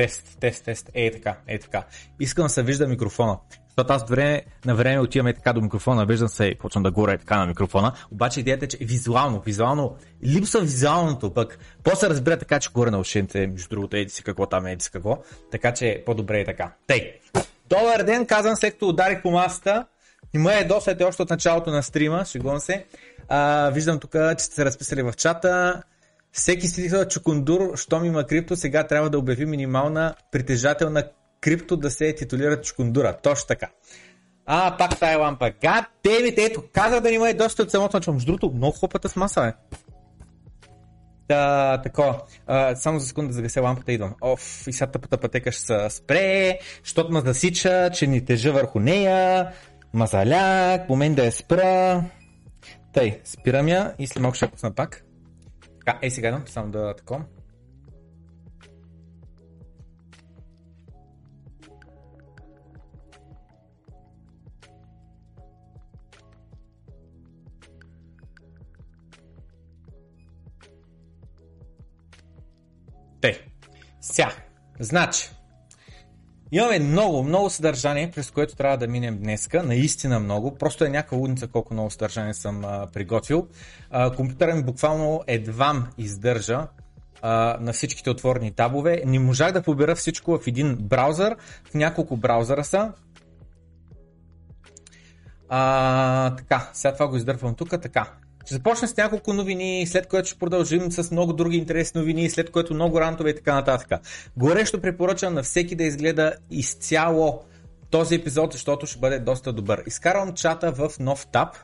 Тест, тест, тест. Е така, е така. Искам да се вижда микрофона. Защото аз време на време отивам е така до микрофона, виждам се и почвам да горе така на микрофона. Обаче идеята е, че визуално, визуално, липсва визуалното пък. После разбира така, че горе на ушените, между другото, еди си какво там, еди си какво. Така че по-добре е така. Тей. Добър ден, казвам след като ударих по масата. Има е доста още от началото на стрима, шегувам се. А, виждам тук, че сте се разписали в чата. Всеки си Чукундур, щом има крипто, сега трябва да обяви минимална притежател на крипто да се титулира Чукундура. Точно така. А, пак тая лампа. Гад, Дейвид, ето, казах да има и доста от самото начало. Между другото, много хлопата с маса, бе. Да, тако. А, само за секунда да загася лампата идвам. Оф, и сега тъпата пътека ще се спре, защото ме засича, че ни тежа върху нея. Мазаляк, момент да я спра. Тъй, спирам я и след малко ще пусна пак. Така, е сега едно, само да тако. Те. Ся. Значи. Имаме много, много съдържание, през което трябва да минем днеска. Наистина много. Просто е някаква лудница колко много съдържание съм а, приготвил. А, компютъра ми буквално едвам издържа а, на всичките отворени табове. Не можах да побера всичко в един браузър. В няколко браузъра са. А, така, сега това го издърпвам тук. Така. Ще започнем с няколко новини, след което ще продължим с много други интересни новини, след което много рантове и така нататък. Горещо препоръчвам на всеки да изгледа изцяло този епизод, защото ще бъде доста добър. Изкарвам чата в нов таб.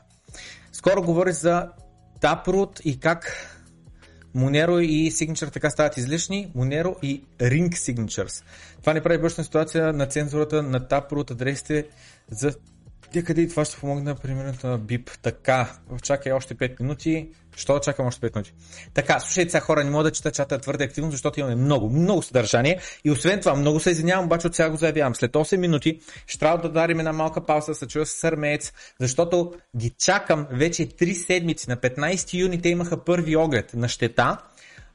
Скоро говори за Taproot и как Monero и Signature така стават излишни. Monero и Ring Signatures. Това не прави бъчна ситуация на цензурата на Taproot адресите за те къде и това ще помогне, примерно, на бип. Така, чакай още 5 минути. Що чакам още 5 минути? Така, слушайте сега хора, не мога да чета чата твърде активно, защото имаме много, много съдържание. И освен това, много се извинявам, обаче от сега го заявявам. След 8 минути ще трябва да дарим една малка пауза, се чуя с сърмеец, защото ги чакам вече 3 седмици. На 15 юни те имаха първи оглед на щета.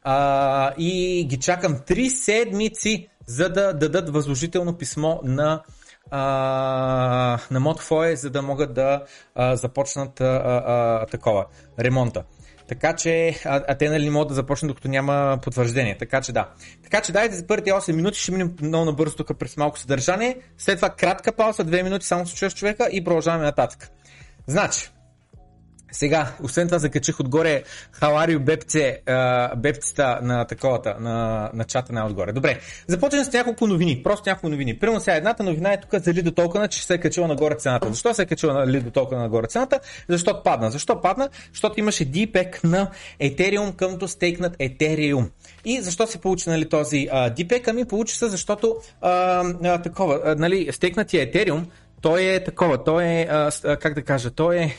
А, и ги чакам 3 седмици, за да дадат възложително писмо на а, на Modfoy, за да могат да а, започнат а, а, такова ремонта. Така че, а, а те нали не могат да започнат докато няма потвърждение. Така че да. Така че дайте за първите 8 минути, ще минем много набързо тук през малко съдържание. След това кратка пауза, 2 минути само се чуеш човека и продължаваме нататък. Значи, сега, освен това закачих отгоре Халарио бепце, бепцата на таковата, на, на чата най-отгоре. Добре, започваме с няколко новини, просто няколко новини. Примерно сега едната новина е тук за Лидо Толкана, че се е качила нагоре цената. Защо се е качила на Лидо Толкана нагоре цената? Защото падна. Защо падна? Защото имаше дипек на Ethereum къмто стейкнат Ethereum. И защо се получи нали, този а, дипек? Ами получи се, защото а, а, такова, а, нали, стейкнатия Ethereum, той е такова, той е, а, как да кажа, той е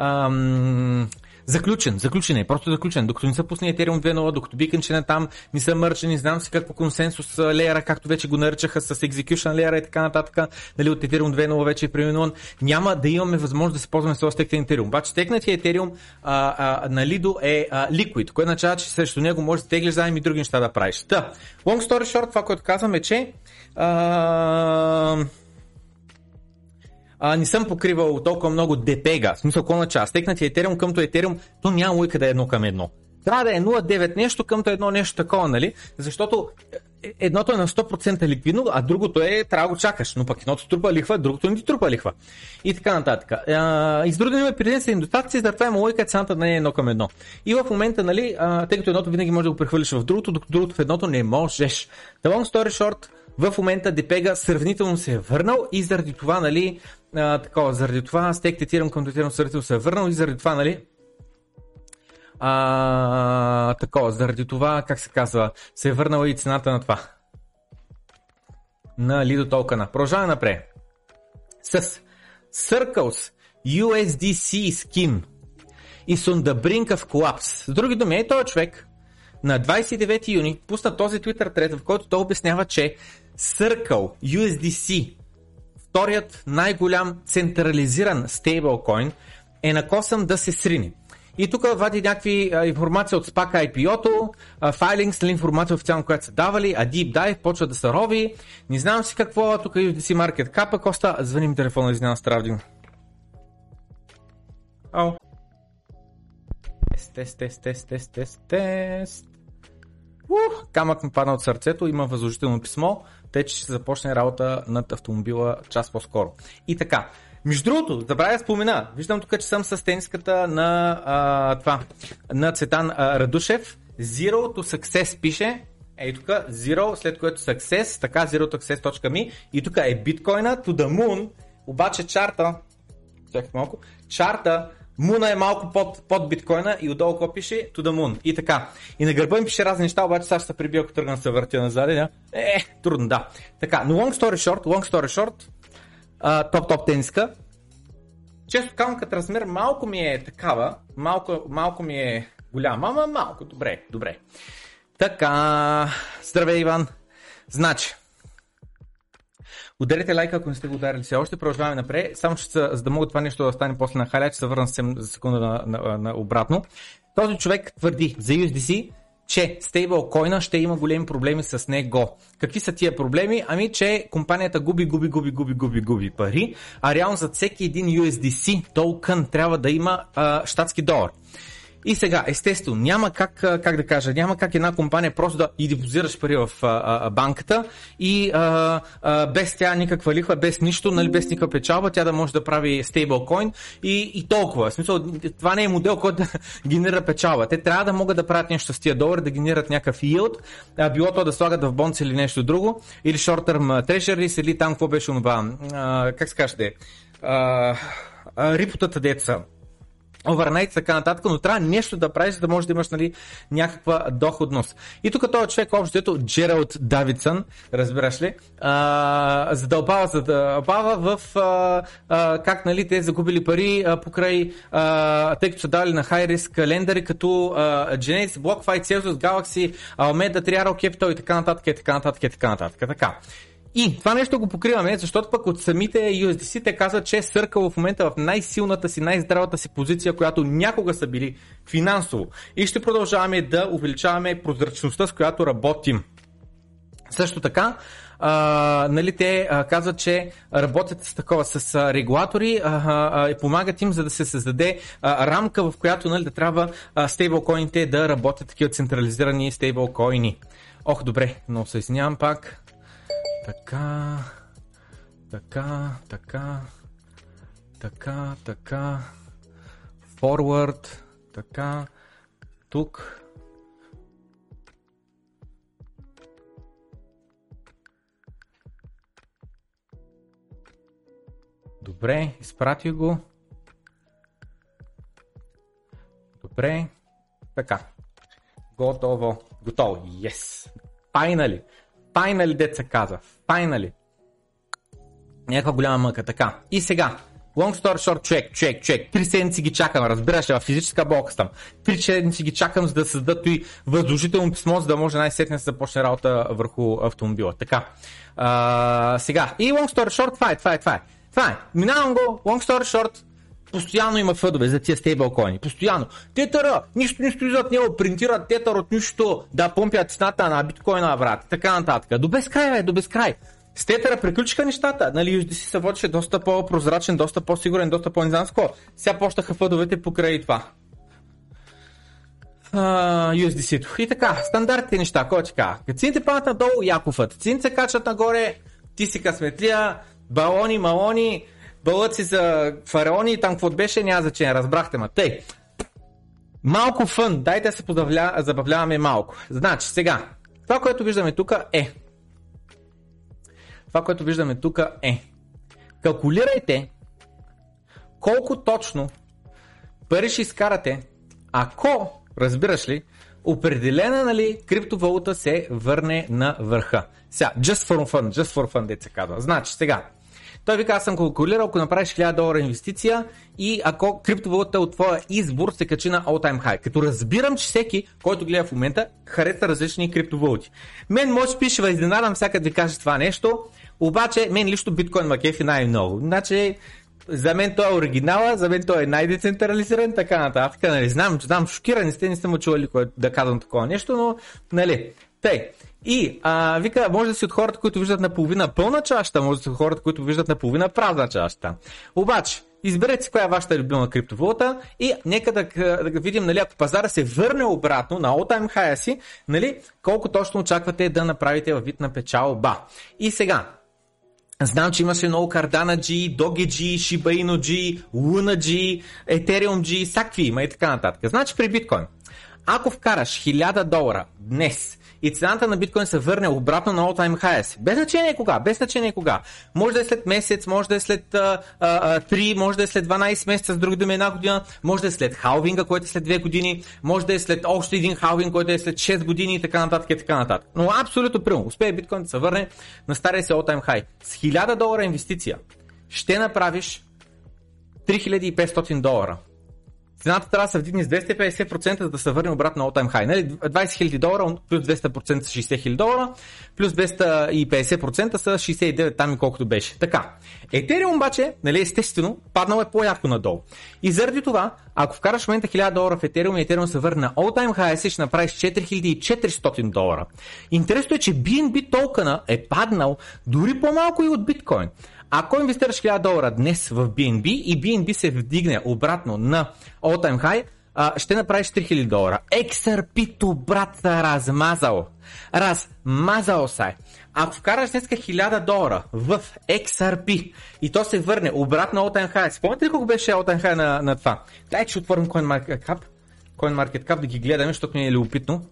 ам, заключен, заключен е, просто заключен. Докато не са пусне Ethereum 2.0, докато бикънчена там не са мърчени, знам си какво консенсус леера, както вече го наричаха с execution леера и така нататък, нали, от Ethereum 2.0 вече е преминуван, няма да имаме възможност да се ползваме с стекнатия Ethereum. Обаче стекнатия Ethereum а, а, на Lido е а, liquid, което означава, че срещу него можеш да теглиш заедно и други неща да правиш. Та, long story short, това, което казвам е, че а, а, не съм покривал толкова много депега, в смисъл колна част. Стекнати Ethereum къмто Ethereum, то няма лойка да е едно към едно. Трябва да е 0,9 нещо къмто едно нещо такова, нали? Защото е, едното е на 100% ликвидно, а другото е трябва да го чакаш. Но пък едното трупа лихва, другото не ти трупа лихва. И така нататък. Издрудени ме при са недостатъци, затова има логика цената да не е едно към едно. И в момента, нали, а, тъй като едното винаги може да го прехвърлиш в другото, докато другото в едното не можеш. The long story short, в момента Депега сравнително се е върнал и заради това, нали, а, такова, заради това стек тетирам към тетирам сравнително се е върнал и заради това, нали, а, такова, заради това, как се казва, се е върнала и цената на това. На Lido токена. Продължаваме напред. С Circles USDC Skin и on the brink. С други думи, е този човек на 29 юни пусна този Twitter трет, в който той обяснява, че Circle USDC, вторият най-голям централизиран стейблкоин, е накосан да се срини. И тук вади някакви а, информация от SPAC IPO-то, файлинг, нали, информация официално, която са давали, а Deep Dive почва да се рови. Не знам си какво, тук USDC Market Cap, Коста, звъни ми телефона, извинявам, стравдим. Ау. Тест, тест, тест, тест, тест, тест, тест. Ух, камък ми падна от сърцето, има възложително писмо, те че ще започне работа над автомобила час по-скоро. И така, между другото, забравя да спомена, виждам тук, че съм с тениската на, а, това, на Цветан а, Радушев. Zero to Success пише, Ей тук, Zero, след което Success, така Zero to Success.me и тук е биткоина to the moon, обаче чарта, чакайте малко, чарта Муна е малко под, под биткоина и отдолу какво пише? To the moon. И така. И на гърба им пише разни неща, обаче сега ще се прибия, ако тръгна да се въртя назад. Е, е, трудно, да. Така, но long story short, long story short, топ-топ тениска. Често казвам, като размер малко ми е такава, малко, малко ми е голяма, ама малко, добре, добре. Така, здравей Иван. Значи, Ударете лайка, ако не сте го ударили все още. Продължаваме напред. Само че за да мога това нещо да стане после на хайлайт, ще се върна за секунда на, на, на, обратно. Този човек твърди за USDC, че стейблкоина ще има големи проблеми с него. Какви са тия проблеми? Ами, че компанията губи, губи, губи, губи, губи, губи пари, а реално за всеки един USDC токен трябва да има а, щатски долар. И сега, естествено, няма как, как да кажа, няма как една компания просто да и депозираш пари в а, а, банката и а, а, без тя никаква лихва, без нищо, нали, без никаква печалба, тя да може да прави стейблкоин и, и толкова. В смисъл, това не е модел, който да генерира печалба. Те трябва да могат да правят нещо с тия долари, да генерират някакъв yield, а, било то да слагат в бонц или нещо друго, или short term treasuries, или там какво беше това, как се каже, рипотата деца overnight и така нататък, но трябва нещо да правиш, за да можеш да имаш нали, някаква доходност. И тук този човек, общо ето Джералд Давидсън, разбираш ли, а, задълбава, задълбава в а, а, как нали, те загубили пари а, покрай, а, тъй като са дали на high risk календари, като а, Genesis, BlockFi, Celsius, Galaxy, Alameda, Triaro Capital и така нататък, и така нататък, и така нататък. Така. И това нещо го покриваме, защото пък от самите USDC те казват, че е в момента в най-силната си, най-здравата си позиция, която някога са били финансово. И ще продължаваме да увеличаваме прозрачността, с която работим. Също така, а, нали, те а, казват, че работят с такова, с а, регулатори а, а, и помагат им, за да се създаде а, рамка, в която нали, да трябва а, стейблкоините да работят такива централизирани стейблкоини. Ох, добре, но се извинявам пак. Така, така, така, така, така, forward, така, тук. Добре, изпрати го. Добре. Така. Готово. Готово. Yes. Finally. Finally, деца каза. Finally. Някаква голяма мъка. Така. И сега. Long story short, човек, човек, човек. Три седмици ги чакам, разбираш ли, в физическа болка съм. Три седмици ги чакам, за да създадат и възложително писмо, за да може най-сетне да започне работа върху автомобила. Така. А, сега. И long story short, това е, това е, това е. Това е. Минавам го, long story short, Постоянно има фъдове за тия стейблкоини. Постоянно. Тетъра, нищо не стои зад него, принтират тетър от нищо, да помпят цената на биткоина, брат. Така нататък. До безкрай, бе, до безкрай. С тетъра приключиха нещата. Нали, USDC се водеше доста по-прозрачен, доста по-сигурен, доста по низанско. Сега почнаха фъдовете покрай това. Uh, USDC-то. И така, стандартните неща, кой? Като цените падат надолу, Яковът. Цените се качат нагоре, ти си късметлия, балони, малони, бълъци за фараони и там какво беше, няма значение, разбрахте ма. Тъй, малко фън, дайте да се подавля, забавляваме малко. Значи, сега, това, което виждаме тук е, това, което виждаме тук е, калкулирайте колко точно пари ще изкарате, ако, разбираш ли, определена нали, криптовалута се върне на върха. Сега, just for fun, just for fun, деца казва. Значи, сега, той вика, аз съм калкулирал, ако направиш 1000 долара инвестиция и ако криптовалута от твоя избор се качи на all time high. Като разбирам, че всеки, който гледа в момента, харесва различни криптовалути. Мен може би ще изненадам всяка да ви кажа това нещо, обаче мен лично биткоин макефи най-много. Значи, за мен той е оригинала, за мен той е най-децентрализиран, така нататък. Нали, знам, знам, шокирани сте, не сте му чували да казвам такова нещо, но нали. Тъй. И а, вика, може да си от хората, които виждат наполовина пълна чашата, може да си от хората, които виждат наполовина празна чашата. Обаче, изберете си коя е вашата любима криптовалута и нека да, да видим, нали, ако пазара се върне обратно на all-time high си, нали, колко точно очаквате да направите във вид на печалба. И сега, Знам, че имаше много Cardano G, Doge G, Shiba Inu G, Luna G, Ethereum G, всякакви има и така нататък. Значи при биткоин, ако вкараш 1000 долара днес и цената на биткоин се върне обратно на all-time highs. Без значение кога, без значение кога. Може да е след месец, може да е след а, а, 3, може да е след 12 месеца, с други думи една година, може да е след халвинга, който е след 2 години, може да е след още един халвинг, който е след 6 години и така нататък и така нататък. Но абсолютно примерно, успее биткоин да се върне на стария си all-time high. С 1000 долара инвестиция ще направиш 3500 долара цената трябва да се вдигне с 250%, за да се върне обратно на all-time high. Нали? 20 000 долара плюс 200% са 60 000 долара, плюс 250% са 69 там и колкото беше. Така. Етериум обаче, нали, естествено, паднал е по-ярко надолу. И заради това, ако вкараш в момента 1000 долара в Етериум и Етериум се върне на all-time high, ще направиш 4400 долара. Интересно е, че BNB токена е паднал дори по-малко и от биткоин. Ако инвестираш 1000 долара днес в BNB и BNB се вдигне обратно на all-time high, а, ще направиш 3000 долара. XRP-то, брат, се размазал. Размазал се. Ако вкараш днес 1000 долара в XRP и то се върне обратно all-time high, спомняте ли колко беше all-time high на, на това? Дай, че отворим CoinMarketCap, CoinMarketCap да ги гледаме, защото ми е любопитно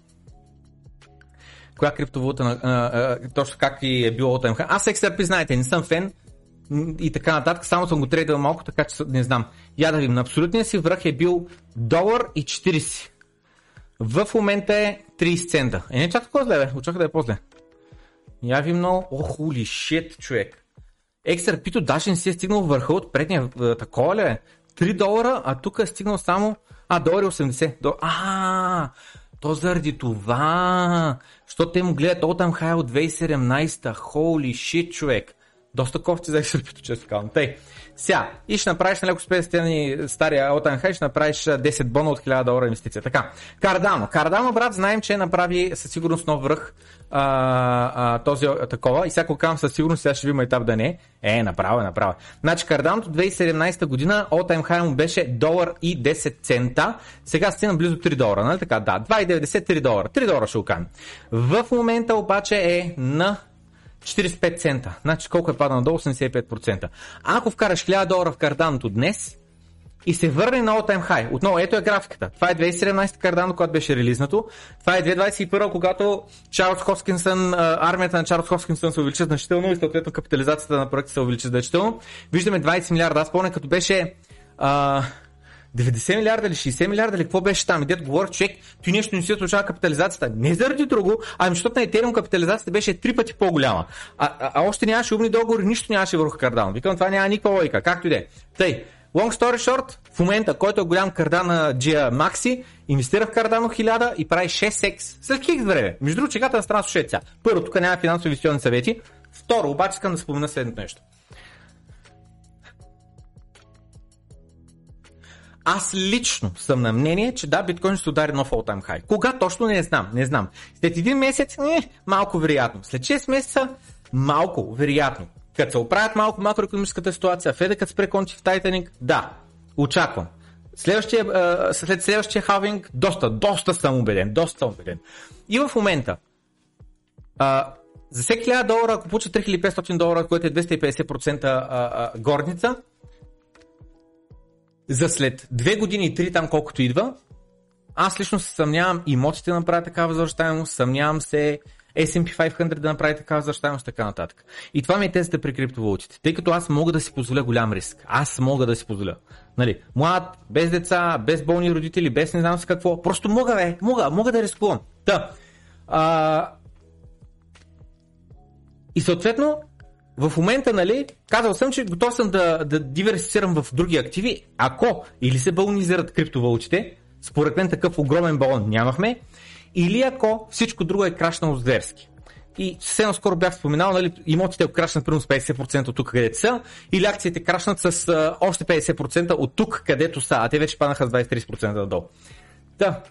коя криптовалута, точно как и е било all-time high. Аз XRP, знаете, не съм фен, и така нататък. Само съм го трейдал малко, така че не знам. Я да видим. На абсолютния си връх е бил долар и 40. В момента е 30 цента. Е, не чак такова зле, бе. Очаква да е по-зле. Я ви много. О, хули шит, човек. XRP-то даже не си е стигнал върха от предния. Е, такова ли е? 3 долара, а тук е стигнал само... А, долари 80. Дол... А, то заради това. Защото те му гледат Отам Хай от 2017. Холи шит, човек. Доста кофти за XRP, често казвам. Тъй. Сега, и ще направиш, нали, ако спестени стария Отан Хай, ще направиш 10 бона от 1000 долара инвестиция. Така, Кардано. Кардано, брат, знаем, че направи със сигурност нов връх а, а, този такова. И всяко казвам със сигурност, сега ще има етап да не е. направо, е, направо. Значи Карданото 2017 година Time High му беше долар и 10 цента. Сега стигна близо 3 долара, нали така? Да, 2,90 3 долара. 3 долара ще окажем. В момента обаче е на 45 цента. Значи колко е паднал надолу? 85%. Ако вкараш 1000 долара в карданото днес и се върне на all-time high, отново ето е графиката. Това е 2017 кардано, когато беше релизнато. Това е 2021, когато Чарлз Хоскинсън, армията на Чарлз Хоскинсън се увеличи значително и съответно капитализацията на проекта се увеличи значително. Виждаме 20 милиарда. Аз помня като беше а, 90 милиарда или 60 милиарда или какво беше там? И дед говори, човек, ти нещо не си отлучава капитализацията. Не заради друго, ами защото на Ethereum капитализацията беше три пъти по-голяма. А, а, а още нямаше умни договори, нищо нямаше върху Cardano. Викам, това няма никаква логика. Както и да е. Тъй, long story short, в момента, който е голям Cardano Gia Maxi, инвестира в Cardano 1000 и прави 6x. След хикс време. Между другото, чеката на страна слушайте Първо, тук няма финансови инвестиционни съвети. Второ, обаче искам да спомена следното нещо. Аз лично съм на мнение, че да, биткоин ще удари нов all-time high. Кога точно не знам, не знам. След един месец, не, малко вероятно. След 6 месеца, малко вероятно. Като се оправят малко макроекономическата ситуация, Феда като спре конти в Титаник, да, очаквам. Следващия, след следващия халвинг, доста, доста съм убеден, доста съм убеден. И в момента, а, за всеки 1000 долара, ако получа 3500 долара, което е 250% а, а, горница, за след две години и три там колкото идва, аз лично се съмнявам имотите да направят такава възвръщаемост, съмнявам се S&P 500 да направи такава възвръщаемост, така нататък. И това ми е тезата при криптовалутите, тъй като аз мога да си позволя голям риск. Аз мога да си позволя. Нали, млад, без деца, без болни родители, без не знам с какво. Просто мога, бе, мога, мога да рискувам. Та. А... И съответно, в момента, нали, казал съм, че готов съм да, да диверсифицирам в други активи, ако или се балонизират криптовалутите, според мен такъв огромен балон нямахме, или ако всичко друго е крашнало зверски. и съвсем скоро бях споменал, нали, имотите крашнат примерно с 50% от тук, където са, или акциите крашнат с а, още 50% от тук, където са, а те вече паднаха с 23% надолу. Да.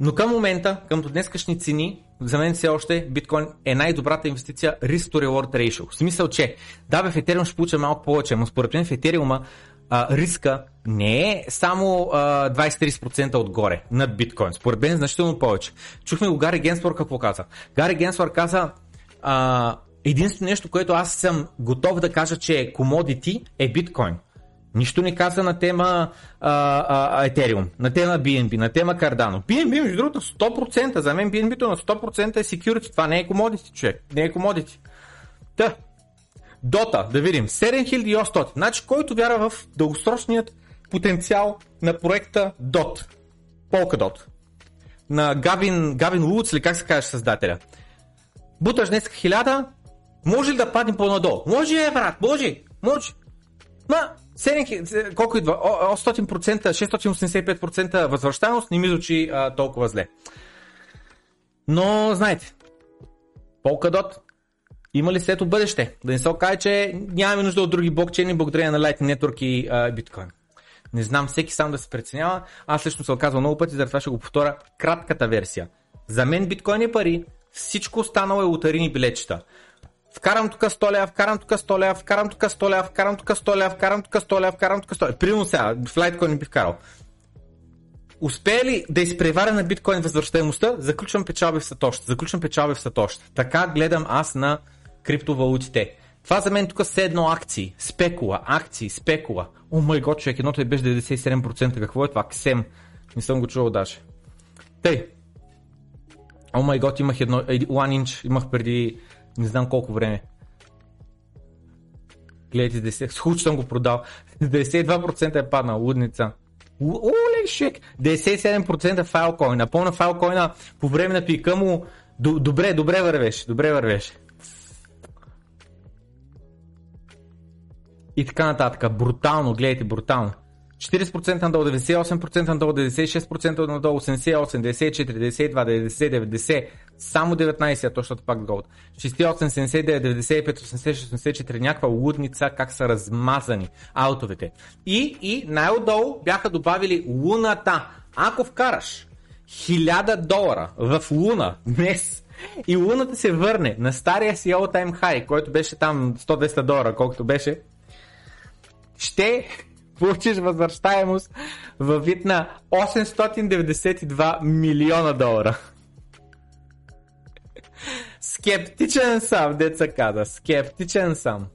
Но към момента, към днескашни цени, за мен все още биткоин е най-добрата инвестиция risk to reward ratio. В смисъл, че да, бе, в Ethereum ще получа малко повече, но според мен в Ethereum риска не е само а, 20-30% отгоре над биткоин. Според мен значително повече. Чухме го Гари Генсвор какво каза. Гари Генсвор каза а, единствено нещо, което аз съм готов да кажа, че е commodity е биткоин. Нищо не каза на тема а, а, Ethereum, на тема BNB, на тема Cardano. BNB, между другото, 100%. За мен BNB-то на 100% е security. Това не е commodity, човек. Не е commodity. Та, Дота, да видим, 7800. Значи, който вярва в дългосрочният потенциал на проекта DOT, Polkadot, на Гавин, Гавин Луц, или как се каже създателя. Буташ днес 1000, може ли да падне по-надолу? Може е, брат, може, може. Ма, 7, колко идва? 800%, 685% възвръщаемост не ми звучи а, толкова зле. Но, знаете, Polkadot има ли след бъдеще? Да не се окаже, че нямаме нужда от други блокчейни благодарение на Lightning Network и а, биткоин. Не знам, всеки сам да се преценява. Аз лично се оказвам много пъти, затова ще го повторя кратката версия. За мен биткоин е пари, всичко останало е лотарини билетчета. Вкарам тук 100 лева, вкарам тук 100 лева, вкарам тук 100 лева, вкарам тук 100 лева, вкарам тук 100 лева, вкарам тук 100 лева. Примерно сега, в Litecoin не би вкарал. Успее ли да изпреваря на биткоин възвръщаемостта, заключвам печалби в Сатощ. Заключвам печалби в Сатощ. Така гледам аз на криптовалутите. Това за мен тук са едно акции, спекула, акции, спекула. О май гот, човек, едното е без 97%. Какво е това? Ксем. Не съм го чувал даже. Тъй. О май гот, имах едно, one inch, имах преди не знам колко време. Гледайте, 10, с хуч съм го продал. 92% е паднал, лудница. Оле, шек! 97% файлкоин. Напълна файлкоина по време на пика му добре, добре вървеше, добре вървеше. И така нататък. Брутално, гледайте, брутално. 40% надолу, 98% надолу, 96% надолу, 88, 94, 92, 99, 90, само 19, точно пак Gold. 68, 79, 95, 86, 84, някаква лудница, как са размазани аутовете. И, и най-отдолу бяха добавили луната. Ако вкараш 1000 долара в луна днес и луната се върне на стария си all time high, който беше там 100-200 долара, колкото беше, ще получиш възвръщаемост във вид на 892 милиона долара. Скептичен съм, деца каза. Скептичен съм.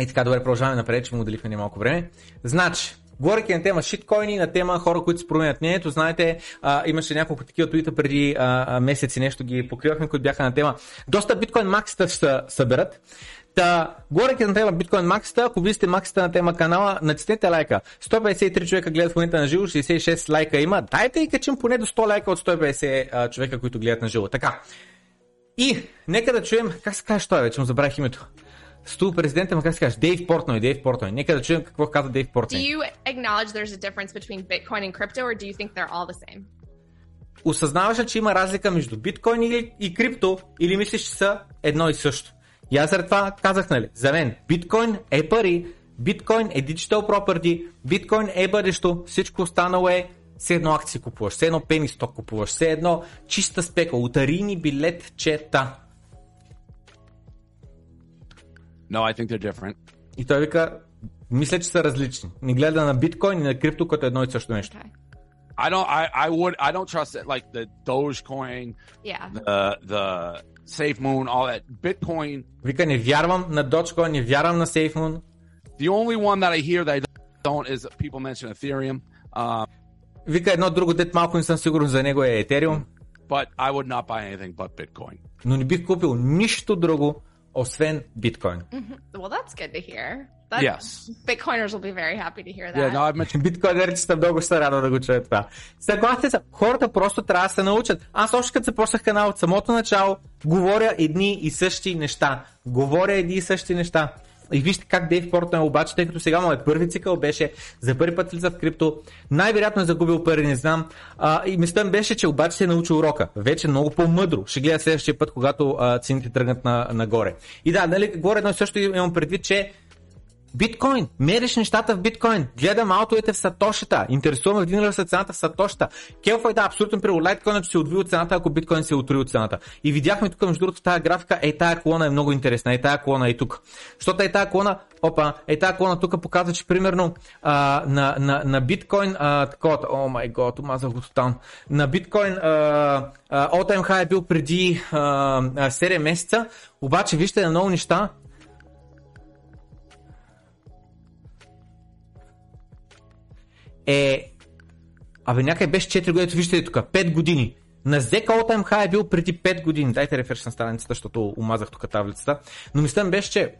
И така, добре, продължаваме напред, че му отделихме не малко време. Значи, Говоряки на тема шиткоини, на тема хора, които се променят мнението, знаете, а, имаше няколко такива твита преди а, месеци, нещо ги покривахме, които бяха на тема. Доста биткоин максита ще съберат. Та, горейки на тема биткоин максита, ако вие сте максита на тема канала, натиснете лайка. 153 човека гледат в момента на живо, 66 лайка има. Дайте и качим поне до 100 лайка от 150 а, човека, които гледат на живо. Така. И нека да чуем, как се казва той вече, му забравих името. Стул президента, как се казваш? Дейв Портной, Дейв Портной. Нека да чуем какво каза Дейв Портной. Do you acknowledge there's a difference between Bitcoin and crypto or do you think they're all the same? Осъзнаваш ли, че има разлика между биткоин и, и крипто или мислиш, че са едно и също? И аз след това казах, нали, за мен биткоин е пари, биткоин е digital property, биткоин е бъдещо, всичко останало е все едно акции купуваш, все едно пени сток купуваш, все едно чиста спека, лотарийни билетчета. No, I think they're different. И той вика, мисля, че са различни. Не гледа на биткоин и на крипто, като едно и също нещо. Okay. I don't. I, I would. I don't trust it. Like the Dogecoin, Yeah. the the SafeMoon, all that. Bitcoin. Вика, не вярвам на Dogecoin, не вярвам на SafeMoon. The only one that I hear that I don't is people mention Ethereum. Um, Вика, едно друго дет малко не съм сигурен за него е Ethereum, but I would not buy anything but Bitcoin. но не бих купил нищо друго, освен биткоин. Well, that's good to hear. That, Yes. Bitcoiners will be very happy to hear that. Yeah. No, I've mentioned. Биткоинерчета много се радва да го чуя това. Съгласен съм. Хората просто трябва да се научат. Аз още като започнах канал от самото начало, говоря едни и същи неща. Говоря едни и същи неща. И вижте как Дейв Портной обаче, тъй като сега му е първи цикъл, беше за първи път влиза в крипто, най-вероятно е загубил пари, не знам. А, и мислям беше, че обаче се е научил урока. Вече много по-мъдро. Ще гледа следващия път, когато а, цените тръгнат на, нагоре. И да, нали, горе едно също имам предвид, че Биткоин. Мериш нещата в биткоин. Гледам аутовете в сатошата. Интересуваме вдигнали се цената в сатошата. Келфа е да, абсолютно при лайткоина, че се отви от цената, ако биткоин се отри от цената. И видяхме тук, между другото, в тази графика, е тая колона е много интересна, е тая колона е тук. Защото е тая колона, опа, е тая колона тук показва, че примерно а, на, на, на биткоин, а, такова, о май гот, омазах го тотално. На биткоин, all time high е бил преди а, 7 месеца, обаче вижте на много неща, е... Абе, някъде беше 4 години, вижте тук, 5 години. На ZK All Time High е бил преди 5 години. Дайте реферш на страницата, защото омазах тук таблицата. Но мислям беше, че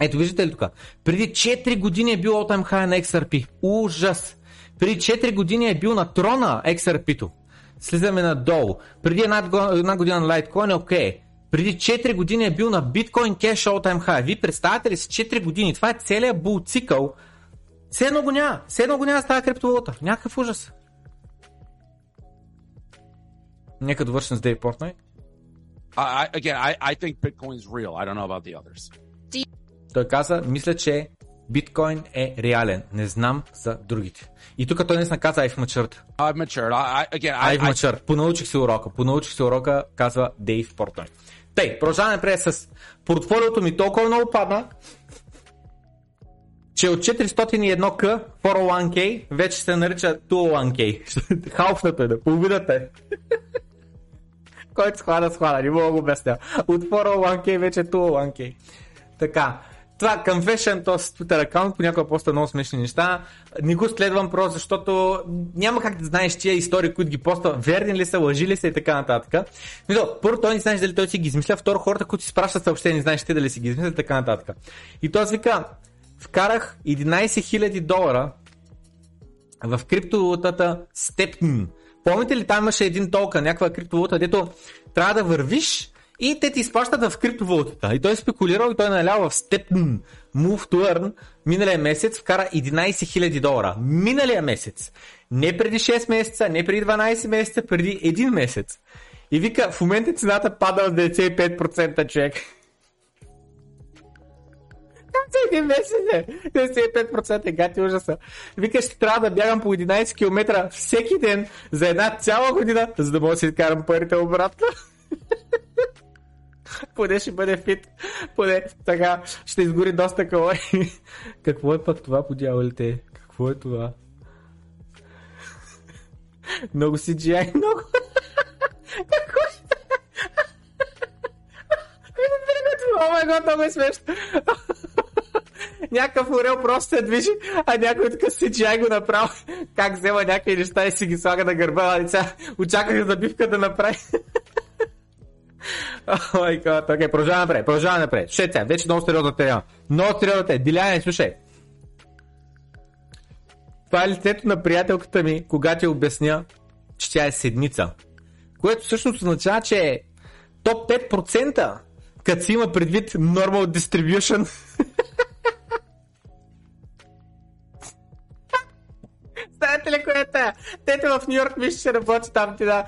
ето виждате ли тук? Преди 4 години е бил All Time High на XRP. Ужас! Преди 4 години е бил на трона XRP-то. Слизаме надолу. Преди една, една година на Litecoin е окей. Okay. Преди 4 години е бил на Bitcoin Cash All Time High. Вие представяте ли си 4 години? Това е целият бул цикъл все едно го няма. Все едно го няма с тази криптовалута. Някакъв ужас. Нека довършим с Дейв Портнай. I, again, I, I think Bitcoin is real. I don't know about the others. Той каза, мисля, че биткоин е реален. Не знам за другите. И тук той не каза I've matured. I've matured. I, again, I, I've matured. Понаучих се урока. Понаучих се урока, казва Дейв Портнай. Тей, продължаваме пред с портфолиото ми толкова много падна, че от 401к 401k вече се нарича 201k. Халфната е, да, половината е. Който схвана, схвана, не мога да го обясня. От 401k вече е 201k. Така, това Confession, т.е. Twitter аккаунт, понякога поста много смешни неща. Не го следвам просто, защото няма как да знаеш тия истории, които ги поства, верни ли са, лъжи ли са и така нататък. Но, първо, той не знаеш дали той си ги измисля, второ, хората, които си спращат съобщения, не знаеш ти дали си ги измисля и така нататък. И той вика, вкарах 11 000 долара в криптовалутата Stepn. Помните ли, там имаше един толка, някаква криптовалута, дето трябва да вървиш и те ти изплащат в криптовалутата. И той е спекулирал и той е налял в Stepn Move to Earn миналия месец вкара 11 000 долара. Миналия месец. Не преди 6 месеца, не преди 12 месеца, преди 1 месец. И вика, в момента цената пада от 95% човек. Всеки месец е. 95% гати ужаса. Вика, ще трябва да бягам по 11 км всеки ден за една цяла година, за да мога да си карам парите обратно. Поне ще бъде фит. Поне така ще изгори доста калории. Какво е пък това по дяволите? Какво е това? Много CGI, много. Какво е това? О май гот, много е смешно някакъв орел просто се движи, а някой така CGI го направи, как взема някакви неща и си ги слага на гърба, а деца очаквах забивка да направи. О май гад, окей, продължаваме напред, продължаваме напред. Сега, вече много сериозна тема. Много сериозна тема. Диляне, слушай. Това е лицето на приятелката ми, когато ти обясня, че тя е седмица. Което всъщност означава, че е топ 5%, като си има предвид normal distribution. Знаете ли кое е Тете в Нью Йорк мисля, че работи там ти да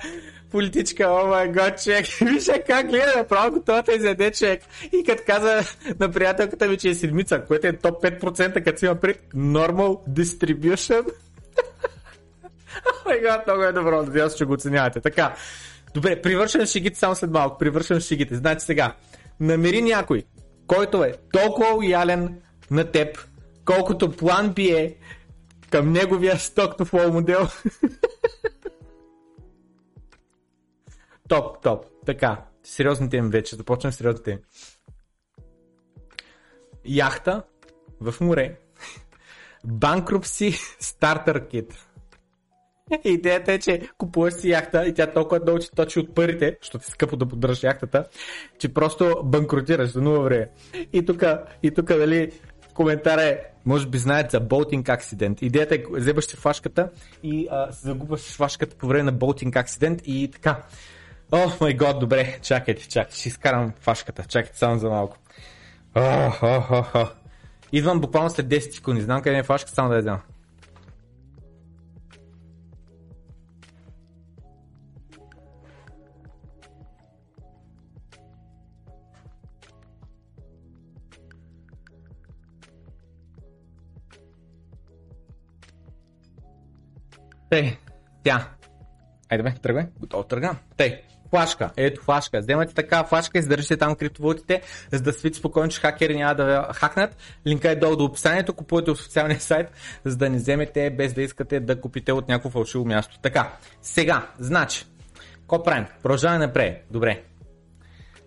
политичка, о май гот, човек. Вижте как гледа, направо готова да изяде човек. И като каза на приятелката ми, че е седмица, което е топ 5%, като си има пред normal distribution. О май много е добро, надявам се, че го оценявате. Така, добре, привършвам шигите само след малко, привършвам шигите. Значи сега, намери някой, който е толкова лоялен на теб, колкото план би е към неговия to flow модел. топ, топ. Така, сериозните им вече. Започвам сериозните им. Яхта в море. Банкрупси стартер кит. Идеята е, че купуваш си яхта и тя толкова много че точи от парите, защото ти скъпо да поддържаш яхтата, че просто банкротираш за нула време. И тук, и тук, дали, коментар е, може би знаете за болтинг акцидент. Идеята е, вземаш си флашката и а, се загубваш флашката по време на болтинг акцидент и така. О, май год, добре, чакайте, чакайте, ще изкарам флашката, чакайте само за малко. Ох, ох, ох, ох. Идвам буквално след 10 секунди. Знам къде е флашка, само да я взема. Тей, тя. Айде бе, тръгвай. Готово тръгна. Тей, флашка. Ето флашка. Вземате така флашка, издържате там криптовалутите, за да свити спокойно, че хакери няма да ви хакнат. Линка е долу до описанието, купувате от официалния сайт, за да не вземете без да искате да купите от някакво фалшиво място. Така, сега, значи, какво правим? Продължаваме напред. Добре.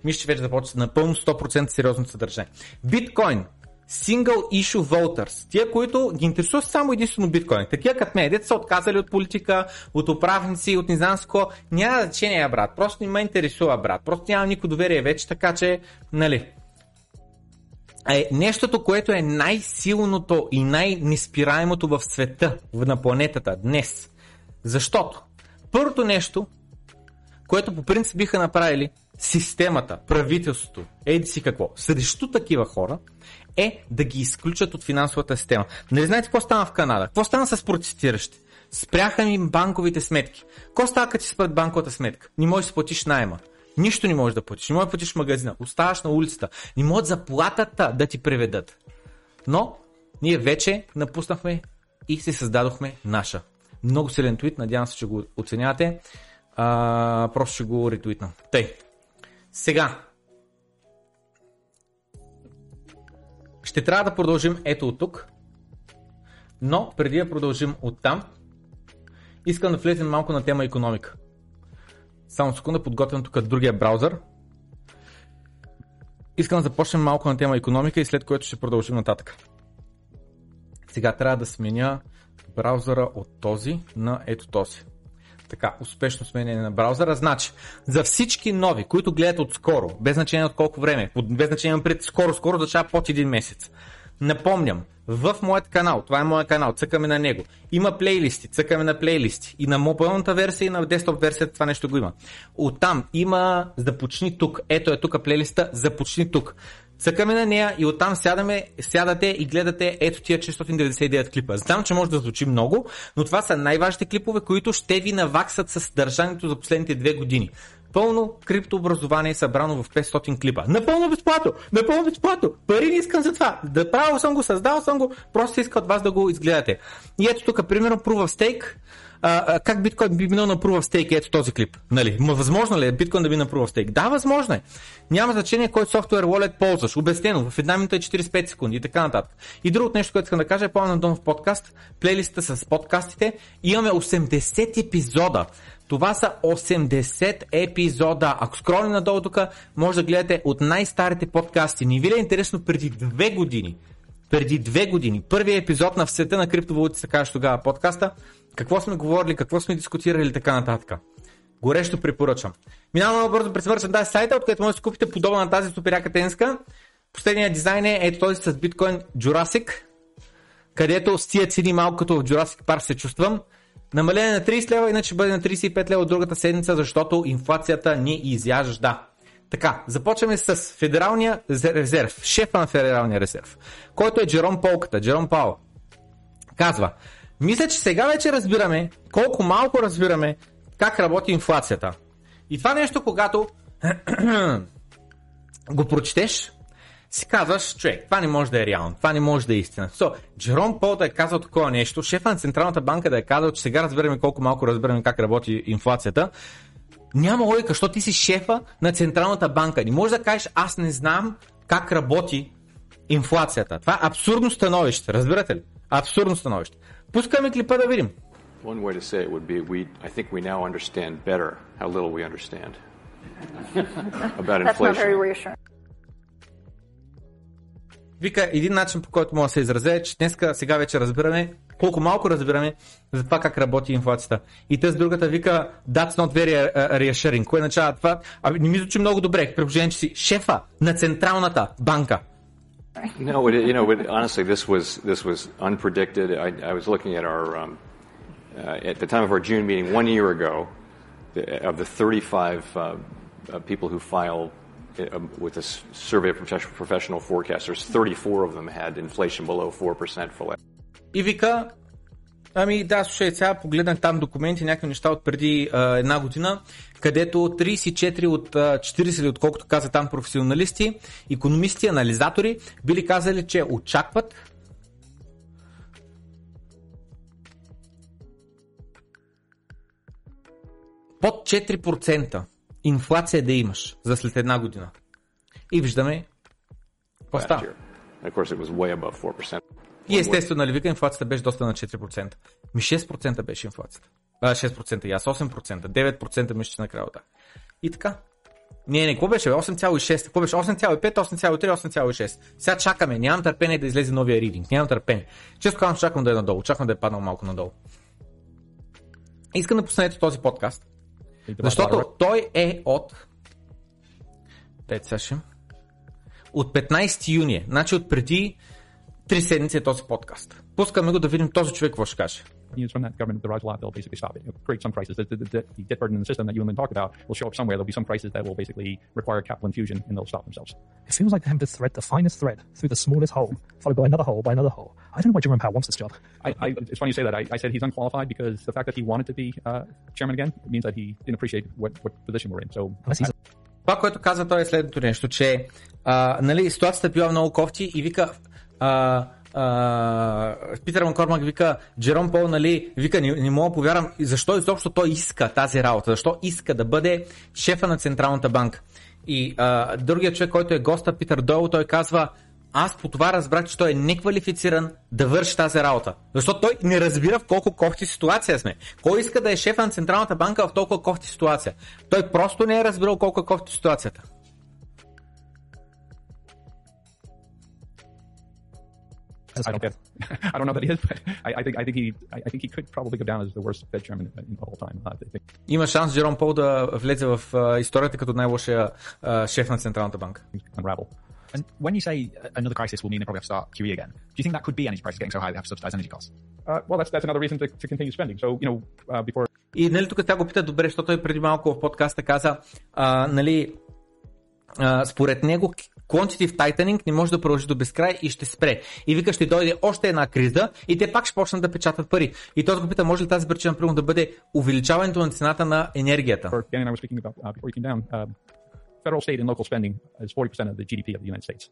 Мисля, че вече започва напълно 100% сериозно съдържание. Биткоин Single Issue Voters, тия, които ги интересуват само единствено биткоин. Такива като мен, дете са отказали от политика, от управници, от не знам с няма значение, брат. Просто не ме интересува, брат. Просто няма никакво доверие вече, така че, нали. Е, нещото, което е най-силното и най-неспираемото в света, на планетата днес. Защото първото нещо, което по принцип биха направили системата, правителството, еди си какво, срещу такива хора, е да ги изключат от финансовата система. Не знаете какво стана в Канада? Какво стана с протестиращи? Спряха ми банковите сметки. Какво става като ти спрат банковата сметка? Не можеш да платиш найема. Нищо не можеш да платиш. Не можеш да платиш в магазина. Оставаш на улицата. Не можеш заплатата да ти преведат. Но ние вече напуснахме и се създадохме наша. Много силен твит, надявам се, че го оценявате. А, просто ще го ретвитна. Тъй. Сега, Ще трябва да продължим ето от тук, но преди да продължим от там, искам да влезем малко на тема економика. Само секунда, подготвям тук другия браузър. Искам да започнем малко на тема економика и след което ще продължим нататък. Сега трябва да сменя браузъра от този на ето този така успешно сменение на браузъра. Значи, за всички нови, които гледат отскоро, без значение от колко време, без значение пред скоро, скоро означава под един месец. Напомням, в моят канал, това е моят канал, цъкаме на него. Има плейлисти, цъкаме на плейлисти. И на мобилната версия, и на десктоп версията това нещо го има. Оттам има започни тук. Ето е тук плейлиста, започни тук. Цъкаме на нея и оттам сядаме, сядате и гледате ето тия 699 клипа. Знам, че може да звучи много, но това са най-важните клипове, които ще ви наваксат с съдържанието за последните две години. Пълно криптообразование събрано в 500 клипа. Напълно безплатно! Напълно безплатно! Пари не искам за това! Да правил съм го, създал съм го, просто иска от вас да го изгледате. И ето тук, примерно, Proof of Stake, а, как биткоин би минал на Proof of Stake, ето този клип. Нали? Възможно ли е биткоин да би на Proof of Stake? Да, възможно е. Няма значение кой софтуер wallet ползваш. Обяснено, в една минута и 45 секунди и така нататък. И другото нещо, което искам да кажа е по на в подкаст, плейлиста с подкастите. Имаме 80 епизода. Това са 80 епизода. Ако скролни надолу тук, може да гледате от най-старите подкасти. Не ви е интересно преди две години? Преди две години. Първият епизод на в света на криптовалути се казва тогава подкаста какво сме говорили, какво сме дискутирали и така нататък. Горещо препоръчвам. Минавам много бързо през тази сайта, откъдето може да си купите подобна на тази суперяка тенска. Последният дизайн е ето този с биткоин Jurassic, където с тия цени малко като в Jurassic Park се чувствам. Намаление на 30 лева, иначе бъде на 35 лева от другата седмица, защото инфлацията ни изяжда. Така, започваме с Федералния резерв, шефа на Федералния резерв, който е Джером Полката, Джером Паул. Казва, мисля, че сега вече разбираме, колко малко разбираме как работи инфлацията. И това нещо, когато го прочетеш, си казваш, човек, това не може да е реално, това не може да е истина. So, Джером Пол да е казал такова нещо, шефа на Централната банка да е казал, че сега разбираме колко малко разбираме как работи инфлацията, няма логика, защото ти си шефа на Централната банка. Не можеш да кажеш, аз не знам как работи инфлацията. Това е абсурдно становище, разбирате ли? Абсурдно становище. Пускаме клипа да видим. One way to say it would be we I think we now understand better how little we understand about That's not very inflation. reassuring. Вика, един начин по който мога да се изразя е, че днеска сега вече разбираме колко малко разбираме за това как работи инфлацията. И тази другата вика, that's not very reassuring. Кое означава това? Ами не ми звучи много добре, при че си шефа на Централната банка. No, it, you know, it, honestly, this was this was unpredicted. I, I was looking at our um, uh, at the time of our June meeting one year ago, the, of the 35 uh, uh, people who filed uh, um, with a survey of professional forecasters, 34 of them had inflation below 4% for last. Ivica ами да, слушай, сега погледнах там документи, някакви неща от преди а, една година, където 34 от а, 40, отколкото каза там професионалисти, економисти, анализатори, били казали, че очакват под 4% инфлация да имаш за след една година. И виждаме какво става. Year. And of course, it was way above 4%. И естествено, нали вика, инфлацията беше доста на 4%. Ми 6% беше инфлацията. А, 6% и аз, 8%, 9% мисля, че накрая. И така. Не, не, какво беше? бе? 8,6. Какво беше? 8,5, 8,3, 8,6. Сега чакаме. Нямам търпение да излезе новия ридинг. Нямам търпение. Често казвам, чакам да е надолу. Чакам да е паднал малко надолу. Искам да пуснете този подкаст. Защото той е от... Сега ще. От 15 юни. е. Значи от преди 3 седмици е този подкаст. Пускаме го да видим този човек какво ще каже. news from that government rise a lot, they'll basically stop it. It'll create some crisis. The, the, the, the debt burden in the system that you and Lynn talked about will show up somewhere. There'll be some crisis that will basically require capital infusion and they'll stop themselves. It feels like them to thread the finest thread through the smallest hole, followed by another hole, by another hole. I don't know why Jerome Powell wants this job. I, I, it's funny you say that. I, I said he's unqualified because the fact that he wanted to be uh, chairman again means that he didn't appreciate what, what position we're in. So Unless he's Това, което каза той е следното нещо, че а, нали, ситуацията била много кофти и вика а, а, Питър Маккормак вика, Джером Пол, нали, вика, не, не мога повярвам, защо изобщо той иска тази работа, защо иска да бъде шефа на Централната банка. И а, другия човек, който е госта, Питър Дойл, той казва, аз по това разбрах, че той е неквалифициран да върши тази работа. Защото той не разбира в колко кофти ситуация сме. Кой иска да е шеф на Централната банка в толкова кофти ситуация? Той просто не е разбирал колко е кофти ситуацията. I don't get. I don't know that he is, but I, I think I think he I, I think he could probably go down as the worst Fed chairman in the whole time. Uh, I think Има шанс Джером Пол да влезе в а, историята като най-лошия а, шеф на Централната банка. things unravel. And when you say uh, another crisis will mean they probably have to start QE again, do you think that could be energy prices getting so high they have to subsidize energy costs? Uh, well, that's that's another reason to, to continue spending. So you know, uh, before И нали тук тя го пита добре, защото той преди малко в подкаста каза, а, нали, а, според него quantitative tightening не може да продължи до безкрай и ще спре. И вика, ще дойде още една криза и те пак ще почнат да печатат пари. И той го пита, може ли тази причина примерно да бъде увеличаването на цената на енергията? Uh, uh, federal, state, and local spending is 40% of the GDP of the United States.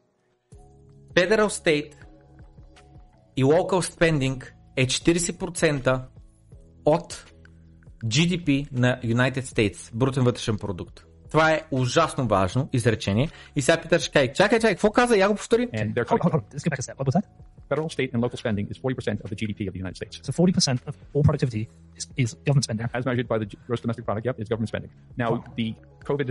Federal State и Local Spending е 40% от GDP на United States, брутен вътрешен продукт. Това е ужасно важно изречение. И сега ще каже, чакай, чакай, какво каза? Я го повтори. And they're Hold, hold, hold. Let's go back a step. What was that? federal, state, and local spending is 40% of the GDP of the United States, So 40% of all productivity is, is government spending. as measured by the gross domestic product. Yep, is government spending. Now, the COVID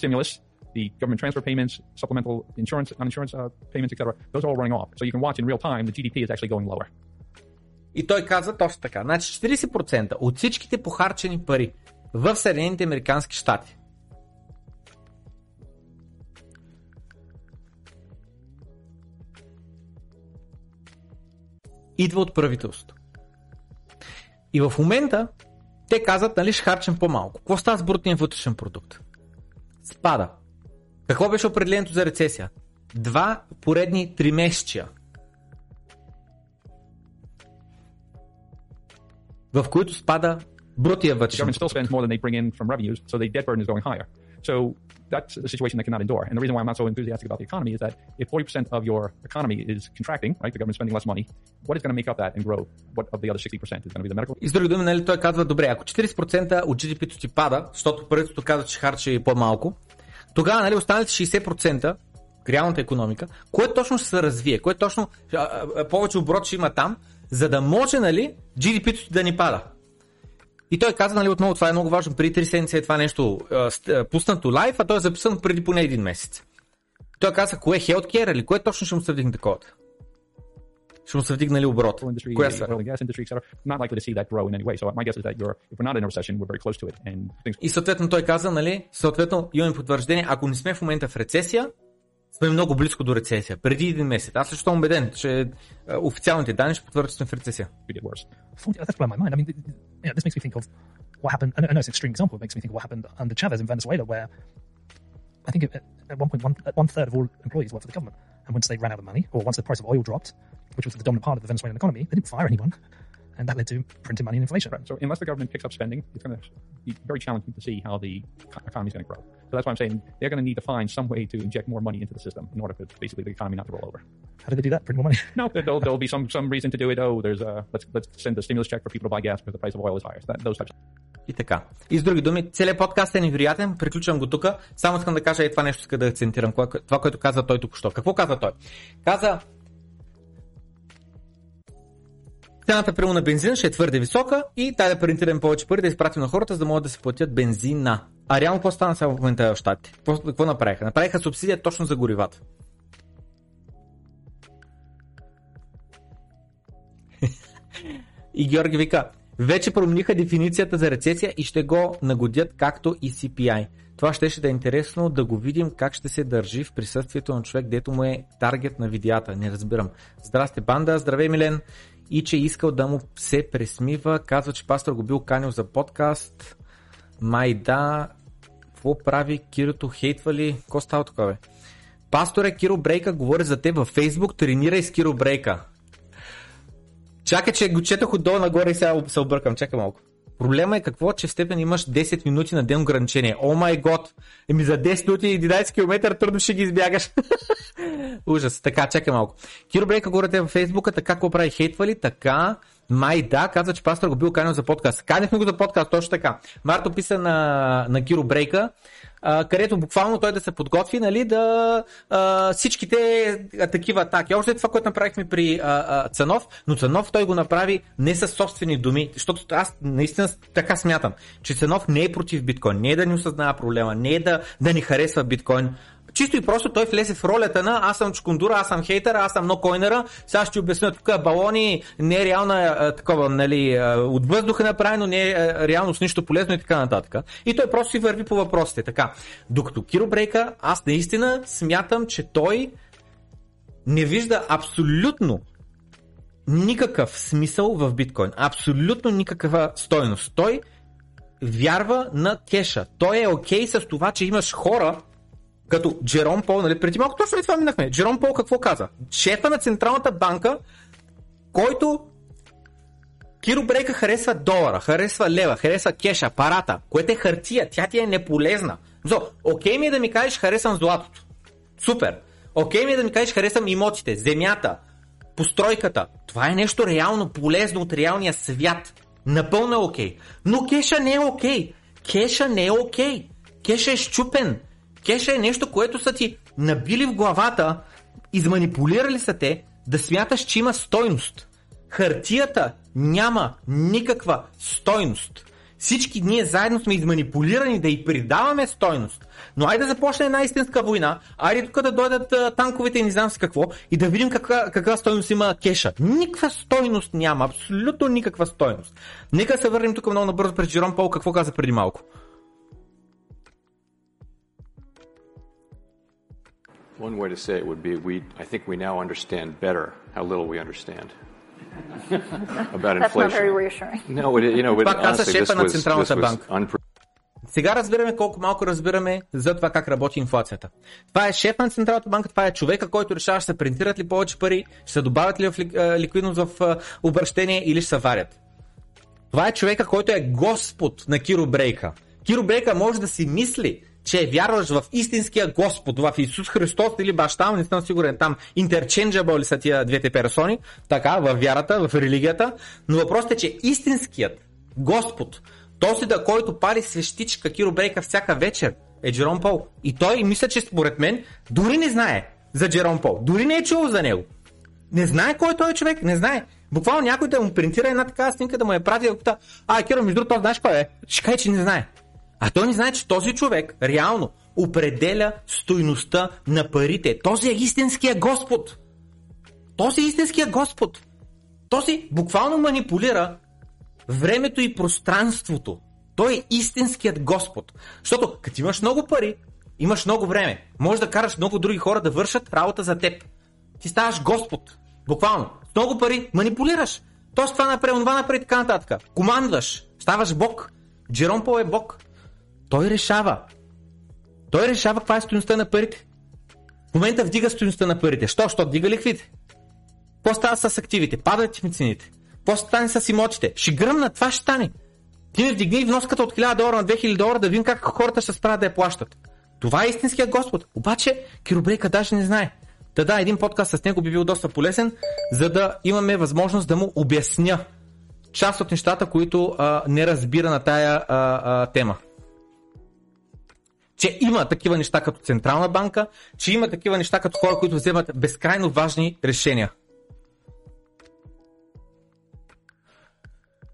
stimulus, the government transfer payments, supplemental insurance, non-insurance uh, payments, etc. Those are all running off. So you can watch in real time the GDP is actually going lower. И той каза точно така. Значи 40% от всичките похарчени пари в Съединените Американски щати идва от правителството. И в момента те казват, нали ще харчим по-малко. Какво става с брутния вътрешен продукт? Спада. Какво беше определението за рецесия? Два поредни тримесечия. в които спада брутия вътрешен продукт. So that's a situation they cannot endure. And the reason why I'm not so enthusiastic about the economy is that if 40% of your economy is contracting, right, the government spending less money, what is going to make up that and grow? What of the other 60% is going to be the medical? И с други думи, нали, той казва, добре, ако 40% от GDP-то ти пада, защото правителството казва, че харчи по-малко, тогава нали, останалите 60%, реалната економика, кое точно ще се развие, кое точно а, а, повече оборот ще има там, за да може нали, GDP-то да ни пада. И той каза, нали, отново, това е много важно, преди 3 седмици е това нещо а, пуснато лайв, а той е записано преди поне един месец. Той каза, кое е healthcare или кое точно ще му се вдигне такова? Ще му се вдигне ли оборот? Коя and things И съответно той каза, нали, съответно имаме потвърждение, ако не сме в момента в рецесия, сме много близко до рецесия. Преди един месец. Аз също съм убеден, че официалните данни ще потвърдят, че сме в рецесия. We did worse. 40, that's blown my mind. I mean, th- th- yeah, this makes me think of what happened. I know know it's an extreme example. It makes me think of what happened under Chavez in Venezuela, where I think at one point, one, one third of all employees work for the government. And once they ran out of money, or once the price of oil dropped, which was the dominant part of the Venezuelan economy, they didn't fire anyone. And that led to printing money and inflation. Right. So unless the government picks up spending, it's going to be very challenging to see how the economy is going to grow. So that's why I'm saying they're going to need to find some way to inject more money into the system in order for basically the economy not to roll over. How do they do that? Print more money. No, there'll, there'll be some some reason to do it. Oh, there's a let's let's send a stimulus check for people to buy gas because the price of oil is higher. That, those types. И така. И с други думи, целият подкаст е невероятен, приключвам го тук. Само искам да кажа и това нещо иска да акцентирам. Това, което каза той тук що. Какво каза той? Каза, цената прямо на бензина ще е твърде висока и дай да принтираме повече пари, да изпратим на хората, за да могат да се платят бензина. А реално какво стана сега в момента в? Какво, какво направиха? Направиха субсидия точно за горивата. И Георги вика, вече промениха дефиницията за рецесия и ще го нагодят както и CPI. Това ще, ще да е интересно да го видим как ще се държи в присъствието на човек, дето му е таргет на видеята. Не разбирам. Здрасте, банда, здравей, Милен. И че искал да му се пресмива. Казва, че пастор го бил канил за подкаст. Май да. Какво прави? Кирото хейтва ли? Какво става тук, бе? Пасторе Киро Брейка говори за те във Фейсбук. Тренирай с Киро Брейка. Чакай, че го четох отдолу нагоре и сега се объркам. Чакай малко. Проблема е какво, че в степен имаш 10 минути на ден ограничение. О май год! Еми за 10 минути и 11 км трудно ще ги избягаш. Ужас. Така, чакай малко. Киро Брейка говорите във Фейсбука, така какво прави хейтвали, така. Май да, казва, че пастор го бил канил за подкаст. Канихме го за подкаст, точно така. Марто писа на, на Киро Брейка, а, където буквално той да се подготви, нали, да а, всичките а, такива атаки. Още това, което направихме при а, а, Цанов, но Цанов той го направи не със собствени думи, защото аз наистина така смятам, че Цанов не е против биткоин, не е да ни осъзнава проблема, не е да, да ни харесва биткоин, Чисто и просто той влезе в ролята на аз съм чкундура, аз съм хейтър, аз съм нокойнера, сега ще обясня тук балони, не е реална а, такова, нали, от въздуха направено, не е реално с нищо полезно и така нататък. И той просто си върви по въпросите. Така, докато Киро Брейка, аз наистина смятам, че той не вижда абсолютно никакъв смисъл в биткоин. Абсолютно никаква стойност. Той вярва на кеша. Той е окей okay с това, че имаш хора, като Джером Пол, нали, преди малко точно и това минахме. Джером Пол какво каза? Шефа на Централната банка, който Киро Брейка харесва долара, харесва лева, харесва кеша, апарата, което е хартия, тя ти е неполезна. Зо, окей ми е да ми кажеш харесвам златото. Супер. Окей ми е да ми кажеш харесвам имотите, земята, постройката. Това е нещо реално полезно от реалния свят. Напълно е окей. Но кеша не е окей. Кеша не е окей. Кеша е щупен. Кеша е нещо, което са ти набили в главата, изманипулирали са те да смяташ, че има стойност. Хартията няма никаква стойност. Всички ние заедно сме изманипулирани да й придаваме стойност. Но айде да започне една истинска война, айде тук да дойдат а, танковете и не знам с какво и да видим каква, каква стойност има кеша. Никаква стойност няма, абсолютно никаква стойност. Нека се върнем тук много набързо през Джером Пол, какво каза преди малко. One way to say it would be we, I think we now understand better how little we understand about That's not very reassuring. No, it, you know, but Пак каза honestly, шефа this на was, this Централната банка. unpre- Сега разбираме колко малко разбираме за това как работи инфлацията. Това е шеф на Централната банка, това е човека, който решава ще се принтират ли повече пари, ще се добавят ли в ликвидност в обращение или ще се варят. Това е човека, който е господ на Киро Брейка. Киро Брейка може да си мисли, че вярваш в истинския Господ, в Исус Христос или баща не съм сигурен, там interchangeable ли са тия двете персони, така, в вярата, в религията, но въпросът е, че истинският Господ, този да, който пали свещичка Киро Брейка всяка вечер, е Джером Пол. И той мисля, че според мен дори не знае за Джером Пол, дори не е чувал за него. Не знае кой е този човек, не знае. Буквално някой да му принтира една такава снимка, да му я прати, да а, Киро, между другото, знаеш кой е? Ще каже, че не знае. А той не знае, че този човек реално определя стойността на парите. Този е истинския Господ. Този е истинския Господ. Този буквално манипулира времето и пространството. Той е истинският Господ. Защото като имаш много пари, имаш много време. Можеш да караш много други хора да вършат работа за теб. Ти ставаш Господ. Буквално. С много пари манипулираш. Тоест това направи, това направи така нататък. Командваш. Ставаш Бог. Джером Пол е Бог. Той решава. Той решава каква е стоеността на парите. В момента вдига стоеността на парите. Що? Що вдига ликвите? Какво става с активите? Падат ми цените. Какво стане с имотите? Ще гръмна, това ще стане. Ти ми вдигни вноската от 1000 долара на 2000 долара да видим как хората ще справят да я плащат. Това е истинският Господ. Обаче Киробрейка даже не знае. Та да, един подкаст с него би бил доста полезен, за да имаме възможност да му обясня част от нещата, които а, не разбира на тая а, а, тема. Че има такива неща като Централна банка, че има такива неща като хора, които вземат безкрайно важни решения.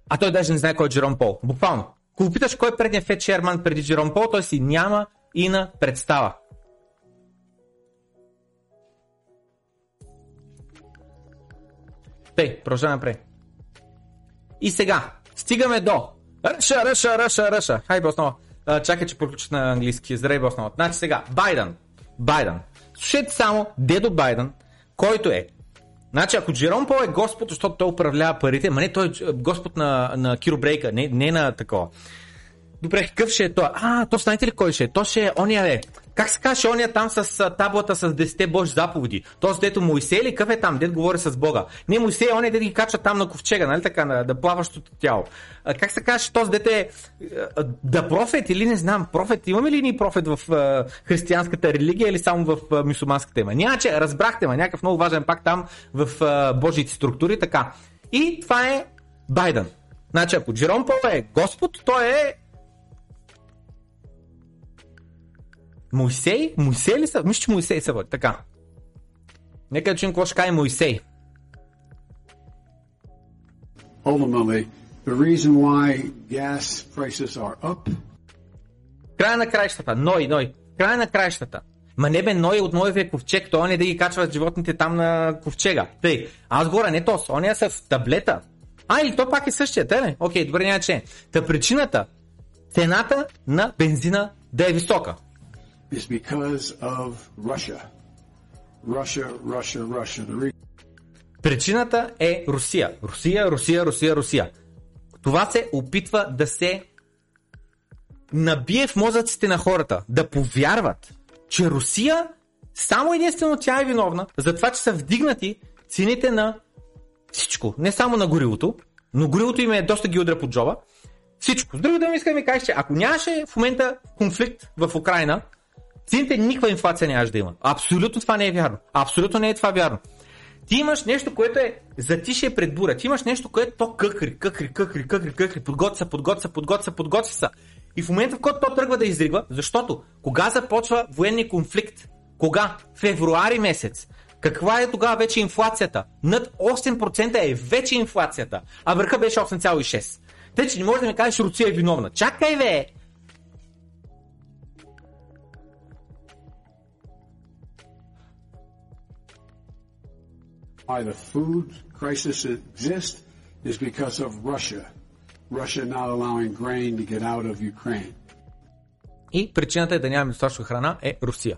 А той даже не знае кой е Джером Пол. Буквално. Ако питаш кой е предният Фед Шерман преди Джером Пол, той си няма и на представа. Тъй, продължаваме напред. И сега, стигаме до Ръша, Ръша, Ръша, Ръша. Хай, Чакай, че приключат на английски. Здравей, Боснова. Значи сега, Байден. Байден. Слушайте само дедо Байден, който е Значи, ако Джером Пол е Господ, защото той управлява парите, ма не той е Господ на, на Киро Брейка, не, не на такова. Добре, какъв ще е той? А, то знаете ли кой ще е? То ще е ония е. Как се казва ония там с таблата с 10 Божи заповеди? Този дето Моисей ли? Какъв е там? Дед говори с Бога. Не, Моисей е ония дед ги качва там на ковчега, нали така, на, да плаващото тяло. А, как се казва този дете е да профет или не знам, профет, имаме ли ни профет в а, християнската религия или само в мусулманската има? Няма, че разбрахте, ма някакъв много важен пак там в а, Божиите структури, така. И това е Байден. Значи, ако Джером Пол е Господ, той е Моисей? Моисей ли са? Мисля, че Моисей са води. Така. Нека да чуем какво ще каже Моисей. Ultimately, the reason why gas prices are up Края на краищата. Ной, Ной. Края на краищата. Ма не бе, Ной от Ноевия ковчег, той не да ги качват животните там на ковчега. Тъй, аз горе не тос, он е с таблета. А, или то пак е същия, те не? Окей, добре, няма че. Та причината, цената на бензина да е висока. Is because of Russia. Russia, Russia, Russia. The Причината е Русия. Русия, Русия, Русия, Русия. Това се опитва да се набие в мозъците на хората, да повярват, че Русия само единствено тя е виновна за това, че са вдигнати цените на всичко. Не само на горивото, но горивото им е доста ги удря под джоба. Всичко. С други да ми иска да ми кажеш, че ако нямаше в момента конфликт в Украина, цените никаква инфлация нямаше да има. Абсолютно това не е вярно. Абсолютно не е това вярно. Ти имаш нещо, което е затишие пред буря. Ти имаш нещо, което то къкри, къкри, къкри, къкри, къкри, подготвя подготвя подготвя подготвя се. И в момента, в който то тръгва да изригва, защото кога започва военни конфликт? Кога? Февруари месец. Каква е тогава вече инфлацията? Над 8% е вече инфлацията, а върха беше 8,6%. Тъй, че не можеш да ми кажеш, Русия е виновна. Чакай, бе! Why the food crisis exists is because of Russia. Russia not allowing grain to get out of Ukraine. И причината е да нямаме достатъчно храна е Русия.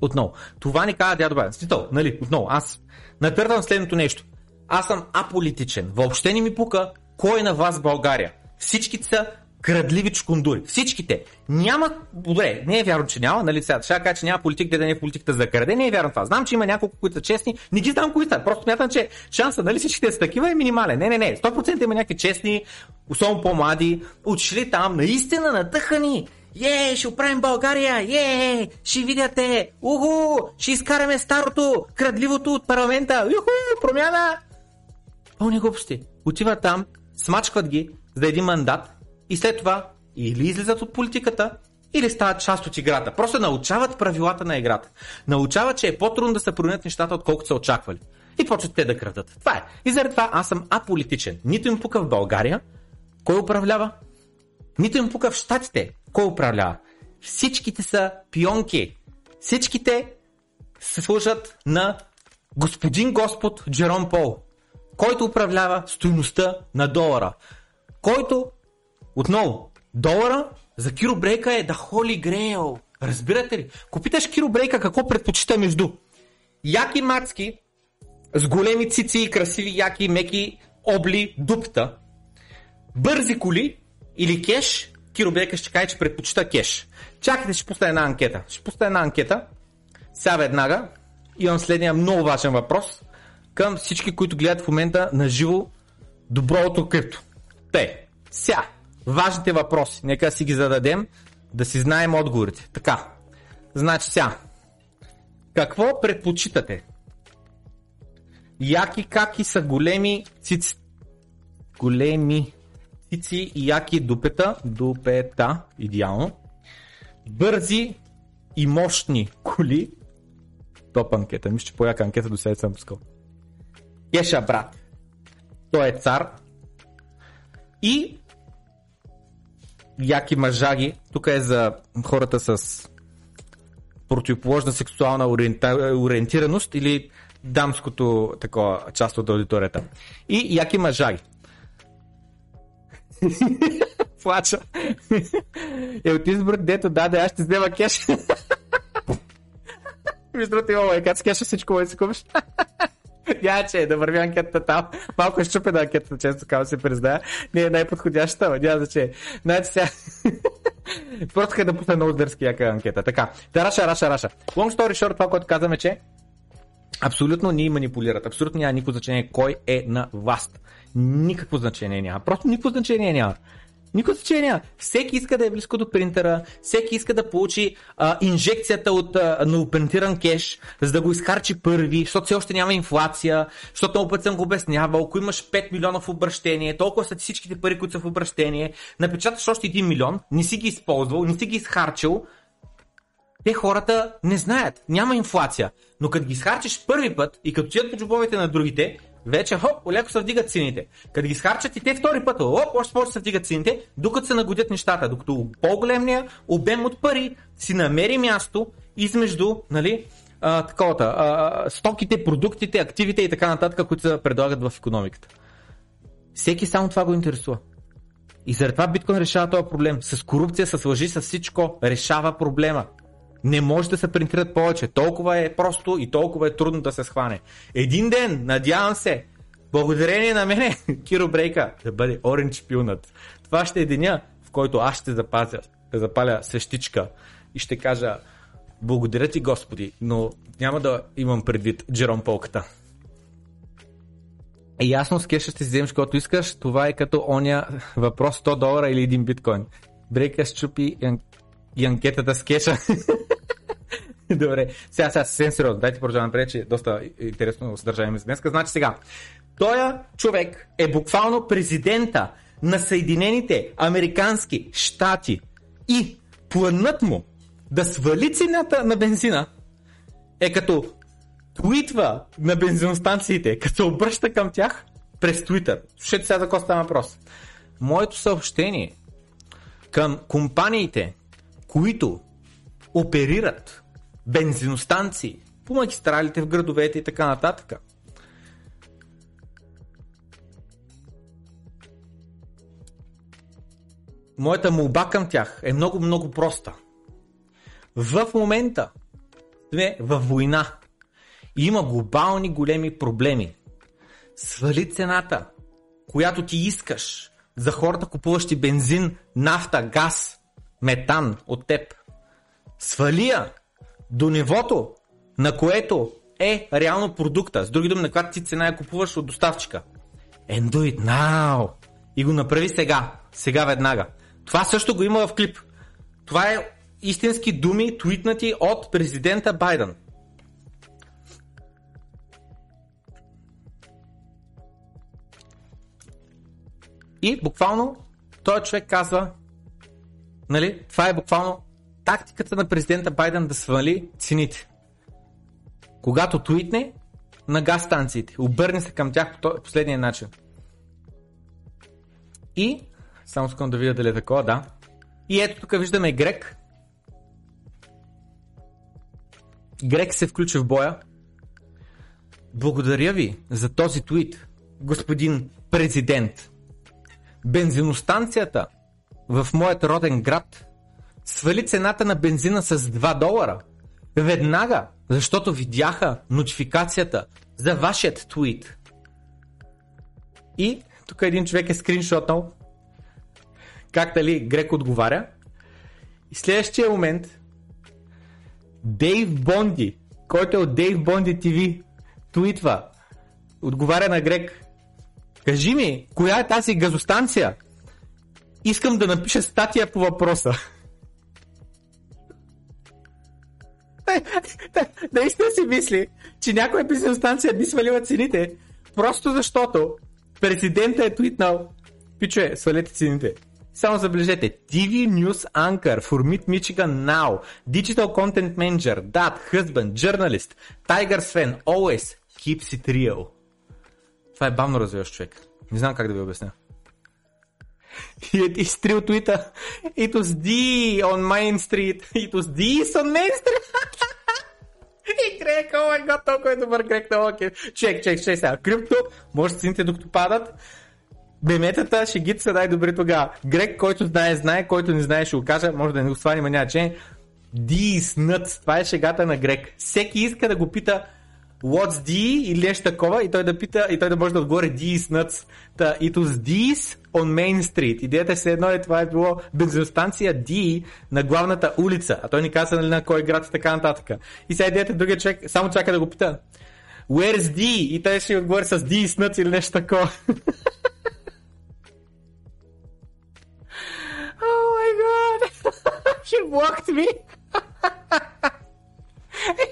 Отново. Това ни казва дядо Байден. Смисъл, нали, отново. Аз натвърдам следното нещо. Аз съм аполитичен. Въобще не ми пука кой е на вас в България. Всички са крадливи чкундури. Всичките. Няма, добре, не е вярно, че няма, нали сега, ще кажа, че няма политик, да не е политиката за краде, не е вярно това. Знам, че има няколко, които са честни, не ги знам кои са, просто смятам, че шанса, нали всичките са такива е минимален. Не, не, не, 100% има някакви честни, особено по-млади, отшли там, наистина надъхани. Е, ще оправим България! Е, ще видяте! Уху! Ще изкараме старото, крадливото от парламента! Уху! Промяна! Пълни глупости. Отиват там, смачкват ги за един мандат и след това или излизат от политиката, или стават част от играта. Просто научават правилата на играта. Научават, че е по-трудно да се променят нещата, отколкото са очаквали. И почват те да крадат. Това е. И заради това аз съм аполитичен. Нито им пука в България, кой управлява, нито им пука в Штатите, кой управлява. Всичките са пионки. Всичките се служат на господин Господ Джером Пол, който управлява стоеността на долара. Който, отново, долара за Киро Брейка е да Holy Grail. Разбирате ли? Ако питаш Киро Брейка какво предпочита между яки мацки с големи цици и красиви яки меки обли дупта, бързи коли или кеш Киро Бека ще каже, че предпочита кеш. Чакайте, ще пусна една анкета. Ще пусна една анкета. Сега веднага имам следния много важен въпрос към всички, които гледат в момента на живо доброто крипто. Те, сега, важните въпроси, нека си ги зададем, да си знаем отговорите. Така, значи сега, какво предпочитате? Яки каки са големи цици. Големи цици и яки дупета. Дупета, идеално. Бързи и мощни коли. Топ анкета. Мисля, че по-яка анкета до сега съм пускал. Кеша, брат. Той е цар. И яки мъжаги. Тук е за хората с противоположна сексуална ориента... ориентираност или дамското такова част от аудиторията. И яки мъжаги. Плача. Е от избор, дето даде, аз ще взема кеш. Между другото има лайкат с кеша всичко може да си купиш. Я, че да върви анкетата там. Малко е щупена анкетата, често казвам се призная. Не е най-подходящата, но няма значение. Значи сега... Просто да пусна много дърски яка анкета. Така, да, раша, раша, раша. Long story short, това, което казваме, че абсолютно ни манипулират. Абсолютно няма никакво значение кой е на власт. Никакво значение няма. Просто никакво значение няма. Никакво значение няма. Всеки иска да е близко до принтера, всеки иска да получи а, инжекцията от а, новопринтиран кеш, за да го изхарчи първи, защото все още няма инфлация, защото много път съм го обяснявал, ако имаш 5 милиона в обращение, толкова са всичките пари, които са в обращение, напечаташ още 1 милион, не си ги използвал, не си ги изхарчил, те хората не знаят, няма инфлация. Но като ги изхарчиш първи път и като чият по джобовете на другите, вече хоп, леко се вдигат цените. Като ги изхарчат и те втори път, хоп, още повече се вдигат цените, докато се нагодят нещата, докато по-големия обем от пари си намери място измежду, нали, а, таковата, а, стоките, продуктите, активите и така нататък, които се предлагат в економиката. Всеки само това го интересува. И заради това биткоин решава този проблем. С корупция, с лъжи, с всичко решава проблема. Не може да се принтират повече. Толкова е просто и толкова е трудно да се схване. Един ден, надявам се, благодарение на мене, Киро Брейка да бъде оранж пилнат. Това ще е деня, в който аз ще запазя, запаля свещичка и ще кажа благодаря ти Господи, но няма да имам предвид Джером Полката. Е ясно с кеша ще си вземеш каквото искаш, това е като оня въпрос 100 долара или един биткоин. Брейка щупи и анкетата с кеша. Добре, сега, сега съвсем сериозно. Дайте продължаваме напред, че е доста интересно съдържание за днес. Значи сега, той човек е буквално президента на Съединените Американски щати и планът му да свали цената на бензина е като твитва на бензиностанциите, като обръща към тях през Twitter. Слушайте сега за какво става въпрос. Моето съобщение към компаниите, които оперират бензиностанции по магистралите в градовете и така нататък. Моята молба към тях е много, много проста. В момента сме във война и има глобални големи проблеми. Свали цената, която ти искаш за хората купуващи бензин, нафта, газ, метан от теб. Свали я до нивото, на което е реално продукта. С други думи, на която ти цена я купуваш от доставчика. And do it now! И го направи сега. Сега веднага. Това също го има в клип. Това е истински думи, твитнати от президента Байден. И буквално този човек казва, нали, това е буквално тактиката на президента Байден да свали цените. Когато твитне на газ станциите, обърне се към тях по последния начин. И, само искам да видя дали е такова, да. И ето тук виждаме Грек. Грек се включи в боя. Благодаря ви за този твит, господин президент. Бензиностанцията в моят роден град свали цената на бензина с 2 долара. Веднага, защото видяха нотификацията за вашият твит. И тук един човек е скриншотнал как дали Грек отговаря. И следващия момент Дейв Бонди, който е от Дейв Бонди ТВ, твитва, отговаря на Грек. Кажи ми, коя е тази газостанция? Искам да напиша статия по въпроса. Наистина си мисли, че някоя бензиностанция би свалила цените, просто защото президента е твитнал Пичове, свалете цените. Само забележете. TV News Anchor for Mid Michigan Now. Digital Content Manager. Dad, Husband, Journalist. Tigers fan. Always keeps it real. Това е бавно развиваш човек. Не знам как да ви обясня. Е ти стрил твита. It was D on Main Street. It was D on Main Street. И Грек, о май гад, толкова е добър Грек на окей. Чек, чек, чек сега. Крипто, може цените докато падат. Беметата, шегите са най-добри тогава. Грек, който знае, знае, който не знае, ще го кажа, може да не го свани, няма че. Nuts. Това е шегата на Грек. Всеки иска да го пита What's D или нещо такова и той да пита и той да може да отговори These nuts. Та, it was these on Main Street. Идеята е едно е това е било бензиностанция D на главната улица. А той ни каза нали, на кой град и така нататък. И сега идеята е другия човек само чака да го пита Where's D? И той ще отговори с These nuts или нещо такова. Oh my god! He blocked me!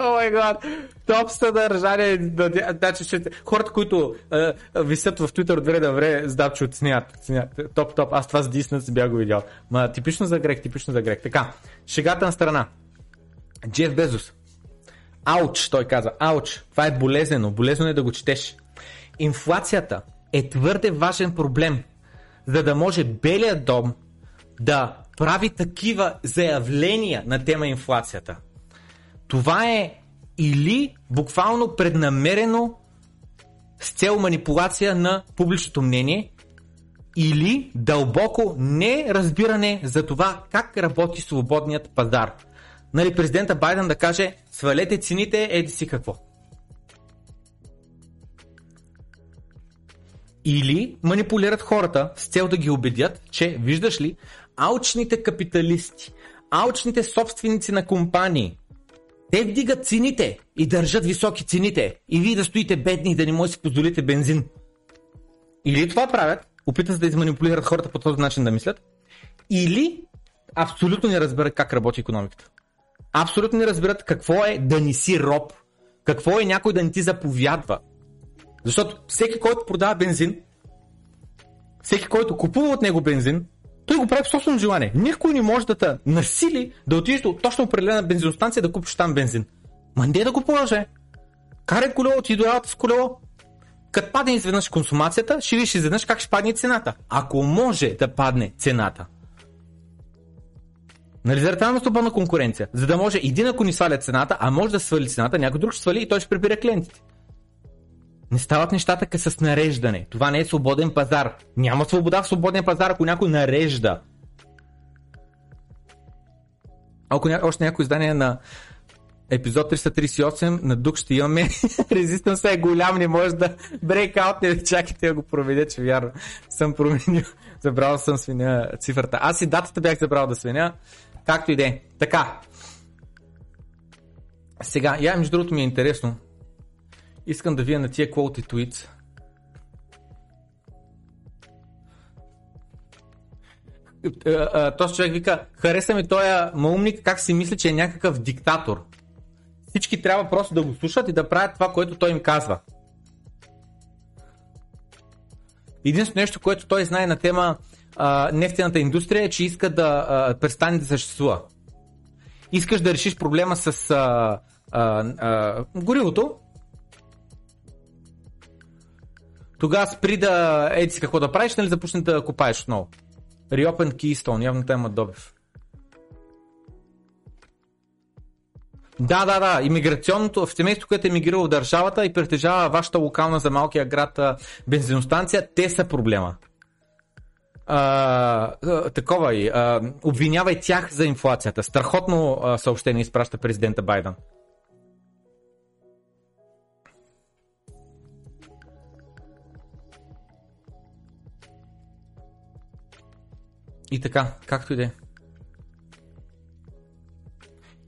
О май гад! Топ съдържание. Значи, ще... Хората, които а, висят в Twitter от време на време, знам, че оценят. Топ, топ. Аз това с си бях го видял. Ма типично за грех, типично за грех. Така, шегата на страна. Джеф Безос. Ауч, той каза. Ауч. Това е болезнено. Болезнено е да го четеш. Инфлацията е твърде важен проблем, за да може Белият дом да прави такива заявления на тема инфлацията. Това е или буквално преднамерено с цел манипулация на публичното мнение, или дълбоко неразбиране за това как работи свободният пазар. Нали, президента Байден да каже, свалете цените, еди си какво. Или манипулират хората с цел да ги убедят, че, виждаш ли, алчните капиталисти, алчните собственици на компании, те вдигат цените и държат високи цените и вие да стоите бедни и да не може да си позволите бензин. Или това правят, опитат се да изманипулират хората по този начин да мислят, или абсолютно не разберат как работи економиката. Абсолютно не разбират какво е да не си роб, какво е някой да не ти заповядва. Защото всеки, който продава бензин, всеки, който купува от него бензин, той го прави по собствено желание. Никой не може да те насили да отидеш до точно определена бензиностанция да купиш там бензин. Ма не да го положи. Карай колело, ти до с колело. Като падне изведнъж консумацията, ще видиш изведнъж как ще падне цената. Ако може да падне цената. Нали заради свободна конкуренция. За да може един ако ни сваля цената, а може да свали цената, някой друг ще свали и той ще прибира клиентите. Не стават нещата с нареждане. Това не е свободен пазар. Няма свобода в свободния пазар, ако някой нарежда. Ако ня... още някои издание на епизод 338 на Дух ще имаме. Резистенс е голям, не може да брейкаут, не чакайте да го проведе, че вярно съм променил. Забрал съм свиня цифрата. Аз и датата бях забрал да свиня. Както и да е. Така. Сега, я между другото ми е интересно. Искам да вия на тия quality tweets. Този човек вика, хареса ми този маумник, как си мисли, че е някакъв диктатор. Всички трябва просто да го слушат и да правят това, което той им казва. Единственото нещо, което той знае на тема а, нефтената индустрия е, че иска да а, престане да съществува. Искаш да решиш проблема с а, а, а, горивото, тогава спри да еди си какво да правиш, нали започне да копаеш отново. Reopen Keystone, явно те имат добив. Да, да, да. Имиграционното, в семейството, което е в държавата и притежава вашата локална за малкия град бензиностанция, те са проблема. А, такова и. А, обвинявай тях за инфлацията. Страхотно а, съобщение изпраща президента Байден. И така, както и да е.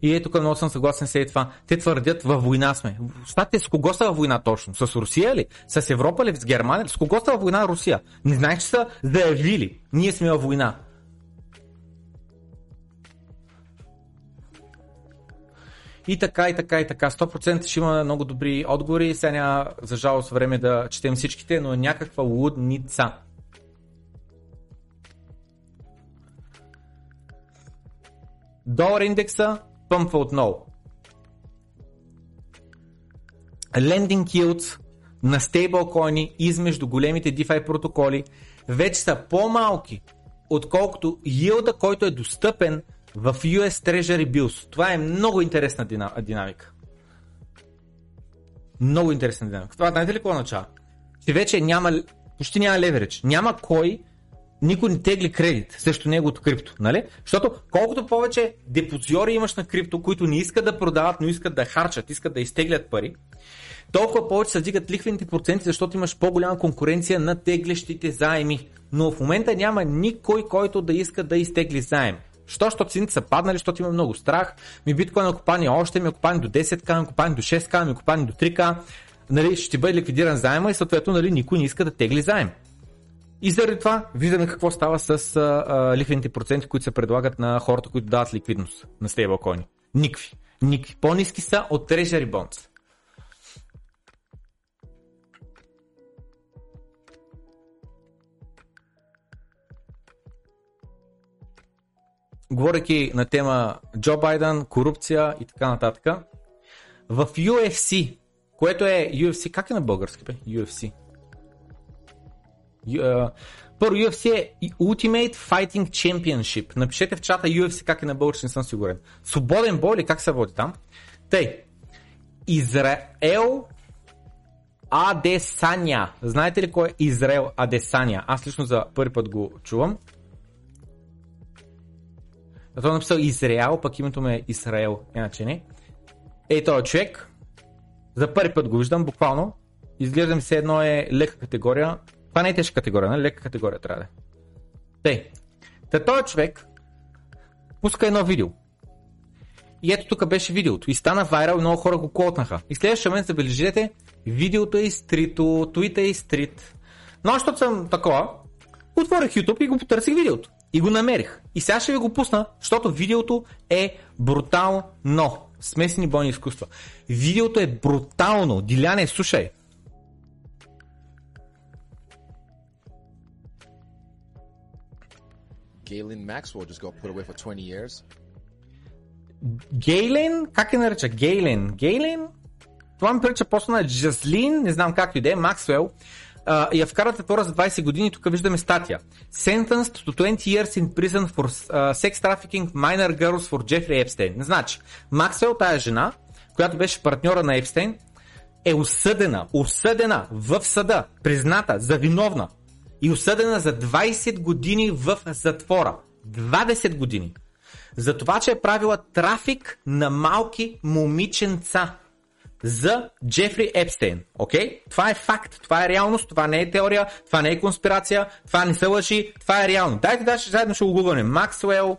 И е тук много съм съгласен с това. Те твърдят във война сме. Штатите с кого са във война точно? С Русия ли? С Европа ли? С Германия ли? С кого са във война Русия? Не знаеш, че са заявили. Ние сме във война. И така, и така, и така. 100% ще има много добри отговори. Сега няма, за жалост, време да четем всичките, но е някаква лудница. Долар индекса пъмпва отново. Lending yields на стейблкоини измежду големите DeFi протоколи вече са по-малки, отколкото yield който е достъпен в US Treasury Bills. Това е много интересна динамика. Много интересна динамика. Това знаете ли какво означава? Че вече няма, почти няма леверидж. Няма кой, никой не тегли кредит срещу неговото крипто. Нали? Защото колкото повече депозиори имаш на крипто, които не искат да продават, но искат да харчат, искат да изтеглят пари, толкова повече се дигат лихвените проценти, защото имаш по-голяма конкуренция на теглещите заеми. Но в момента няма никой, който да иска да изтегли заем. Що, защото цените са паднали, защото има много страх. Ми биткоин е купани още, ми е купани до 10к, ми е купани до 6к, ми е купани до 3к. Нали, ще бъде ликвидиран заема и съответно нали, никой не иска да тегли заем. И заради това виждаме какво става с а, а, лихвените проценти, които се предлагат на хората, които дават ликвидност на стейблкоини. Никви. Никви. По-низки са от Treasury Bonds. говоряки на тема Джо Байден, корупция и така нататък, в UFC, което е UFC, как е на български бе? UFC. Първо UFC е Ultimate Fighting Championship. Напишете в чата UFC как е на български, не съм сигурен. Свободен бой или как се води там? Тъй, Израел Адесаня. Знаете ли кой е Израел Адесаня? Аз лично за първи път го чувам. Той е написал Израел, пък името му е Израел, иначе не. Ей, този човек, за първи път го виждам, буквално. Изглеждам се едно е лека категория. Това не е тежка категория, нали? Лека категория трябва да е. Тей. Та този човек пуска едно видео. И ето тук беше видеото. И стана вайрал и много хора го колтнаха. И следващия момент забележете, видеото е изтрито, твита е изтрит. Но защото съм такова, отворих YouTube и го потърсих видеото. И го намерих. И сега ще ви го пусна, защото видеото е брутално. Смесени бойни изкуства. Видеото е брутално. Диляне, слушай. Galen Maxwell just got put away for 20 years. Гейлен? Как е нарича? Гейлен. Гейлен? Това ми прилича просто на Джаслин, не знам как и да е, Максвел а, я вкарат затвора за 20 години. Тук виждаме статия. Sentenced to 20 years in prison for uh, sex trafficking minor girls for Jeffrey Epstein. Значи, Максвел, тая жена, която беше партньора на Епстейн, е осъдена, осъдена в съда, призната за виновна и осъдена за 20 години в затвора. 20 години. За това, че е правила трафик на малки момиченца за Джефри Епстейн. Окей? Okay? Това е факт, това е реалност, това не е теория, това не е конспирация, това не са лъжи, това е реално. Дайте да заедно ще го гугълнем. Максуел,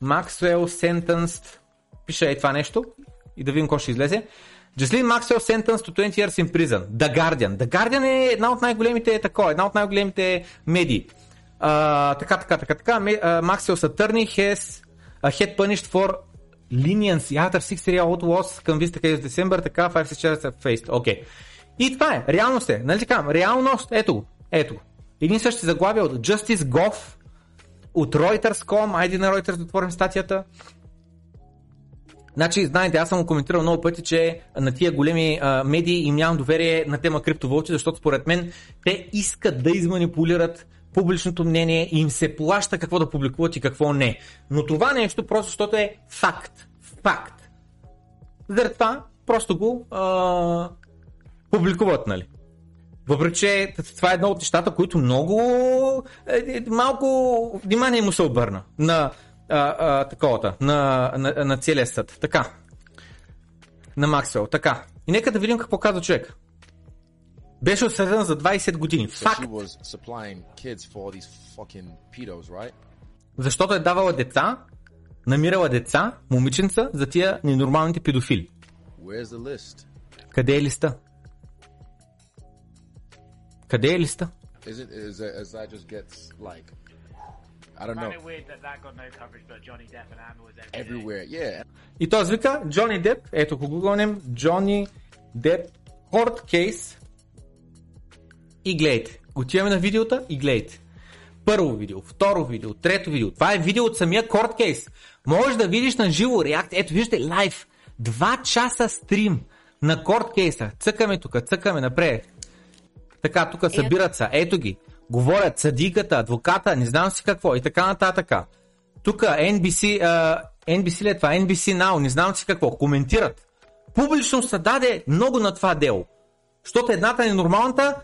Максуел Sentenced, пише е това нещо и да видим какво ще излезе. Джеслин Максуел Sentenced to 20 years in prison. The Guardian. The Guardian е една от най-големите, тако, една от най-големите медии. Uh, така, така, така, така. Максуел Сатърни has uh, head punished for leniency after 6 year old was към Vista Case December, така 5 years have faced. Окей. Okay. И това е, реалност е, нали така, реалност, ето ето. Един същи заглавия от Justice Goff, от Reuters.com, айде на Reuters да отворим статията. Значи, знаете, аз съм го коментирал много пъти, че на тия големи а, медии им нямам доверие на тема криптовалути, защото според мен те искат да изманипулират публичното мнение и им се плаща какво да публикуват и какво не. Но това нещо просто защото е факт. Факт. Заради това просто го а, публикуват, нали? Въпреки, че това е едно от нещата, които много е, е, малко внимание му се обърна на а, а, таковата, на, на, на целия съд. Така. На Максвел. Така. И нека да видим какво казва човек. Беше осъдена за 20 години. Факт. Защото е давала деца, намирала деца, момиченца, за тия ненормалните педофили. Къде е листа? Къде е листа? Is it is that, is I don't know that that no everywhere. everywhere. Yeah, И той вика Джони Деп, ето го гугълнем, Джони Деп Court Case и гледайте. Отиваме на видеота и гледайте. Първо видео, второ видео, трето видео. Това е видео от самия Court Case. Можеш да видиш на живо реакция. Ето виждате лайв. Два часа стрим на Court Case. Цъкаме тук, цъкаме напред. Така, тук събират се. Ето ги. Говорят съдиката, адвоката, не знам си какво и така нататък. Тук NBC, а, NBC ли е това? NBC Now, не знам си какво. Коментират. Публично се даде много на това дело. Защото едната ненормалната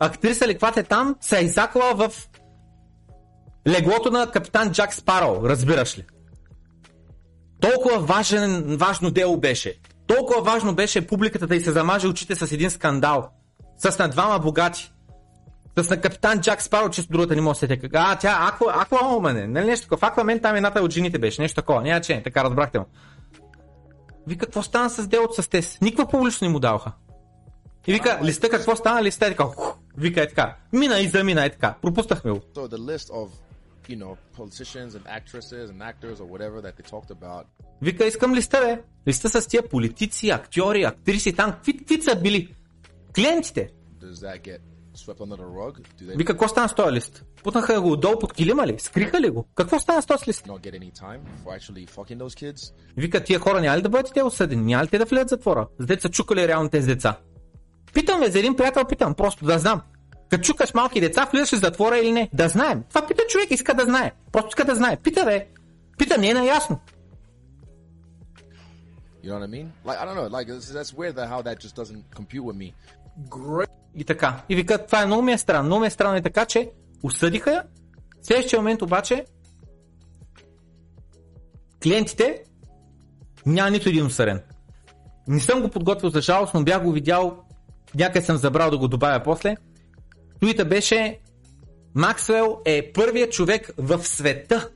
актриса ли е там, се е изакала в леглото на капитан Джак Спароу, разбираш ли? Толкова важен, важно дело беше. Толкова важно беше публиката да й се замаже очите с един скандал. С на двама богати. С на капитан Джак Спаро, често другата не може да се сетя. А, тя Аква, Аквамен е, нали нещо такова. В Аквамен там едната от жените беше, нещо такова. Няма че, така разбрахте му. Вика, какво стана с делото с тез? Никаква публично не му даваха. И вика, листа какво стана? Листа е така. Вика е така. Мина и замина е така. Пропуснахме го. So the list of you know politicians and actresses and actors or whatever that they talked about. Вика, искам листа, бе. Листа с тия политици, актьори, актриси, там. Какви са били? Клиентите. Does that get swept under the rug? Do they Вика, какво стана с този лист? Путнаха го отдолу под килима ли? Скриха ли го? Какво стана с този лист? not get any time for actually fucking those kids? Вика, тия хора няма ли да бъдат те осъдени? Няма ли те да влезат в затвора? За деца чукали реално тези деца? Питам ме, за един приятел питам, просто да знам. Като чукаш малки деца, влизаш ли в затвора или не? Да знаем. Това пита човек, иска да знае. Просто иска да знае. Пита, бе. Пита, не е наясно. You know what I mean? Like I don't know. Like that's weird that how that just doesn't compute with me. И така. И вика, това е много ми е странно. Много ми е странно и така, че осъдиха я. В следващия момент обаче клиентите няма нито един осъден. Не съм го подготвил за жалост, но бях го видял, някъде съм забрал да го добавя после. Туита беше Максвел е първият човек в света,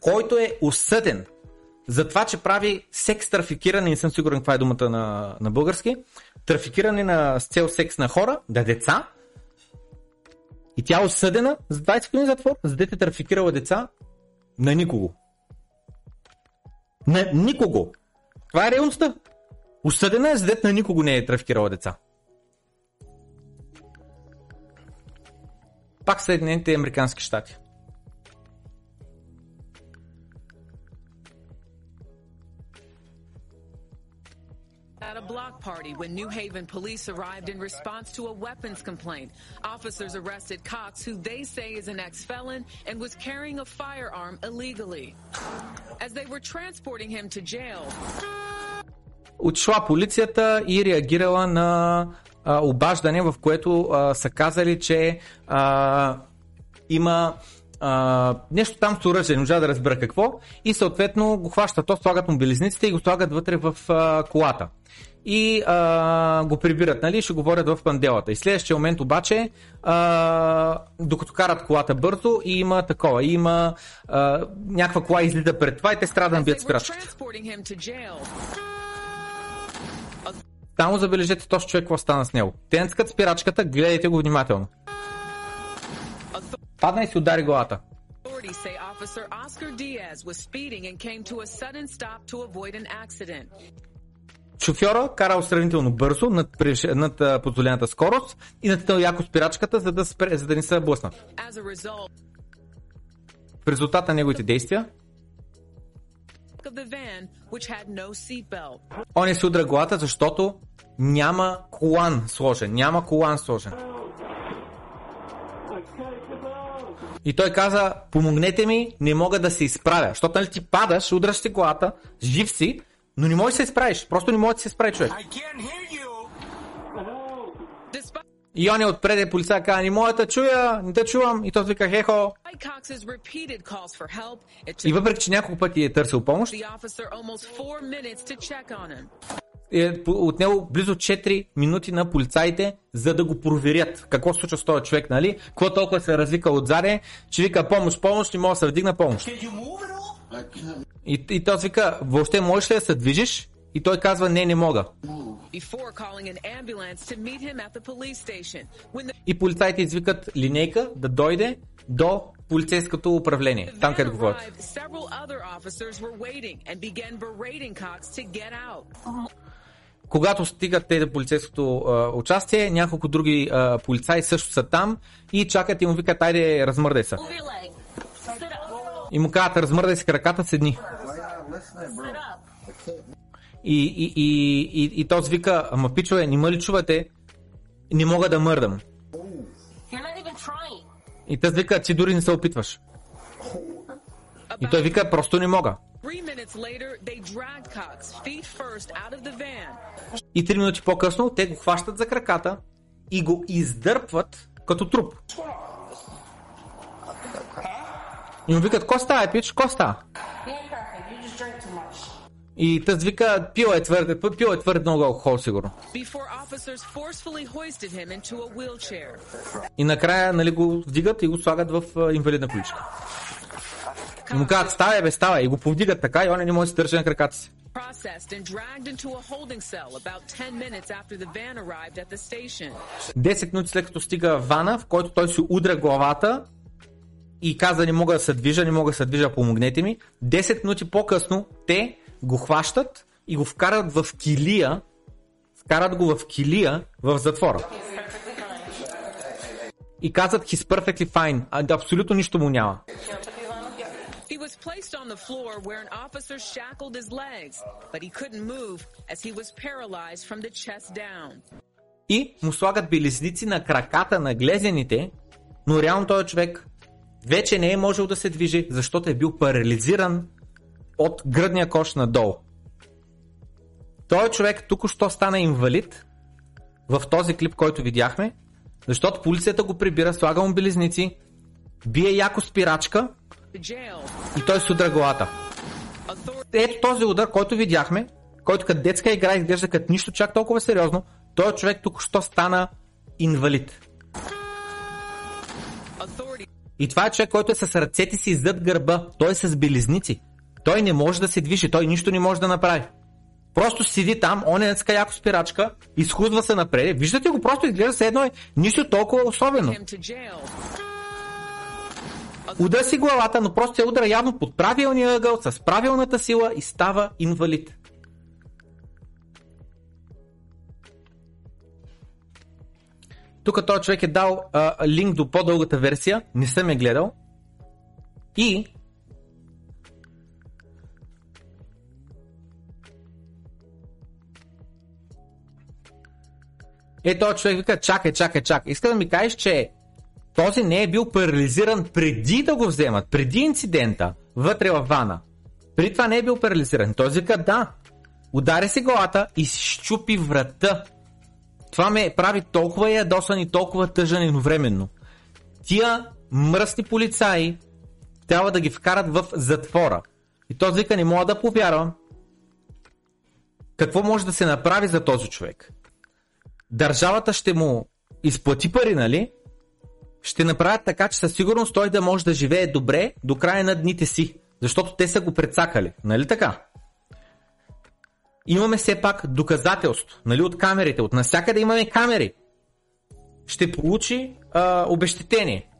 който е осъден за това, че прави секс трафикиране, не съм сигурен каква е думата на, на български, трафикиране на, с цел секс на хора, да деца, и тя е осъдена за 20 години затвор, за дете трафикирала деца на никого. На никого. Това е реалността. Осъдена е за дете на никого не е трафикирала деца. Пак Съединените Американски щати. A block party when New Haven police arrived in response to a weapons complaint. Officers arrested Cox, who they say is an ex-felon and was carrying a firearm illegally. As they were transporting him to jail, Отшла полицията и реагирала на а, обаждане, в което а, са казали, че а, има а, нещо там с оръжие, не можа да разбера какво и съответно го хващат, то слагат му белезниците и го слагат вътре в а, колата. И а, го прибират, нали, ще говорят в панделата. И следващия момент обаче, а, докато карат колата бързо, и има такова, има а, някаква кола излита пред това и те страдат да as бият спирачката. Само забележете този човек какво стана с него. Те натискат спирачката, гледайте го внимателно. Падна и си удари главата. say Officer Oscar Diaz was speeding and came to a sudden stop to avoid an accident. Шофьора карал сравнително бързо над, над позволената скорост и натиснал яко спирачката, за да, спре, за да не се блъснат. В резултат на неговите действия, он е си удра главата, защото няма колан сложен. Няма колан сложен. И той каза, помогнете ми, не мога да се изправя. Защото нали ти падаш, удраш си главата, жив си, но не можеш да се изправиш. Просто не може да се изправи човек. И он е отпред, полицай каза, не мога да чуя, не те чувам. И той вика, хехо. И въпреки, че няколко пъти е търсил помощ, е отнело близо 4 минути на полицаите, за да го проверят. Какво се случва с този човек, нали? Какво толкова се развика отзаде, че вика помощ, помощ, не мога да се вдигна помощ. И, и той вика, въобще можеш ли да се движиш? И той казва, не, не мога. И полицаите извикат линейка да дойде до полицейското управление. Там където го водят. arrived, several other officers were waiting and began berating Cox to get out. Когато стигат те до полицейското а, участие, няколко други а, полицаи също са там и чакат и му викат, айде, размърдай се. И му казват, размърдай си краката, седни. И, и, и, и, и този вика, ама пичове, нима ли чувате? Не мога да мърдам. И тази вика, ти дори не се опитваш. И той вика, просто не мога. И три минути по-късно те го хващат за краката и го издърпват като труп. И му викат, ко става, пич, ко става? И тъз вика, пил е твърде, пил е твърде много алкохол, сигурно. И накрая нали, го вдигат и го слагат в инвалидна количка. И му казват, ставай бе, ставай. И го повдигат така и он не може да се държи на краката си. Processed and dragged into a holding cell about 10 minutes after the van arrived at the station. 10 минути след като стига вана, в който той си удря главата и каза не мога да се движа, не мога да се движа, помогнете ми. 10 минути по-късно те го хващат и го вкарат в килия, вкарат го в килия в затвора. И казват he's perfectly fine, а да абсолютно нищо му няма. He was placed on the floor where an officer shackled his legs, but he couldn't move as he was paralyzed from the chest down. И му слагат белезници на краката на глезените, но реално този човек вече не е можел да се движи, защото е бил парализиран от гръдния кош надолу. Той човек тук-що стана инвалид в този клип, който видяхме, защото полицията го прибира, слага му белезници, бие яко спирачка и той се удра главата. Ето този удар, който видяхме, който като детска игра изглежда като нищо чак толкова сериозно, той човек тук що стана инвалид. И това е човек, който е с ръцете си зад гърба, той е с белезници. Той не може да се движи, той нищо не може да направи. Просто седи там, он е на яко спирачка, изхудва се напред. Виждате го, просто изглежда се едно е нищо толкова особено. Уда си главата, но просто се удра явно под правилния ъгъл, с правилната сила и става инвалид. Тук този човек е дал а, линк до по-дългата версия, не съм я гледал. И Е, този човек вика, чакай, чакай, чакай. Иска да ми кажеш, че този не е бил парализиран преди да го вземат, преди инцидента, вътре в вана. При това не е бил парализиран. Той вика, да. Удари си главата и щупи врата. Това ме прави толкова ядосан и толкова тъжен едновременно. Тия мръсни полицаи трябва да ги вкарат в затвора. И този вика, не мога да повярвам. Какво може да се направи за този човек? Държавата ще му изплати пари, нали? ще направят така, че със сигурност той да може да живее добре до края на дните си. Защото те са го прецакали. Нали така? Имаме все пак доказателство. Нали от камерите. От насякъде имаме камери. Ще получи а, обещетение.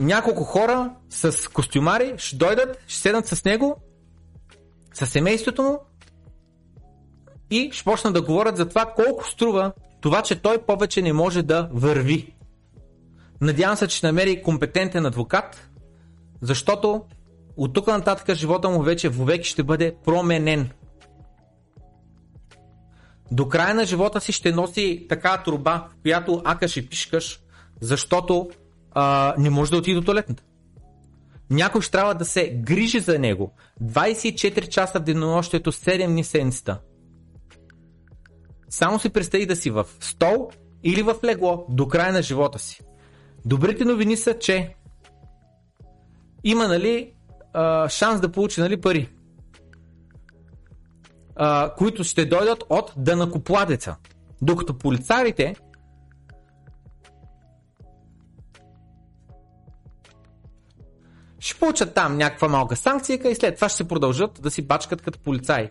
Няколко хора с костюмари ще дойдат, ще седнат с него, с семейството му и ще почнат да говорят за това колко струва това, че той повече не може да върви. Надявам се, че ще намери компетентен адвокат, защото от тук нататък живота му вече вовеки ще бъде променен. До края на живота си ще носи така труба, в която акаш и пишкаш, защото а, не може да отиде до туалетната. Някой ще трябва да се грижи за него 24 часа в денонощието, 7 дни седмицата. Само си представи да си в стол или в легло до края на живота си. Добрите новини са, че има нали, а, шанс да получи нали, пари. а, които ще дойдат от дънакоплатеца. Докато полицарите ще получат там някаква малка санкция и след това ще се продължат да си бачкат като полицаи.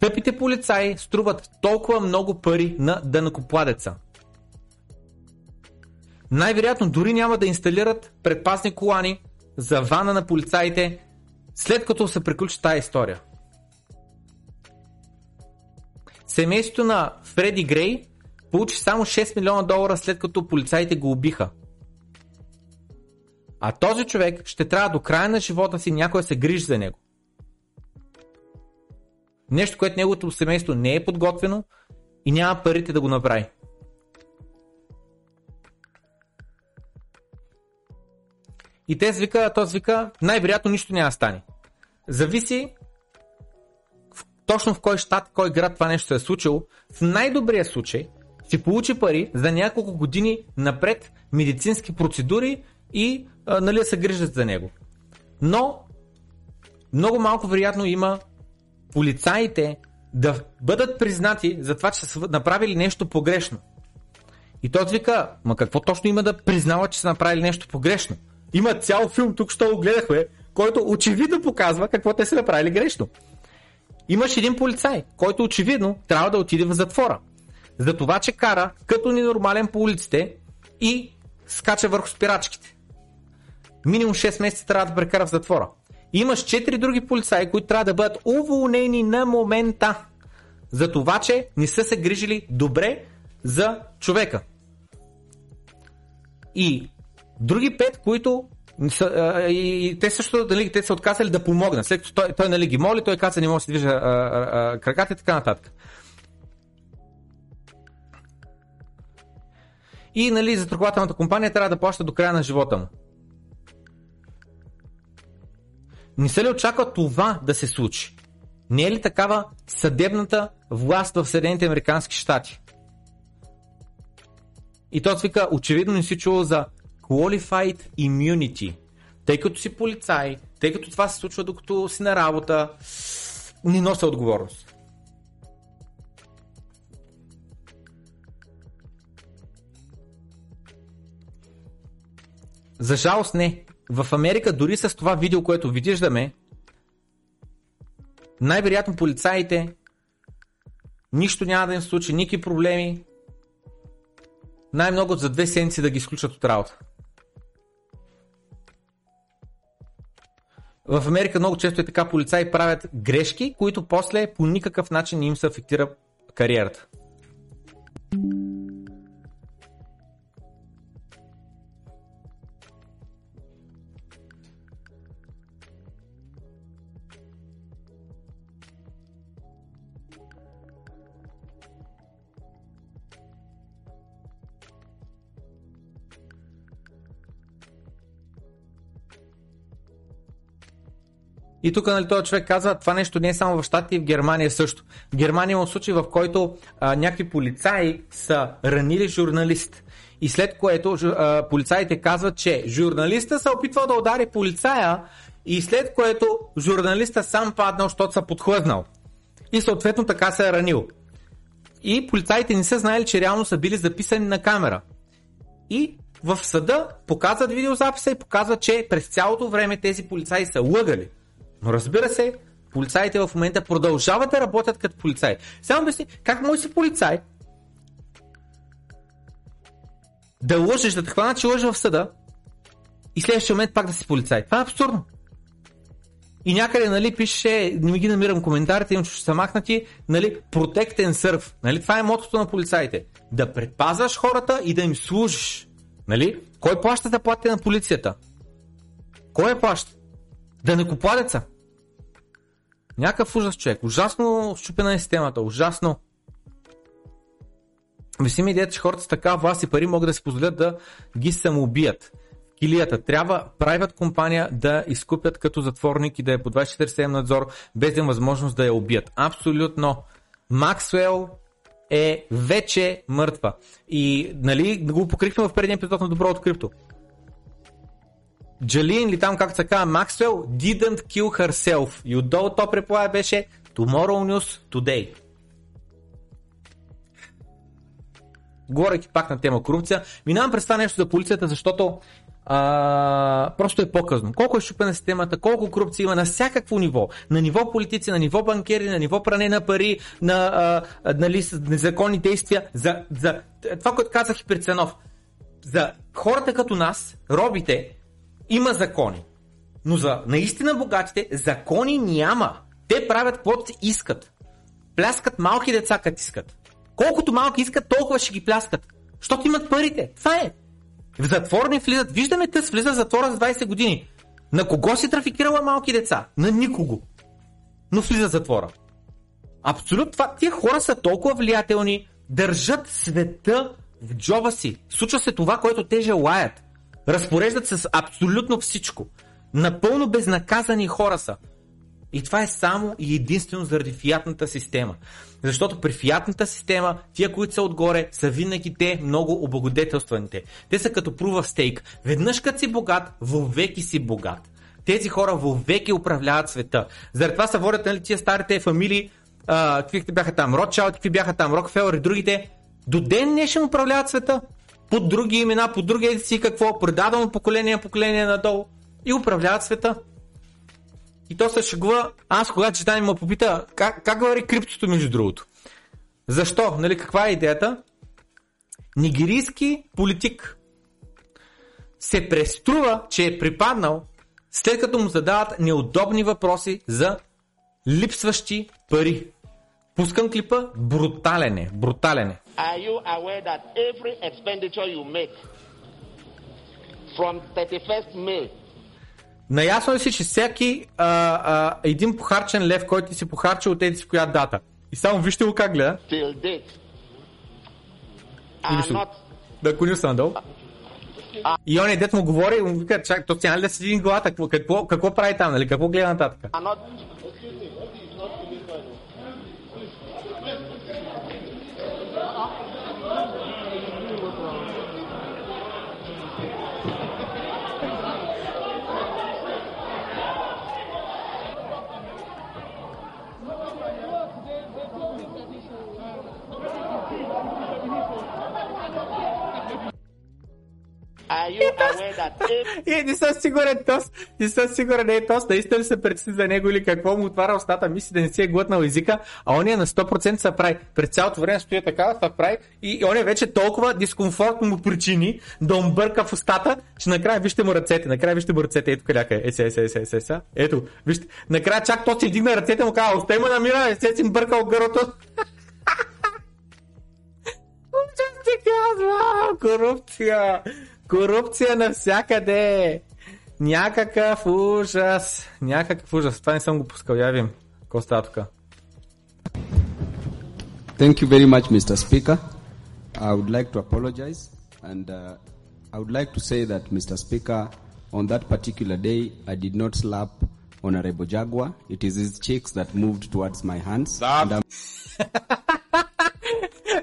Тъпите полицаи струват толкова много пари на дънакопладеца. Най-вероятно дори няма да инсталират предпазни колани за вана на полицаите, след като се приключи тази история. Семейството на Фреди Грей получи само 6 милиона долара след като полицаите го убиха. А този човек ще трябва до края на живота си някой се грижи за него. Нещо, което неговото семейство не е подготвено и няма парите да го направи. И те вика, този вика, най-вероятно нищо няма да стане. Зависи в, точно в кой щат, кой град това нещо се е случило. В най-добрия случай ще получи пари за няколко години напред медицински процедури и а, нали, се грижат за него. Но много малко вероятно има полицаите да бъдат признати за това, че са направили нещо погрешно. И той вика, ма какво точно има да признава, че са направили нещо погрешно? Има цял филм, тук що го гледахме, който очевидно показва какво те са направили грешно. Имаш един полицай, който очевидно трябва да отиде в затвора. За това, че кара като ненормален по улиците и скача върху спирачките. Минимум 6 месеца трябва да прекара в затвора. Имаш 4 други полицаи, които трябва да бъдат уволнени на момента. За това, че не са се грижили добре за човека. И други пет, които и те също нали, те са отказали да помогнат. След като той, той нали, ги моли, той каза не може да се движа краката и така нататък. И нали, застрахователната компания трябва да плаща до края на живота му. Не се ли очаква това да се случи? Не е ли такава съдебната власт в Съединените Американски щати? И той свика, очевидно не си чувал за Qualified Immunity. Тъй като си полицай, тъй като това се случва докато си на работа, не нося отговорност. За жалост не. В Америка дори с това видео, което виждаме, най-вероятно полицаите нищо няма да им случи, никакви проблеми. Най-много за две седмици да ги изключат от работа. В Америка много често е така, полицаи правят грешки, които после по никакъв начин не им се афектира кариерата. И тук нали, този човек казва, това нещо не е само в Штатите, и в Германия също. В Германия има случай, в който а, някакви полицаи са ранили журналист. И след което а, полицаите казват, че журналиста се опитвал да удари полицая и след което журналиста сам паднал, защото са подхлъзнал. И съответно така се е ранил. И полицаите не са знаели, че реално са били записани на камера. И в съда показват видеозаписа и показват, че през цялото време тези полицаи са лъгали. Но разбира се, полицаите в момента продължават да работят като полицаи. Само обясни, как може си полицай да лъжеш, да те хвана, че лъжа в съда и следващия момент пак да си полицай. Това е абсурдно. И някъде, нали, пише, не ми ги намирам коментарите, им че са махнати, нали, protect and serve. Нали, това е мотото на полицаите. Да предпазваш хората и да им служиш. Нали? Кой плаща да плати на полицията? Кой я плаща? Да не купладеца. Някакъв ужас човек. Ужасно щупена е системата. Ужасно. Мисли ми идеята, че хората с така власт и пари могат да си позволят да ги самоубият. Килията. Трябва правят компания да изкупят като затворник и да е по 24-7 надзор, без да има възможност да я убият. Абсолютно. Максуел е вече мъртва. И нали, го покрихме в предния епизод на Добро от крипто. Джалин или там както се казва Максвел didn't kill herself. И отдолу то преплая беше Tomorrow News Today. Говорейки пак на тема корупция, минавам през това нещо за полицията, защото а, просто е по-късно. Колко е щупена системата, колко корупция има на всякакво ниво. На ниво политици, на ниво банкери, на ниво пране на пари, на а, нали, незаконни действия. За, за това, което казах и пред Ценов. За хората като нас, робите, има закони. Но за наистина богатите закони няма. Те правят каквото искат. Пляскат малки деца, като искат. Колкото малки искат, толкова ще ги пляскат. Защото имат парите. Това е. В затвор не влизат. Виждаме тъс, влиза в затвора за 20 години. На кого си трафикирала малки деца? На никого. Но влиза в затвора. Абсолютно това. Тия хора са толкова влиятелни, държат света в джоба си. Случва се това, което те желаят. Разпореждат с абсолютно всичко. Напълно безнаказани хора са. И това е само и единствено заради фиатната система. Защото при фиатната система, тия, които са отгоре, са винаги те много облагодетелстваните. Те са като прува стейк. Веднъж като си богат, вовеки си богат. Тези хора вовеки управляват света. Заради това се водят нали, тия старите фамилии, а, какви бяха там, Ротшалд, какви бяха там, Рокфелър и другите. До ден днешен управляват света. Под други имена, под други еди си какво, предадено поколение, поколение надолу. И управляват света. И то се шегува. Аз когато чета ме попита как, как върви криптото между другото. Защо? Нали, каква е идеята? Нигерийски политик се преструва, че е припаднал след като му задават неудобни въпроси за липсващи пари. Пускам клипа, брутален е, брутален е. Are you aware that every expenditure you make from 31st May Наясно ли си, че всеки а, а, един похарчен лев, който ти си похарчил от еди си коя дата. И само вижте го как гледа. till date И вижте not Да коню са надолу. И он е дет му говори, му вика, чак, то тя ли да седи в главата, какво, какво, какво прави там, нали, какво гледа нататък? not Are you aware И не съм сигурен, тос, не съм сигурен, е тос, наистина ли се прецени за него или какво му отваря устата, мисли да не си е глътнал езика, а он е на 100% се прави. През цялото време стои така, се прави. И, он е вече толкова дискомфортно му причини да му бърка в устата, че накрая вижте му ръцете, накрая вижте му ръцете, ето къляка е, е, е, е, е, е, ето, вижте, накрая чак то си вдигна ръцете му казва, остай ме намира, е, си бъркал гърлото. Корупция, корупция навсякъде. Някакъв ужас, някакъв ужас. Това не съм го пускал, я вим. Какво става тук? Thank you very much, Mr. Speaker. I would like to apologize and uh, I would like to say that, Mr. Speaker, on that particular day, I did not slap Honorable Jaguar. It is his cheeks that moved towards my hands. And I'm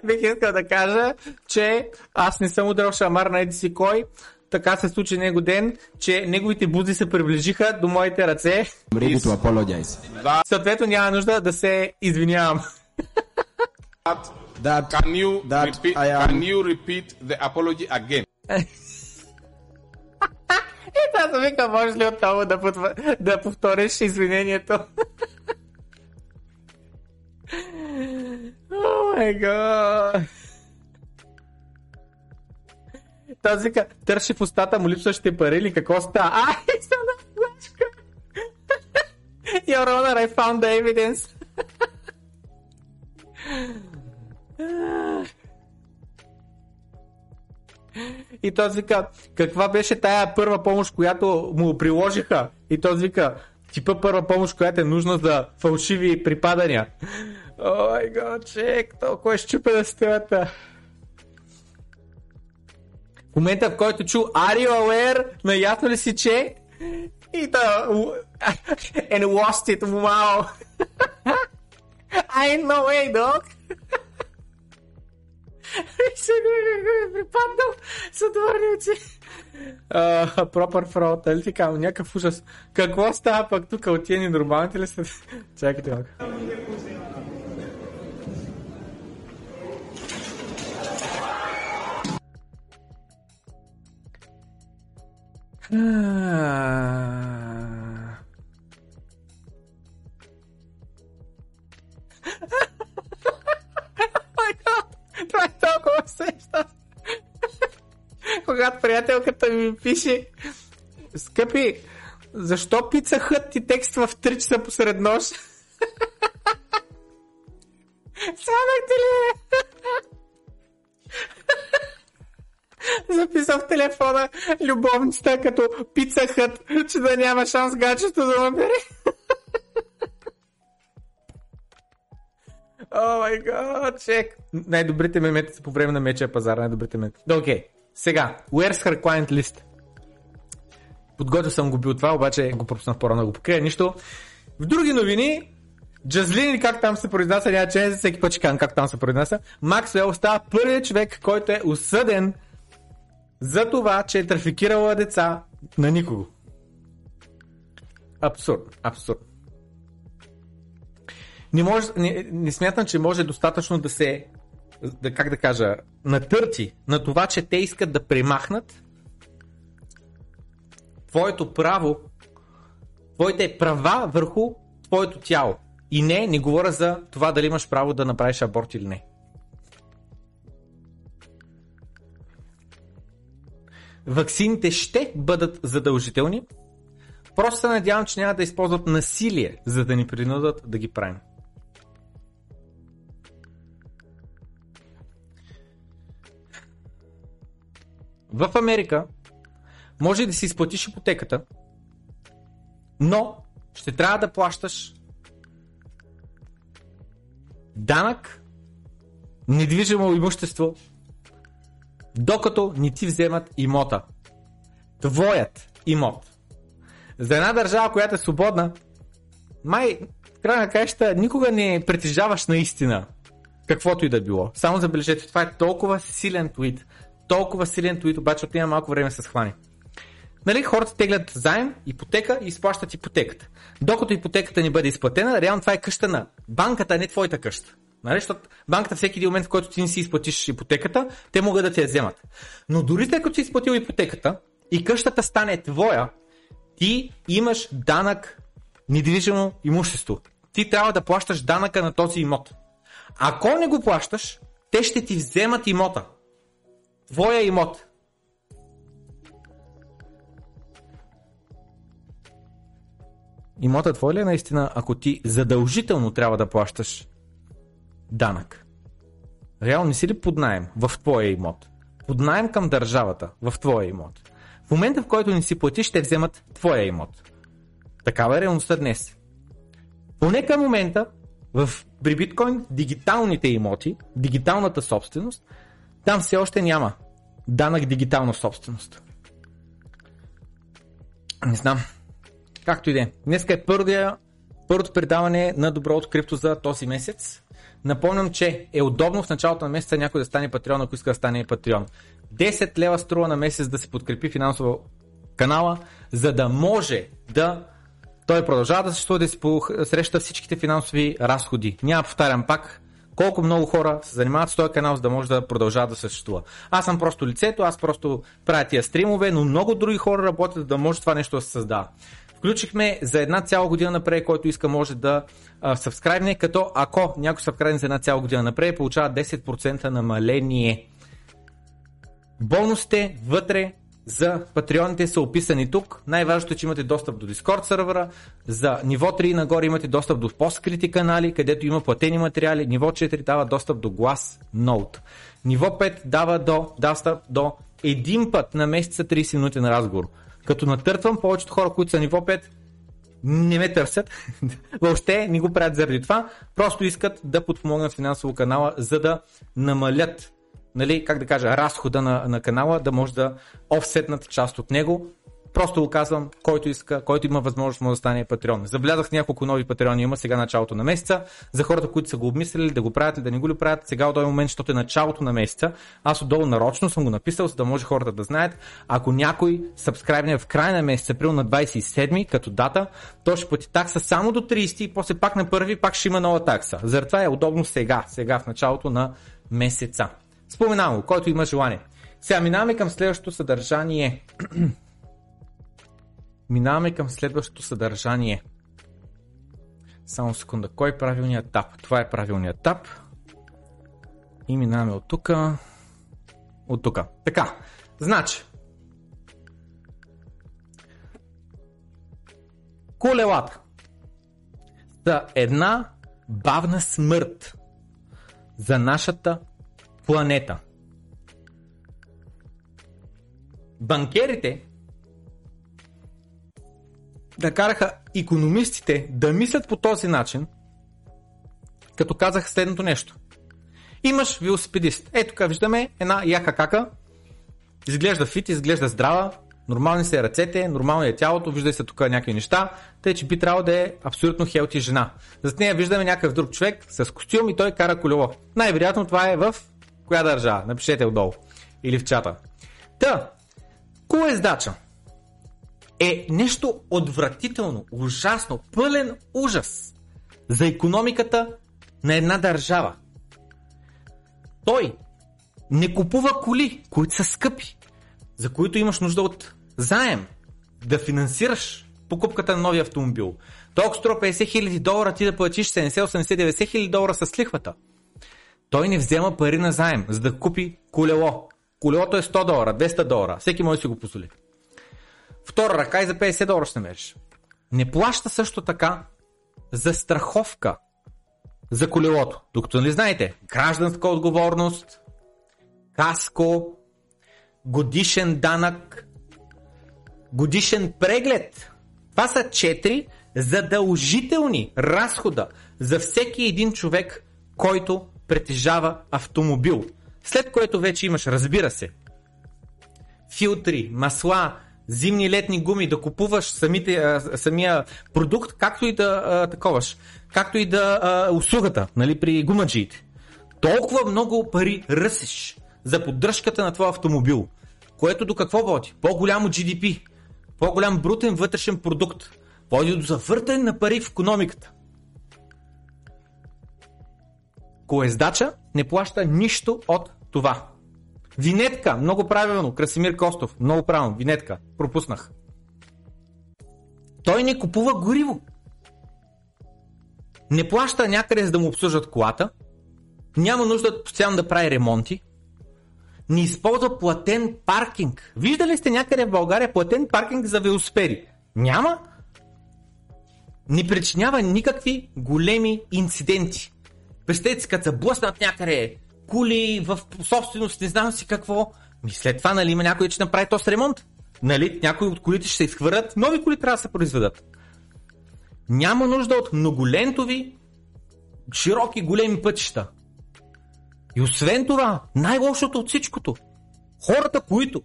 Бих искал да кажа, че аз не съм удрал шамар на еди си кой. Така се случи него ден, че неговите бузи се приближиха до моите ръце. ready to apologize. Съответно няма нужда да се извинявам. That, Can you that repeat? I am- Can you repeat the apology again? И аз съм вика, можеш ли отново да, да повториш извинението? Май гад. Този вика, търши в устата му липсващите пари или какво става? Ай, съм на флешка! Your Honor, I found the evidence. И този вика, каква беше тая първа помощ, която му приложиха? И този вика, типа първа помощ, която е нужна за фалшиви припадания. О май гад, чек, толкова е щупена системата. В момента, в който чу Are you aware? Наясно ли си, че? И да... And lost it, wow! I ain't way, dog! Е припаднал с отворени очи. Пропър фрод, нали ти казвам, някакъв ужас. Какво става пък тук от ни нормалните ли са? Чакайте малко. Толкова сеща. Когато приятелката ми пише Скъпи, защо пица хът ти текства в 3 часа посред нощ? Сядах ти ли? Записал в телефона любовницата като пица хът, че да няма шанс гачето да ме бере. О май гад, чек. Най-добрите мемета са по време на меча пазар, най-добрите мемета. Окей. Сега, where's her client list? Подготвил съм го бил това, обаче го пропуснах по-рано да го покрия. Нищо. В други новини, Джазлин как там се произнася, няма че всеки път ще казвам как там се произнася. Максвел става първият човек, който е осъден за това, че е трафикирала деца на никого. Абсурд, абсурд. Не, може, не, не смятам, че може достатъчно да се, да, как да кажа, натърти на това, че те искат да премахнат твоето право, твоите права върху твоето тяло. И не, не говоря за това дали имаш право да направиш аборт или не. Ваксините ще бъдат задължителни. Просто се надявам, че няма да използват насилие, за да ни принудат да ги правим. В Америка може да си изплатиш ипотеката, но ще трябва да плащаш данък, недвижимо имущество, докато не ти вземат имота. Твоят имот. За една държава, която е свободна, май, край на краища, никога не притежаваш наистина каквото и да било. Само забележете, това е толкова силен твит. Толкова силен твит, обаче отнема малко време се схвани. Нали, хората теглят заем, ипотека и изплащат ипотеката. Докато ипотеката не бъде изплатена, реално това е къща на банката, а не твоята къща. Нали? Защото банката всеки един момент, в който ти не си изплатиш ипотеката, те могат да те я вземат. Но дори след като си изплатил ипотеката и къщата стане твоя, ти имаш данък недвижимо имущество. Ти трябва да плащаш данъка на този имот. Ако не го плащаш, те ще ти вземат имота. Твоя имот. Имота твой ли е наистина, ако ти задължително трябва да плащаш данък? Реално не си ли под найем в твоя имот? Под найем към държавата в твоя имот. В момента в който не си платиш, ще вземат твоя имот. Такава е реалността днес. Поне към момента в при биткоин дигиталните имоти, дигиталната собственост, там все още няма данък дигитална собственост. Не знам. Както и да е. Днеска е първия, първото предаване на Добро от крипто за този месец. Напомням, че е удобно в началото на месеца някой да стане патреон, ако иска да стане патреон. 10 лева струва на месец да се подкрепи финансово канала, за да може да той продължава да съществува да си среща всичките финансови разходи. Няма повтарям пак, колко много хора се занимават с този канал, за да може да продължава да съществува. Аз съм просто лицето, аз просто правя тия стримове, но много други хора работят да може това нещо да се създава. Включихме за една цяла година напред, който иска може да сабскрайбне, като ако някой сабскрайбне за една цяла година напред, получава 10% намаление. Бонусите вътре за патреоните са описани тук. Най-важното е, че имате достъп до Discord сервера. За ниво 3 нагоре имате достъп до по-скрити канали, където има платени материали. Ниво 4 дава достъп до глас Note. Ниво 5 дава до, достъп до един път на месеца 30 минути на разговор. Като натъртвам, повечето хора, които са ниво 5, не ме търсят. Въобще не го правят заради това. Просто искат да подпомогнат финансово канала, за да намалят нали, как да кажа, разхода на, на канала, да може да офсетнат част от него. Просто го казвам, който иска, който има възможност да стане патреон. Заблязах няколко нови патреони, има сега началото на месеца. За хората, които са го обмислили да го правят или да не го ли правят, сега от този момент, защото е началото на месеца, аз отдолу нарочно съм го написал, за да може хората да знаят. Ако някой сабскрайбне в края на месеца, април на 27 като дата, то ще плати такса само до 30 и после пак на първи пак ще има нова такса. Заради това е удобно сега, сега в началото на месеца. Споменавам го, който има желание. Сега минаваме към следващото съдържание. минаваме към следващото съдържание. Само секунда. Кой е правилният тап? Това е правилният тап. И минаваме от тук. От тук. Така. Значи. Колелата са една бавна смърт за нашата планета. Банкерите да караха економистите да мислят по този начин, като казах следното нещо. Имаш велосипедист. Ето тук виждаме една яка кака. Изглежда фит, изглежда здрава, нормални са ръцете, нормално е тялото, вижда се тук някакви неща, тъй че би трябвало да е абсолютно хелти жена. Зад нея виждаме някакъв друг човек с костюм и той кара колело. Най-вероятно това е в коя държава? Напишете отдолу. Или в чата. Та, колездача е нещо отвратително, ужасно, пълен ужас за економиката на една държава. Той не купува коли, които са скъпи, за които имаш нужда от заем, да финансираш покупката на новия автомобил. Толкова струва 50 хиляди долара, ти да платиш 70, 80, 90 хиляди долара с лихвата. Той не взема пари на заем, за да купи колело. Колелото е 100 долара, 200 долара. Всеки може да си го позволи. Втора ръка и за 50 долара ще намериш. Не плаща също така за страховка за колелото. Докато не знаете, гражданска отговорност, каско, годишен данък, годишен преглед. Това са четири задължителни разхода за всеки един човек, който притежава автомобил. След което вече имаш, разбира се, филтри, масла, зимни летни гуми, да купуваш самите, а, самия продукт, както и да а, таковаш, както и да а, услугата, нали, при гумаджиите. Толкова много пари ръсиш за поддръжката на твоя автомобил, което до какво води? По-голямо GDP, по-голям брутен вътрешен продукт, води до завъртане на пари в економиката. Колездача не плаща нищо от това. Винетка, много правилно, Красимир Костов, много правилно, винетка, пропуснах. Той не купува гориво. Не плаща някъде за да му обслужат колата, няма нужда постоянно да прави ремонти, не използва платен паркинг. Виждали сте някъде в България платен паркинг за велосипеди? Няма. Не причинява никакви големи инциденти. Представете като се блъснат някъде кули в собственост, не знам си какво. Ми след това, нали, има някой, че направи този ремонт. Нали, някои от колите ще се изхвърлят, нови коли трябва да се произведат. Няма нужда от многолентови, широки, големи пътища. И освен това, най-лошото от всичкото, хората, които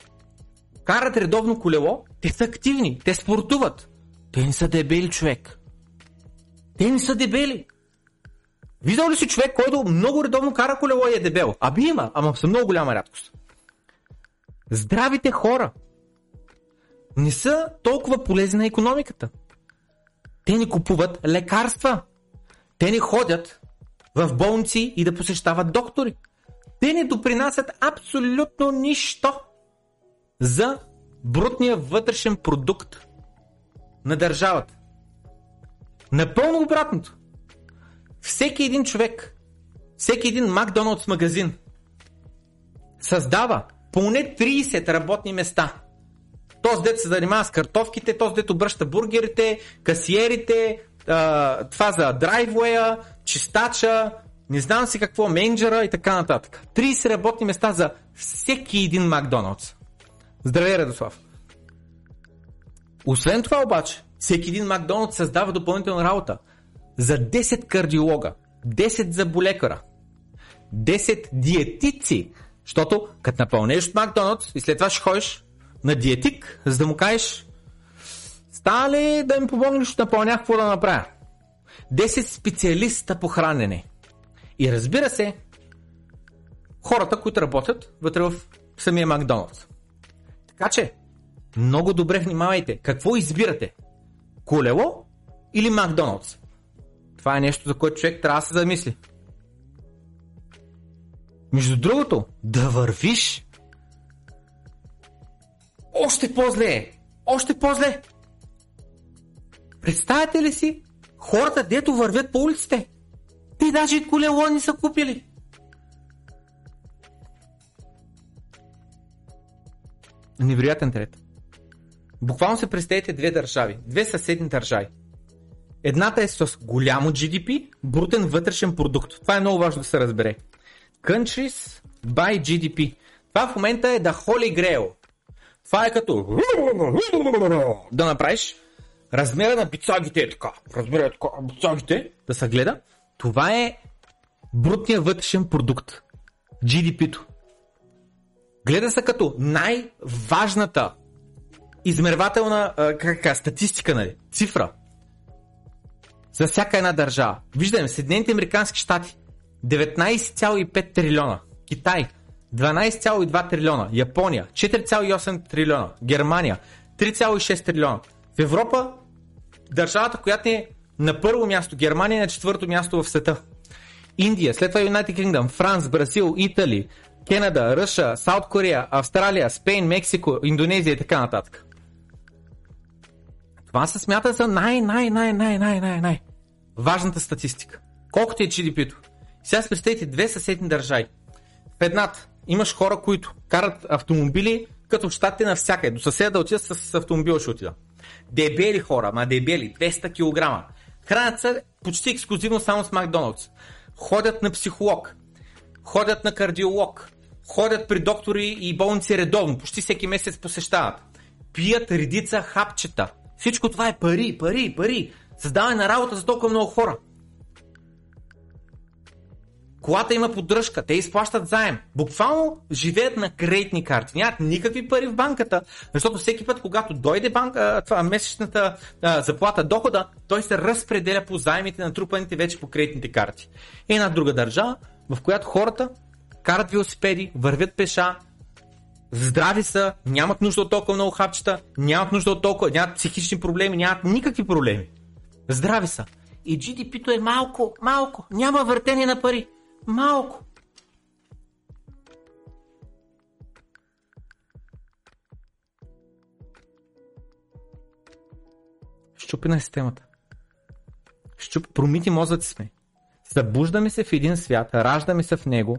карат редовно колело, те са активни, те спортуват. Те не са дебели човек. Те не са дебели. Виждал ли си човек, който много редовно кара колело и е дебел? Аби има, ама са много голяма рядкост. Здравите хора не са толкова полезни на економиката. Те не купуват лекарства. Те не ходят в болници и да посещават доктори. Те не допринасят абсолютно нищо за брутния вътрешен продукт на държавата. Напълно обратното. Всеки един човек, всеки един Макдоналдс магазин създава поне 30 работни места. Този дет се занимава с картофките, този дет обръща бургерите, касиерите, това за драйвуея, чистача, не знам си какво, менеджера и така нататък. 30 работни места за всеки един Макдоналдс. Здравей, Радослав! Освен това обаче, всеки един Макдоналдс създава допълнителна работа за 10 кардиолога, 10 заболекара, 10 диетици, защото като напълнеш от Макдоналдс и след това ще ходиш на диетик, за да му кажеш става ли да ми помогнеш да напълня какво да направя? 10 специалиста по хранене. И разбира се, хората, които работят вътре в самия Макдоналдс. Така че, много добре внимавайте. Какво избирате? Колело или Макдоналдс? Това е нещо, за което човек трябва да се замисли. Между другото, да вървиш още по-зле. Още по-зле. Представете ли си хората, дето вървят по улиците? Те даже колело не са купили. Невероятен трет. Буквално се представете две държави, две съседни държави. Едната е с голямо GDP, брутен вътрешен продукт. Това е много важно да се разбере. Countries by GDP. Това в момента е да Holy Grail. Това е като да направиш размера на бицагите е така. Размера е така. Бицагите да се гледа. Това е брутният вътрешен продукт. GDP-то. Гледа се като най-важната измервателна как, статистика, нали? цифра за всяка една държава. Виждаме, Съединените Американски щати 19,5 трилиона, Китай 12,2 трилиона, Япония 4,8 трилиона, Германия 3,6 трилиона. В Европа държавата, която е на първо място, Германия е на четвърто място в света. Индия, след това United Kingdom, Франс, Бразил, Итали, Кенада, Ръша, Саут Корея, Австралия, Спейн, Мексико, Индонезия и така нататък. Това се смята за най, най, най, най, най, най, най важната статистика. Колкото е GDP-то. Сега си представете две съседни държави. В едната имаш хора, които карат автомобили като в щатите навсякъде. До съседа да отида с автомобил ще отида. Дебели хора, ма дебели, 200 кг. Хранят се почти ексклюзивно само с Макдоналдс. Ходят на психолог, ходят на кардиолог, ходят при доктори и болници редовно, почти всеки месец посещават. Пият редица хапчета. Всичко това е пари, пари, пари. Създаване на работа за толкова много хора. Колата има поддръжка, те изплащат заем. Буквално живеят на кредитни карти. Нямат никакви пари в банката, защото всеки път, когато дойде банка, това месечната а, заплата, дохода, той се разпределя по заемите на трупаните вече по кредитните карти. Една друга държава, в която хората карат велосипеди, вървят пеша, здрави са, нямат нужда от толкова много хапчета, нямат нужда от толкова, нямат психични проблеми, нямат никакви проблеми. Здрави са. И GDP-то е малко, малко. Няма въртение на пари. Малко. Щупена е системата. Щуп... Промити мозъци сме. Събуждаме се в един свят, раждаме се в него,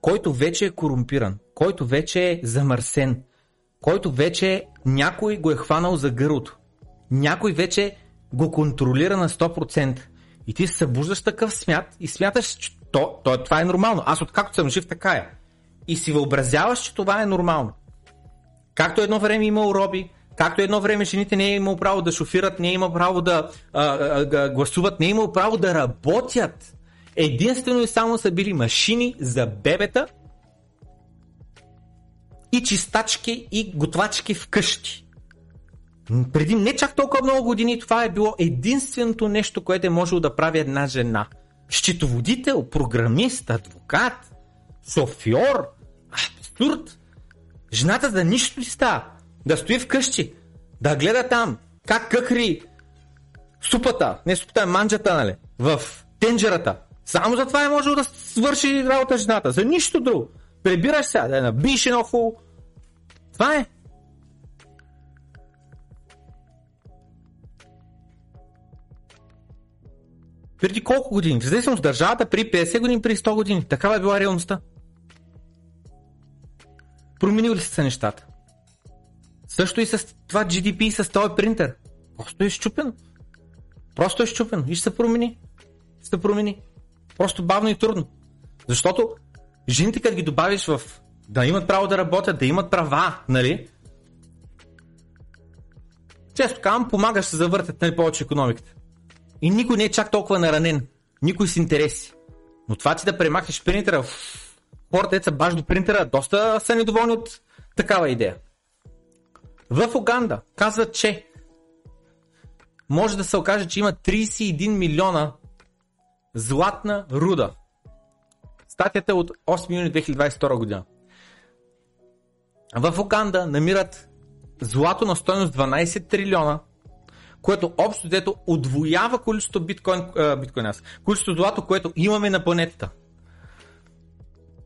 който вече е корумпиран, който вече е замърсен, който вече някой го е хванал за гърлото. Някой вече го контролира на 100%. И ти се събуждаш такъв смят и смяташ, че то, то, това е нормално. Аз откакто съм жив, така е. И си въобразяваш, че това е нормално. Както едно време е имал роби, както едно време жените не е имал право да шофират, не е имал право да а, а, а, гласуват, не е имал право да работят. Единствено и само са били машини за бебета и чистачки и готвачки вкъщи. Преди не чак толкова много години това е било единственото нещо, което е можело да прави една жена. Счетоводител, програмист, адвокат, софьор, абсурд. Жената за нищо ли става? Да стои вкъщи, да гледа там как къкри супата, не супата, манджата, нали, в тенджерата. Само за това е можело да свърши работа жената, за нищо друго. Прибираш сега, да я набиеш едно хубаво. Това е. Преди колко години? В зависимост държавата при 50 години, при 100 години. Такава е била реалността. Променили ли са нещата? Също и с това GDP и с този принтер. Просто е щупено. Просто е щупено и ще се промени. Ще се промени. Просто бавно и трудно. Защото жените, като ги добавиш в да имат право да работят, да имат права, нали? Често казвам, помагаш се завъртат нали, повече економиката. И никой не е чак толкова наранен. Никой с интереси. Но това ти да премахнеш принтера, хората са баш до принтера, доста са недоволни от такава идея. В Уганда казват, че може да се окаже, че има 31 милиона златна руда. Статията е от 8 юни 2022 година. В Уганда намират злато на стойност 12 трилиона, което общо взето отвоява количеството биткоин, биткоин аз, количеството злато, което имаме на планетата.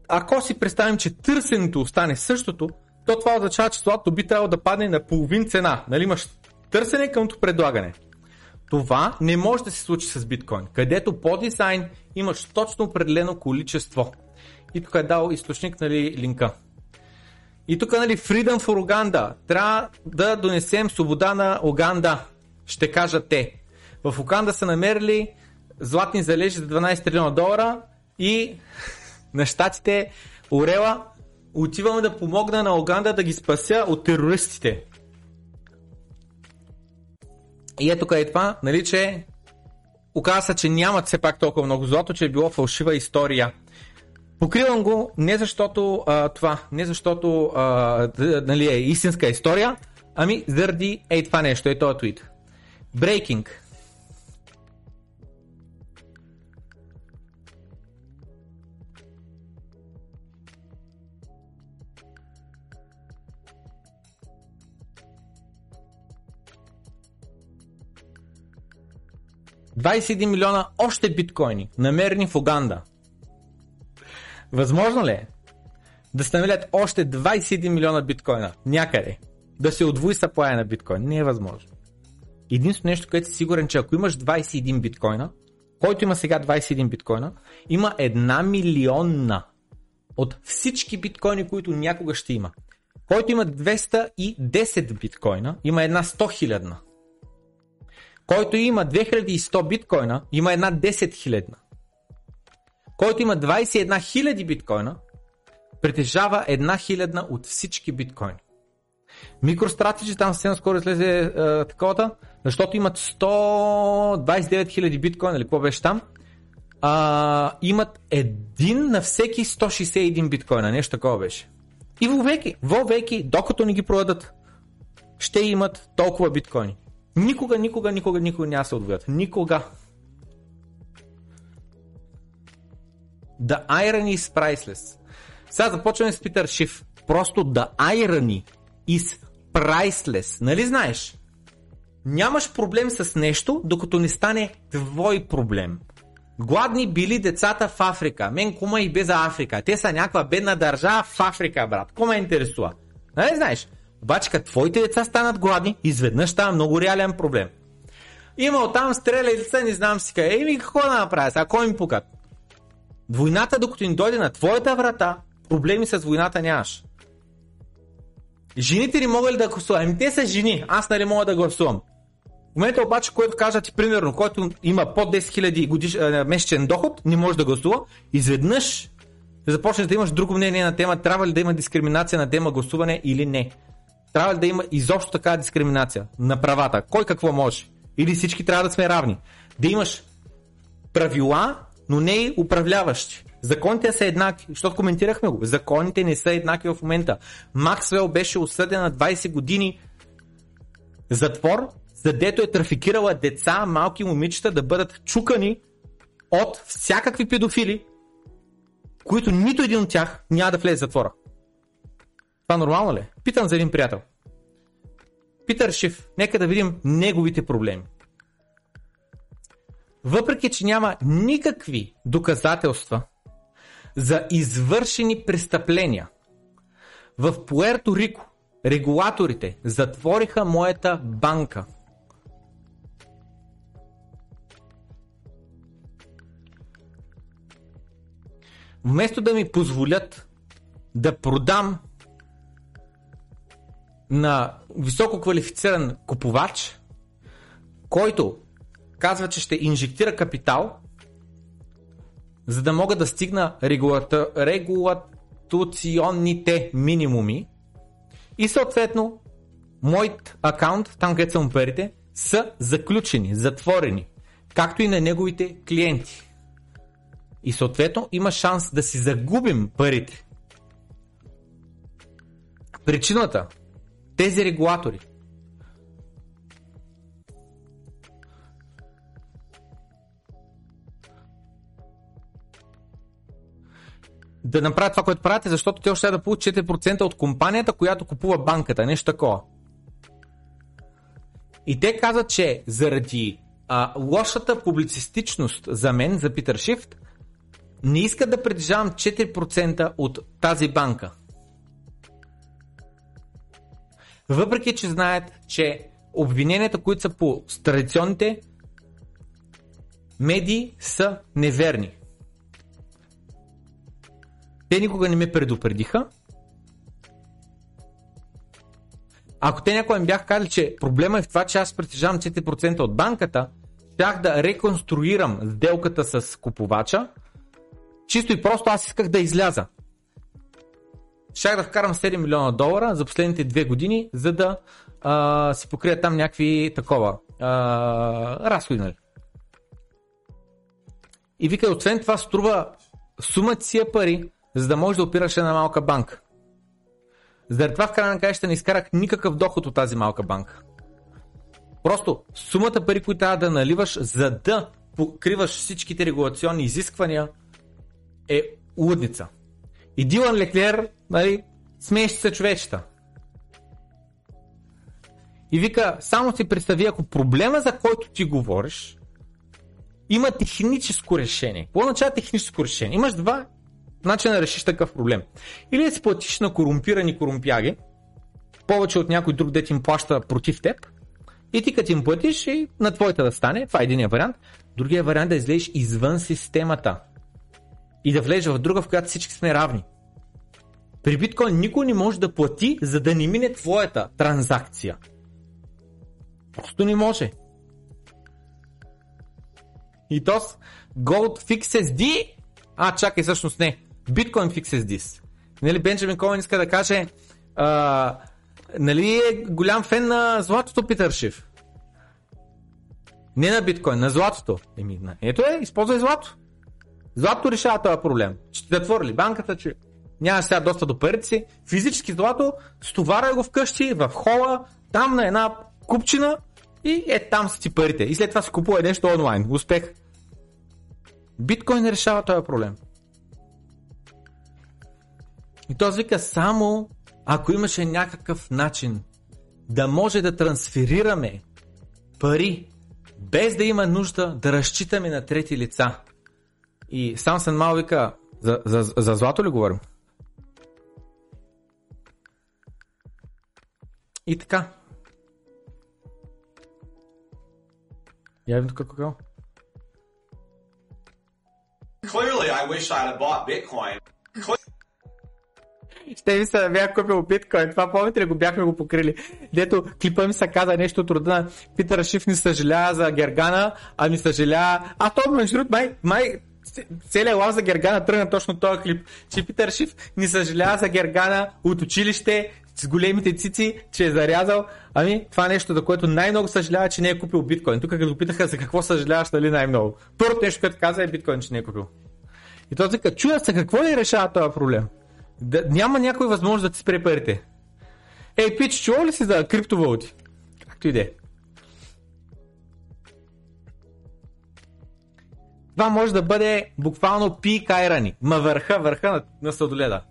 Ако си представим, че търсенето остане същото, то това означава, че златото би трябвало да падне на половин цена. Нали имаш търсене къмто предлагане. Това не може да се случи с биткоин, където по дизайн имаш точно определено количество. И тук е дал източник, нали, линка. И тук, нали, Freedom for Uganda. Трябва да донесем свобода на Уганда, ще кажат те. В Уганда са намерили златни залежи за 12 трилиона долара и на щатите Орела отивам да помогна на Уганда да ги спася от терористите. И ето къде е това, нали, че оказа че нямат все пак толкова много злато, че е било фалшива история. Покривам го не защото а, това, не защото а, нали, е истинска история, ами заради ей това нещо, е този твит. Breaking. 21 милиона още биткоини, намерени в Уганда. Възможно ли е да се намерят още 21 милиона биткоина някъде? Да се отвои саплая на биткоин? Не е възможно. Единствено нещо, което си сигурен, че ако имаш 21 биткоина, който има сега 21 биткоина, има една милионна от всички биткоини, които някога ще има. Който има 210 биткоина, има една 100 хилядна който има 2100 биткоина, има една 10 хилядна. Който има 21 000 биткоина, притежава една хилядна от всички биткоини. MicroStrategy там съвсем скоро излезе е, таковата, защото имат 129 000 биткоина, или какво беше там, а, имат един на всеки 161 биткоина, нещо такова беше. И вовеки, вовеки, докато не ги продадат, ще имат толкова биткоини. Никога, никога, никога, никога няма се отвоят. Никога. The irony is priceless. Сега започваме с Питър Шиф. Просто the irony is priceless. Нали знаеш? Нямаш проблем с нещо, докато не стане твой проблем. Гладни били децата в Африка. Мен кума и без Африка. Те са някаква бедна държава в Африка, брат. Кума интересува? Нали знаеш? Обаче като твоите деца станат гладни, изведнъж става много реален проблем. Има оттам стреля и деца, не знам си къде. Еми какво да направя сега, кой ми пукат? Войната, докато ни дойде на твоята врата, проблеми с войната нямаш. Жените ли могат ли да гласуват? Ами те са жени, аз нали мога да гласувам. В момента обаче, който кажа ти, примерно, който има под 10 000 годиш, а, месечен доход, не може да гласува, изведнъж започнеш да имаш друго мнение на тема, трябва ли да има дискриминация на тема гласуване или не. Трябва ли да има изобщо така дискриминация на правата? Кой какво може? Или всички трябва да сме равни? Да имаш правила, но не и управляващи. Законите са еднакви, защото коментирахме го. Законите не са еднакви в момента. Максвел беше осъден на 20 години затвор, задето е трафикирала деца, малки момичета да бъдат чукани от всякакви педофили, които нито един от тях няма да влезе в затвора. Това нормално ли? Е? Питам за един приятел. Питър Шиф, нека да видим неговите проблеми. Въпреки, че няма никакви доказателства за извършени престъпления, в Пуерто Рико регулаторите затвориха моята банка. Вместо да ми позволят да продам на високо квалифициран купувач, който казва, че ще инжектира капитал, за да мога да стигна регулата, регулационните минимуми и съответно моят акаунт, там където съм парите, са заключени, затворени, както и на неговите клиенти. И съответно има шанс да си загубим парите. Причината тези регулатори да направят това, което правят, защото те ще да получат 4% от компанията, която купува банката. Нещо такова. И те казват, че заради а, лошата публицистичност за мен, за Питър Шифт, не искат да притежавам 4% от тази банка. Въпреки, че знаят, че обвиненията, които са по традиционните медии, са неверни. Те никога не ме предупредиха. Ако те някой ми бяха казали, че проблема е в това, че аз притежавам 4% от банката, щях да реконструирам сделката с купувача, чисто и просто аз исках да изляза. Щях да вкарам 7 милиона долара за последните две години, за да а, си покрия там някакви такова а, разходи. Нали? И вика, освен това струва сумата си пари, за да можеш да опираш една малка банка. Заради това в края на краища не изкарах никакъв доход от тази малка банка. Просто сумата пари, които трябва да наливаш, за да покриваш всичките регулационни изисквания, е лудница. И Дилан Леклер, нали, смеещи се човечета. И вика, само си представи, ако проблема, за който ти говориш, има техническо решение. Какво означава техническо решение? Имаш два начина да решиш такъв проблем. Или да си платиш на корумпирани корумпяги, повече от някой друг дет им плаща против теб, и ти като им платиш и на твоята да стане, това е единия вариант. Другия вариант е да излезеш извън системата и да влезеш в друга, в която всички сме равни. При биткоин никой не може да плати, за да не мине твоята транзакция. Просто не може. И то с Gold Fixes D. А, чакай, всъщност не. Bitcoin Fixes this. Нали, Бенджамин Комен иска да каже, а, нали е голям фен на златото Питър Шиф? Не на биткоин, на златото. Еми, на... Ето е, използвай злато. Злато решава този проблем. Че ти затворили банката, че няма сега доста до парите си. Физически злато, стоварай го вкъщи, в хола, там на една купчина и е там са ти парите. И след това си купува нещо онлайн. Успех. Биткоин решава този проблем. И този вика само ако имаше някакъв начин да може да трансферираме пари, без да има нужда да разчитаме на трети лица. И сам съм мал вика, за, за, за злато ли говорим? И така. Я тук какво? Clearly, I wish I'd have bought Bitcoin. Ще ми се да бях купил биткоин. Това помните ли го бяхме го покрили? Дето клипа ми се каза нещо от рода на Питър Шиф не съжалява за Гергана, а ми съжалява... А то между другото май, май целият лав за Гергана тръгна точно този клип, че Питър Шиф ни съжалява за Гергана от училище с големите цици, че е зарязал. Ами, това нещо, за което най-много съжалява, че не е купил биткоин. Тук като питаха за какво съжаляваш, нали най-много. Първото нещо, което каза е биткоин, че не е купил. И той вика, чуя се, какво ли решава този проблем? Да, няма някой възможност да ти спре парите. Ей, пич, чува ли си за криптовалути? Както и да е. Това може да бъде буквално пик айрани. Ма върха, върха на, на сладоледа.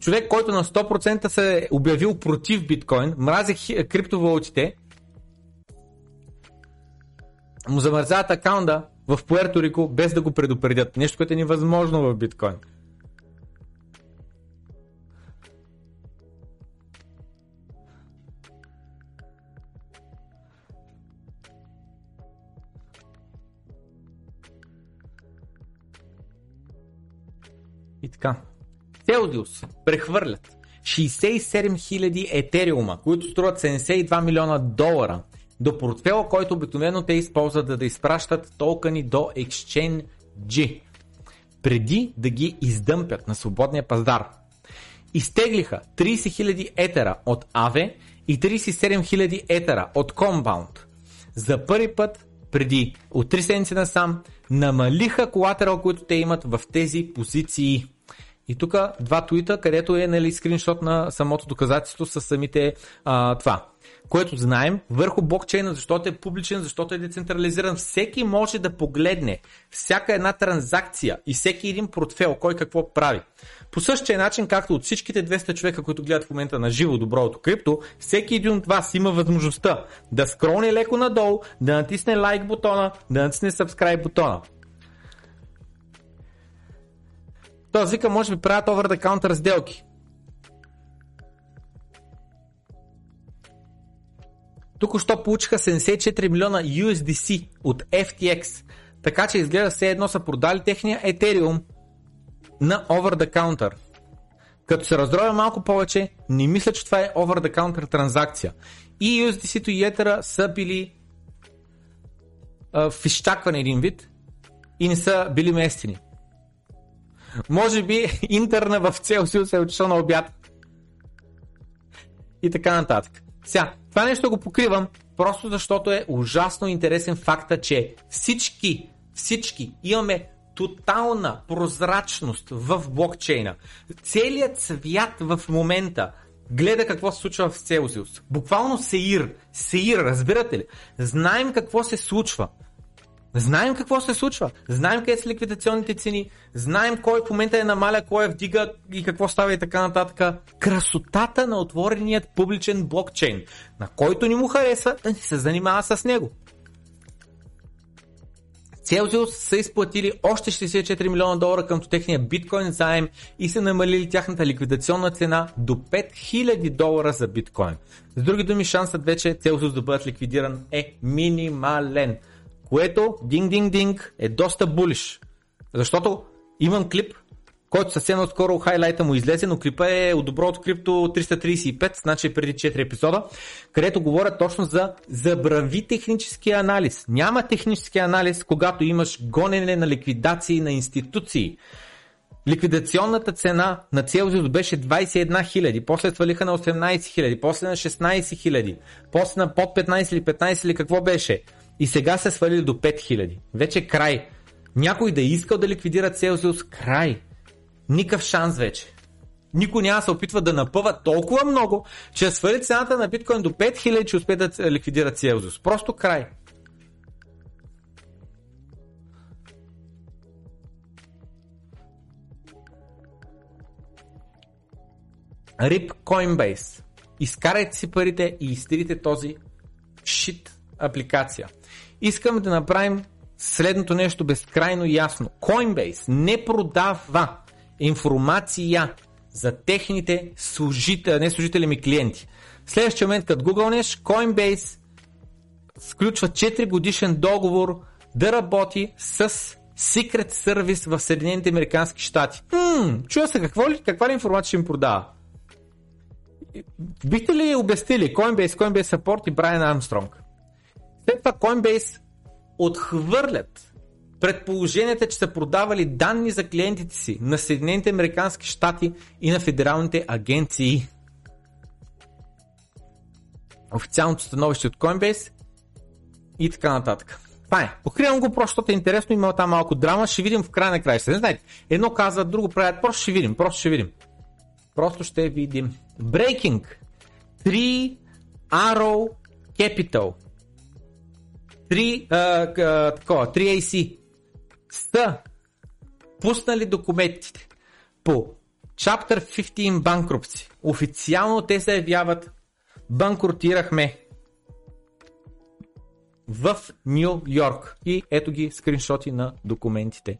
Човек, който на 100% се е обявил против биткоин, мрази криптовалутите, му замързават акаунта в Пуерто Рико без да го предупредят. Нещо, което е невъзможно в биткоин. Така. Селдиус прехвърлят 67 000 етериума, които струват 72 милиона долара до портфела, който обикновено те използват да, изпращат токени до Exchange преди да ги издъмпят на свободния пазар. Изтеглиха 30 000 етера от AVE и 37 000 етера от Compound. За първи път преди от 3 седмици насам намалиха колатерал, който те имат в тези позиции. И тук два твита, където е нали, скриншот на самото доказателство с самите а, това. Което знаем върху блокчейна, защото е публичен, защото е децентрализиран. Всеки може да погледне всяка една транзакция и всеки един портфел, кой какво прави. По същия начин, както от всичките 200 човека, които гледат в момента на живо доброто крипто, всеки един от вас има възможността да скролне леко надолу, да натисне лайк бутона, да натисне subscribe бутона. Той вика, може би правят over the counter сделки. Тук що получиха 74 милиона USDC от FTX. Така че изглежда все едно са продали техния Ethereum на over the counter. Като се раздробя малко повече, не мисля, че това е over the counter транзакция. И USDC-то и Ether са били в изчакване един вид и не са били местени. Може би интерна в Целсиус е отишъл на обяд. И така нататък. Сега, това нещо го покривам, просто защото е ужасно интересен факта, че всички, всички имаме тотална прозрачност в блокчейна. Целият свят в момента гледа какво се случва в Целсиус. Буквално сеир. Сеир, разбирате ли? Знаем какво се случва. Знаем какво се случва. Знаем къде са ликвидационните цени. Знаем кой в момента е намаля, кой е вдига и какво става и така нататък. Красотата на отвореният публичен блокчейн, на който ни му харесва да ни се занимава с него. Celsius са изплатили още 64 милиона долара към техния биткоин заем и са намалили тяхната ликвидационна цена до 5000 долара за биткоин. С други думи, шансът вече Celsius да бъдат ликвидиран е минимален. Което, динг-динг-динг, е доста булиш. Защото имам клип, който съвсем отскоро хайлайта му излезе, но клипа е от доброто крипто 335, значи преди 4 епизода, където говорят точно за забрави технически анализ. Няма технически анализ, когато имаш гонене на ликвидации на институции. Ликвидационната цена на Целзиус беше 21 000, после свалиха на 18 000, после на 16 000, после на под 15 или 15 или какво беше. И сега се свалили до 5000. Вече край. Някой да е искал да ликвидира Целзиус, край. Никакъв шанс вече. Никой няма се опитва да напъва толкова много, че свали цената на биткоин до 5000, че успее да ликвидира Целзиус. Просто край. RIP Coinbase. Изкарайте си парите и изтрите този шит апликация. Искам да направим следното нещо безкрайно ясно. Coinbase не продава информация за техните служители, не служители ми клиенти. В следващия момент, като гугълнеш, Coinbase сключва 4 годишен договор да работи с Secret Service в Съединените Американски щати. Хм, чува се какво ли, каква ли информация ще им продава? Бихте ли обяснили Coinbase, Coinbase Support и Брайан Армстронг? След Coinbase отхвърлят предположенията, че са продавали данни за клиентите си на Съединените Американски щати и на федералните агенции. Официалното становище от Coinbase и така нататък. Това е. Покривам го просто, защото е интересно, има там малко драма, ще видим в края на краища. Не знаете, едно казват, друго правят, просто ще видим, просто ще видим. Просто ще видим. Breaking. 3 Arrow Capital 3, а, а, такова, 3AC са пуснали документите по Chapter 15 банкрупци. Официално те се явяват банкротирахме в Нью Йорк. И ето ги скриншоти на документите.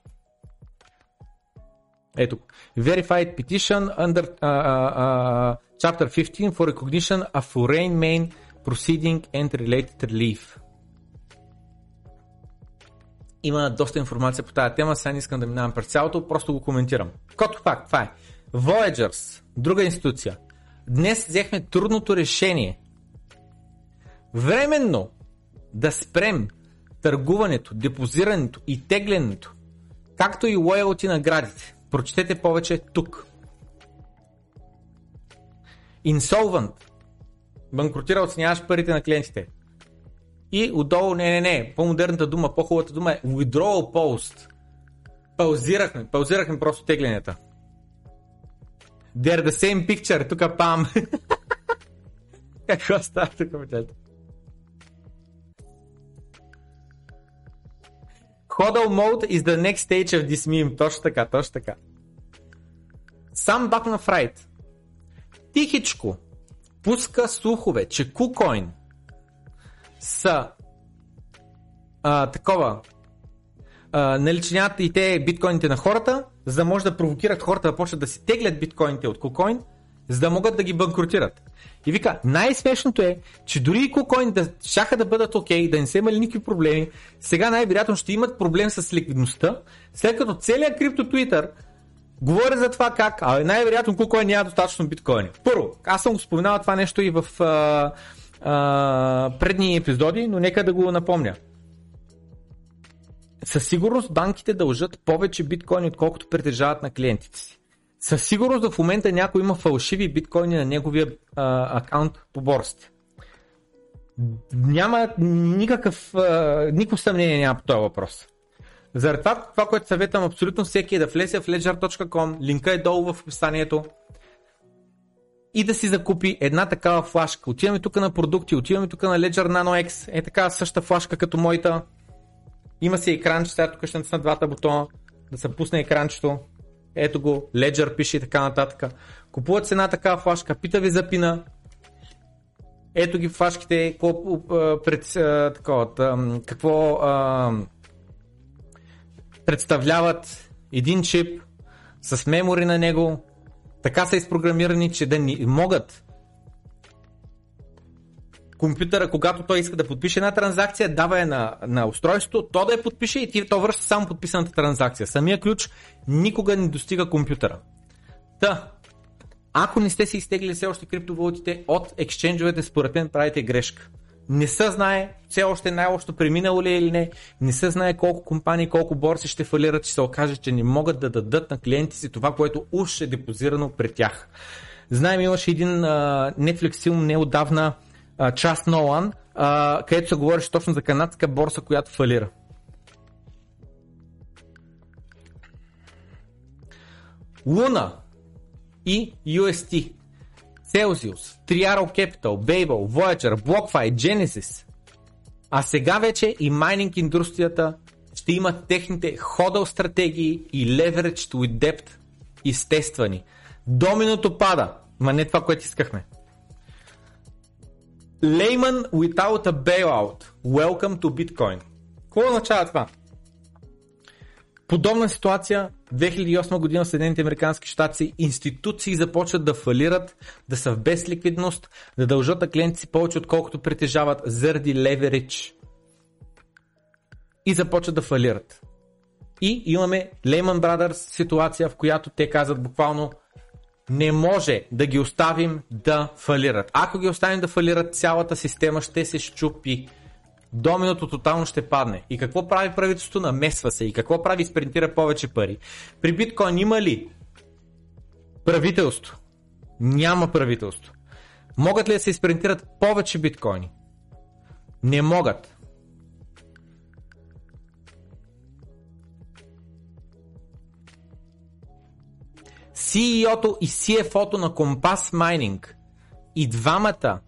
Ето. Verified petition under uh, uh, uh, Chapter 15 for recognition of foreign main proceeding and related relief има доста информация по тази тема, сега не искам да минавам през цялото, просто го коментирам. Като факт, това е. Voyagers, друга институция. Днес взехме трудното решение временно да спрем търгуването, депозирането и теглянето, както и лоялти наградите. Прочетете повече тук. Insolvent. Банкротира, оценяваш парите на клиентите. И отдолу, не, не, не, по-модерната дума, по-хубавата дума е withdrawal post. Паузирахме, паузирахме просто тегленията. They're the same picture. Тук пам. Какво става тук, момчета? Hodl mode is the next stage of this meme. Точно така, точно така. Сам бак на Фрайт. Тихичко пуска слухове, че KuCoin са а, такова а, наличняват и те биткоините на хората, за да може да провокират хората да почнат да си теглят биткоините от KuCoin, за да могат да ги банкротират. И вика, най-смешното е, че дори и KuCoin да шаха да бъдат окей, okay, да не са имали никакви проблеми, сега най-вероятно ще имат проблем с ликвидността, след като целият крипто Twitter говори за това как, а най-вероятно KuCoin няма достатъчно биткоини. Първо, аз съм го споменал това нещо и в а, предни епизоди, но нека да го напомня. Със сигурност банките дължат повече биткоини, отколкото притежават на клиентите си. Със сигурност в момента някой има фалшиви биткоини на неговия а, акаунт по борсите. Няма никакъв, а, никакво съмнение няма по този въпрос. Заради това, това, което съветвам абсолютно всеки е да влезе в ledger.com, линка е долу в описанието и да си закупи една такава флашка. Отиваме тук на продукти, отиваме тук на Ledger Nano X, е така същата флашка като моята. Има си екранче, сега тук ще натисна двата бутона, да се пусне екранчето. Ето го, Ledger пише и така нататък. Купуват се една такава флашка, пита ви за пина. Ето ги флашките, какво, пред, такова, какво представляват един чип с мемори на него, така са изпрограмирани, че да ни могат компютъра, когато той иска да подпише една транзакция, дава я на, на устройството, то да я подпише и ти, то връща само подписаната транзакция. Самия ключ никога не достига компютъра. Та, ако не сте си изтегли все още криптовалутите от ексченджовете, според мен правите грешка. Не се знае все още най-лошото преминало ли е или не, не се знае колко компании, колко борси ще фалират, че се окаже, че не могат да дадат на клиенти си това, което уж е депозирано пред тях. Знаем, имаше един uh, Netflix филм неодавна, No One, uh, където се говореше точно за канадска борса, която фалира. Луна и UST Celsius, Triaro Capital, Babel, Voyager, BlockFi, Genesis. А сега вече и майнинг индустрията ще имат техните ходъл стратегии и leverage with depth изтествани. Доминото пада, ма не това, което искахме. Layman without a bailout. Welcome to Bitcoin. Какво означава това? Подобна ситуация 2008 година в Съединените Американски щати институции започват да фалират, да са в безликвидност, да дължат на клиенти си повече отколкото притежават заради леверидж и започват да фалират. И имаме Lehman Brothers ситуация, в която те казват буквално не може да ги оставим да фалират. Ако ги оставим да фалират, цялата система ще се щупи доминото тотално ще падне. И какво прави правителството? Намесва се. И какво прави? Спринтира повече пари. При биткоин има ли правителство? Няма правителство. Могат ли да се изпринтират повече биткоини? Не могат. CEO-то и CFO-то на Compass Mining и двамата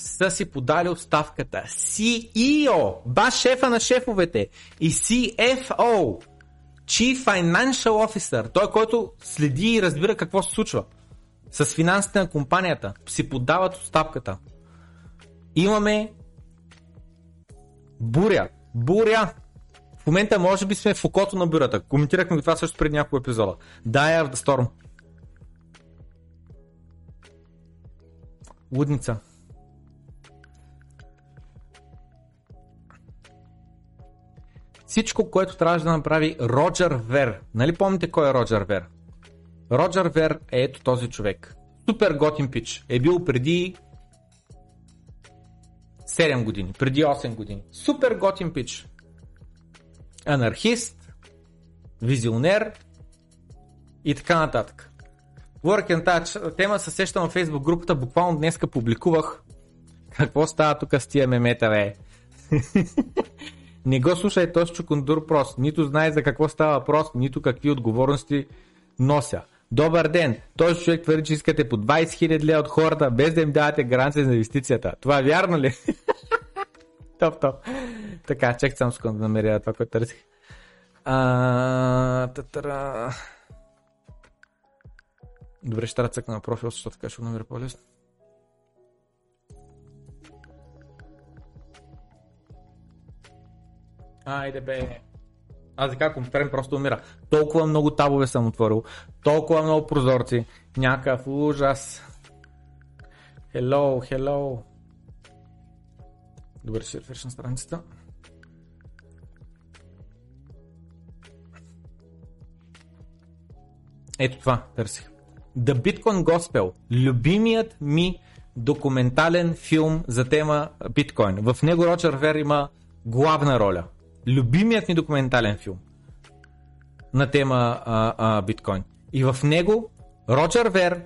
са си подали оставката. CEO, ба шефа на шефовете и CFO, Chief Financial Officer, той който следи и разбира какво се случва с финансите на компанията, си подават оставката. Имаме буря. Буря! В момента може би сме в окото на бурята. Коментирахме това също преди няколко епизода. Die of the Storm. Лудница. Всичко, което трябваше да направи Роджер Вер. Нали помните кой е Роджер Вер? Роджер Вер е ето този човек. Супер готин пич. Е бил преди 7 години, преди 8 години. Супер готин пич. Анархист, визионер и така нататък. Говоряки на тази тема, се сещам в Facebook групата, буквално днеска публикувах какво става тук с тия мемета, бе. Не го слушай този чукундур прост. Нито знае за какво става въпрос, нито какви отговорности нося. Добър ден! Този човек твърди, че искате по 20 000 лева от хората, без да им давате гаранция за инвестицията. Това вярно ли? топ, топ. Така, чек само секунда да намеря това, което търсих. А. Добре, ще трябва на профил, защото така ще го намеря по-лесно. Айде бе. Аз така компютър просто умира. Толкова много табове съм отворил, толкова много прозорци, някакъв ужас. Hello, hello. Добре, ще на страницата. Ето това търсих. The Bitcoin Gospel. Любимият ми документален филм за тема биткоин. В него Роджер Вер има главна роля. Любимият ми документален филм на тема а, а, биткоин. И в него Роджер Вер,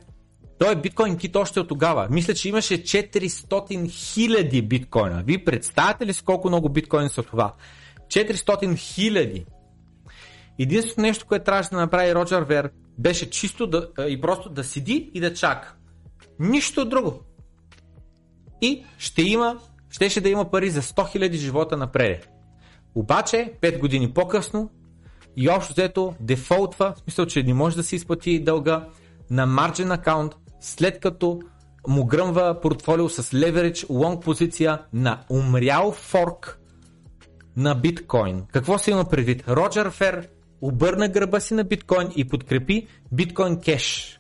той е биткоин кит още от тогава. Мисля, че имаше 400 хиляди биткоина. Вие представяте ли с колко много биткоини са това? 400 хиляди. Единственото нещо, което трябваше да направи Роджер Вер, беше чисто да, и просто да седи и да чака. Нищо друго. И ще има, щеше да има пари за 100 000 живота напред. Обаче, 5 години по-късно, и общо взето дефолтва, в смисъл, че не може да си изплати дълга на margin аккаунт, след като му гръмва портфолио с leverage long позиция на умрял форк на биткоин. Какво се има предвид? Роджер Фер обърна гърба си на биткоин и подкрепи биткоин кеш.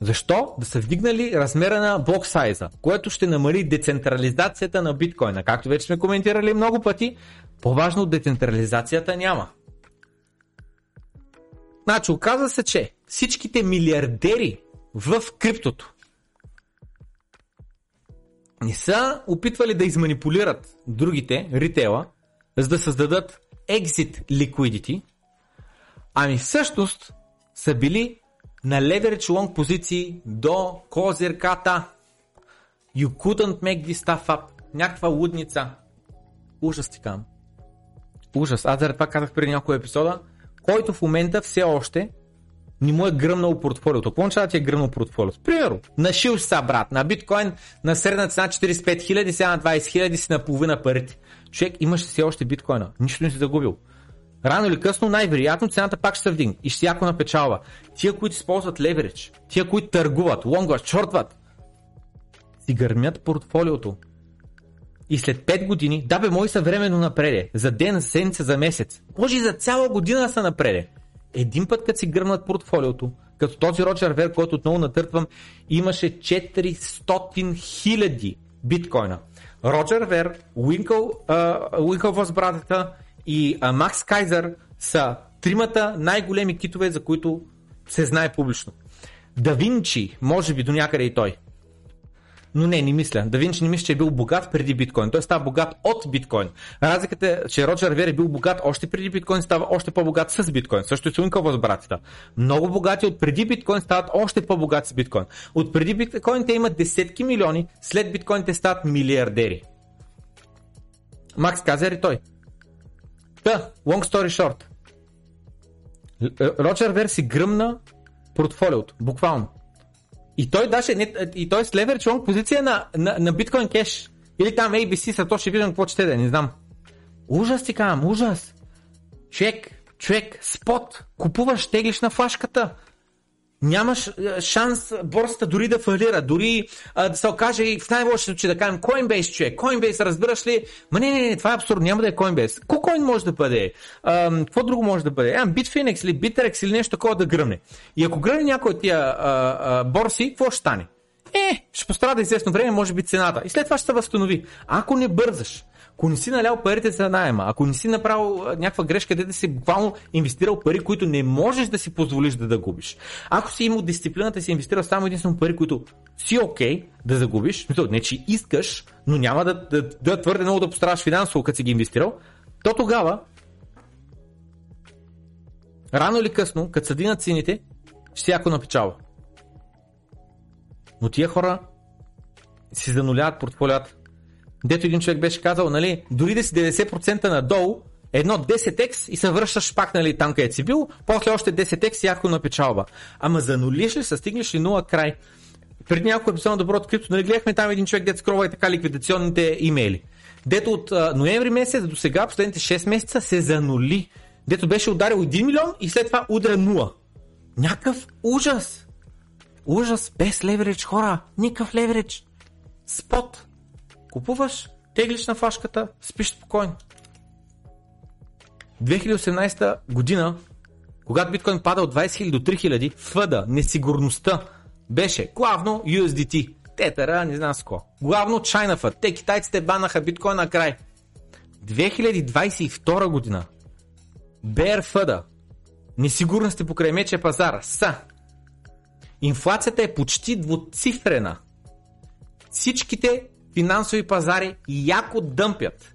Защо? Да са вдигнали размера на блок сайза, което ще намали децентрализацията на биткоина. Както вече сме коментирали много пъти, по-важно децентрализацията няма. Значи, оказва се, че всичките милиардери в криптото не са опитвали да изманипулират другите, ритейла, за да създадат exit liquidity, ами всъщност са били на leverage long позиции до козирката. You couldn't make this stuff up. Някаква лудница. Ужас ти кам. Ужас. Аз заради това казах преди няколко епизода, който в момента все още ни му е гръмнал портфолиото. Какво означава ти е гръмнал портфолиото? Примерно, нашил са брат, на биткоин на средна цена 45 хиляди, сега на 20 хиляди си наполовина парите. Човек имаше все още биткоина, нищо не си загубил. Рано или късно, най-вероятно цената пак ще се вдигне и ще яко на печалба. Тия, които използват леверидж, тия, които търгуват, лонгват, шортват, си гърмят портфолиото. И след 5 години, да бе, мои са временно напреде. За ден, за седмица, за месец. Може и за цяла година са напреде. Един път, като си гръмнат портфолиото, като този Роджер Вер, който отново натъртвам, имаше 400 хиляди биткоина. Роджер Вер, Уинкъл, Уинкъл възбратата и Макс Кайзер са тримата най-големи китове, за които се знае публично. Да Винчи, може би до някъде и той. Но не, не мисля. Да Винчи не мисля, че е бил богат преди биткоин. Той става богат от биткоин. Разликата е, че Роджер Вер е бил богат още преди биткоин, става още по-богат с биткоин. Също и с Уинкъл възбратите. Много богати от преди биткоин стават още по-богати с биткоин. От преди биткоин те имат десетки милиони, след биткоин те стават милиардери. Макс Казер и той. Та, long story short. Роджер Вер си гръмна портфолиото, буквално. И той даже, не, и той с leverage long позиция на, на, на Bitcoin Cash. Или там ABC, са то ще видим какво чете да не знам. Ужас ти казвам, ужас. Човек, човек, спот, купуваш, теглиш на флашката нямаш е, шанс борсата дори да фалира, дори а, да се окаже и в най-лошия случай да кажем Coinbase, човек. Coinbase, разбираш ли? Ма не, не, не, това е абсурдно, няма да е Coinbase. Кой може да бъде? А, какво друго може да бъде? А, Bitfinex или Bitrex или нещо такова да гръмне. И ако гръмне някой от тия а, а, борси, какво ще стане? Е, ще пострада известно време, може би цената. И след това ще се възстанови. Ако не бързаш, ако не си налял парите за найема, ако не си направил някаква грешка, де да си буквално инвестирал пари, които не можеш да си позволиш да, да губиш. Ако си имал дисциплината си инвестирал само единствено пари, които си окей okay да загубиш, не че искаш, но няма да, да, да твърде много да пострадаш финансово, като си ги инвестирал, то тогава рано или късно, като съдинат цените, ще яко напечава. Но тия хора си зануляват портфолиата. Дето един човек беше казал, нали, дори да си 90% надолу, Едно 10x и се връщаш пак нали, там където си бил, после още 10x и на печалба. Ама занулиш ли стигнеш ли нула край? Преди няколко епизода на Доброто крипто, нали гледахме там един човек, дет скрова и така ликвидационните имейли. Дето от а, ноември месец до сега, последните 6 месеца, се занули. Дето беше ударил 1 милион и след това удря 0. Някакъв ужас. Ужас без леверидж, хора. Никакъв леверидж. Спот. Купуваш, теглиш на флашката, спиш спокойно. 2018 година, когато биткоин пада от 20 000 до 3 000, фъда, несигурността беше главно USDT. Тетера, не знам с ко. Главно FUD. Те китайците банаха биткоин на край. 2022 година. Bear фъда. Несигурности покрай мече пазара са. Инфлацията е почти двуцифрена. Всичките финансови пазари яко дъмпят.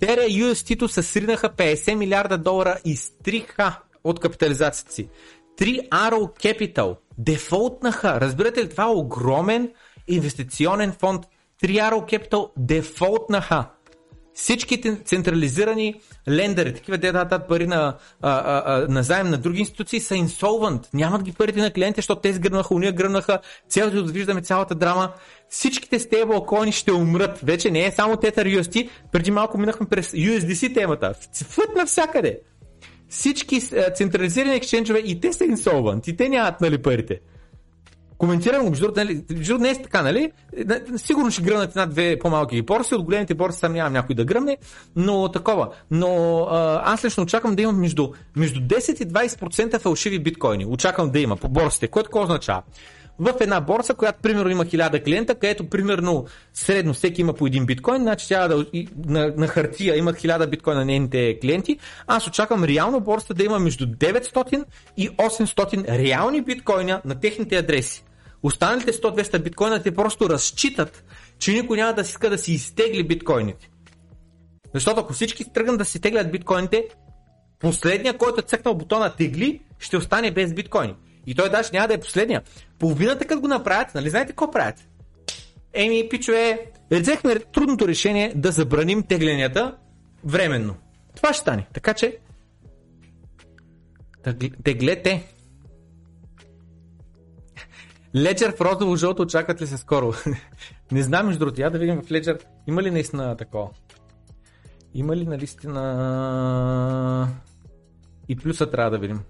Тере UST-то се сринаха 50 милиарда долара и стриха от капитализацията си. 3 Arrow Capital дефолтнаха. Разбирате ли, това е огромен инвестиционен фонд. 3 Arrow Capital дефолтнаха. Всичките централизирани лендери, такива де дадат пари на, а, а, на на други институции, са инсолвент. Нямат ги парите на клиентите, защото те сгръмнаха, уния гръмнаха, цялото да виждаме цялата драма. Всичките стейблкоини ще умрат. Вече не е само Tether UST, преди малко минахме през USDC темата. Фът навсякъде. Всички централизирани екшенджове и те са инсолвент, и те нямат нали, парите. Коментирам го, между не е така, нали? Сигурно ще гръмнат една-две по-малки борси, от големите борси там нямам някой да гръмне, но такова. Но аз лично очаквам да имам между, между 10 и 20% фалшиви биткоини. Очаквам да има по борсите, което какво означава? в една борса, която примерно има 1000 клиента, където примерно средно всеки има по един биткоин, значи тя да, на, на хартия имат 1000 биткоина на нейните клиенти. Аз очаквам реално борсата да има между 900 и 800 реални биткоина на техните адреси. Останалите 100-200 биткоина те просто разчитат, че никой няма да си иска да си изтегли биткоините. Защото ако всички тръгнат да си теглят биткоините, последния, който е цъкнал бутона тегли, ще остане без биткоини. И той даже няма да е последния. Половината като го направят, нали знаете какво правят? Еми, пичове, взехме трудното решение да забраним тегленията временно. Това ще стане. Така че, теглете. Леджер в розово жълто очакват ли се скоро? не знам, между другото, я да видим в Леджер. Има ли наистина такова? Има ли наистина... И плюса трябва да видим.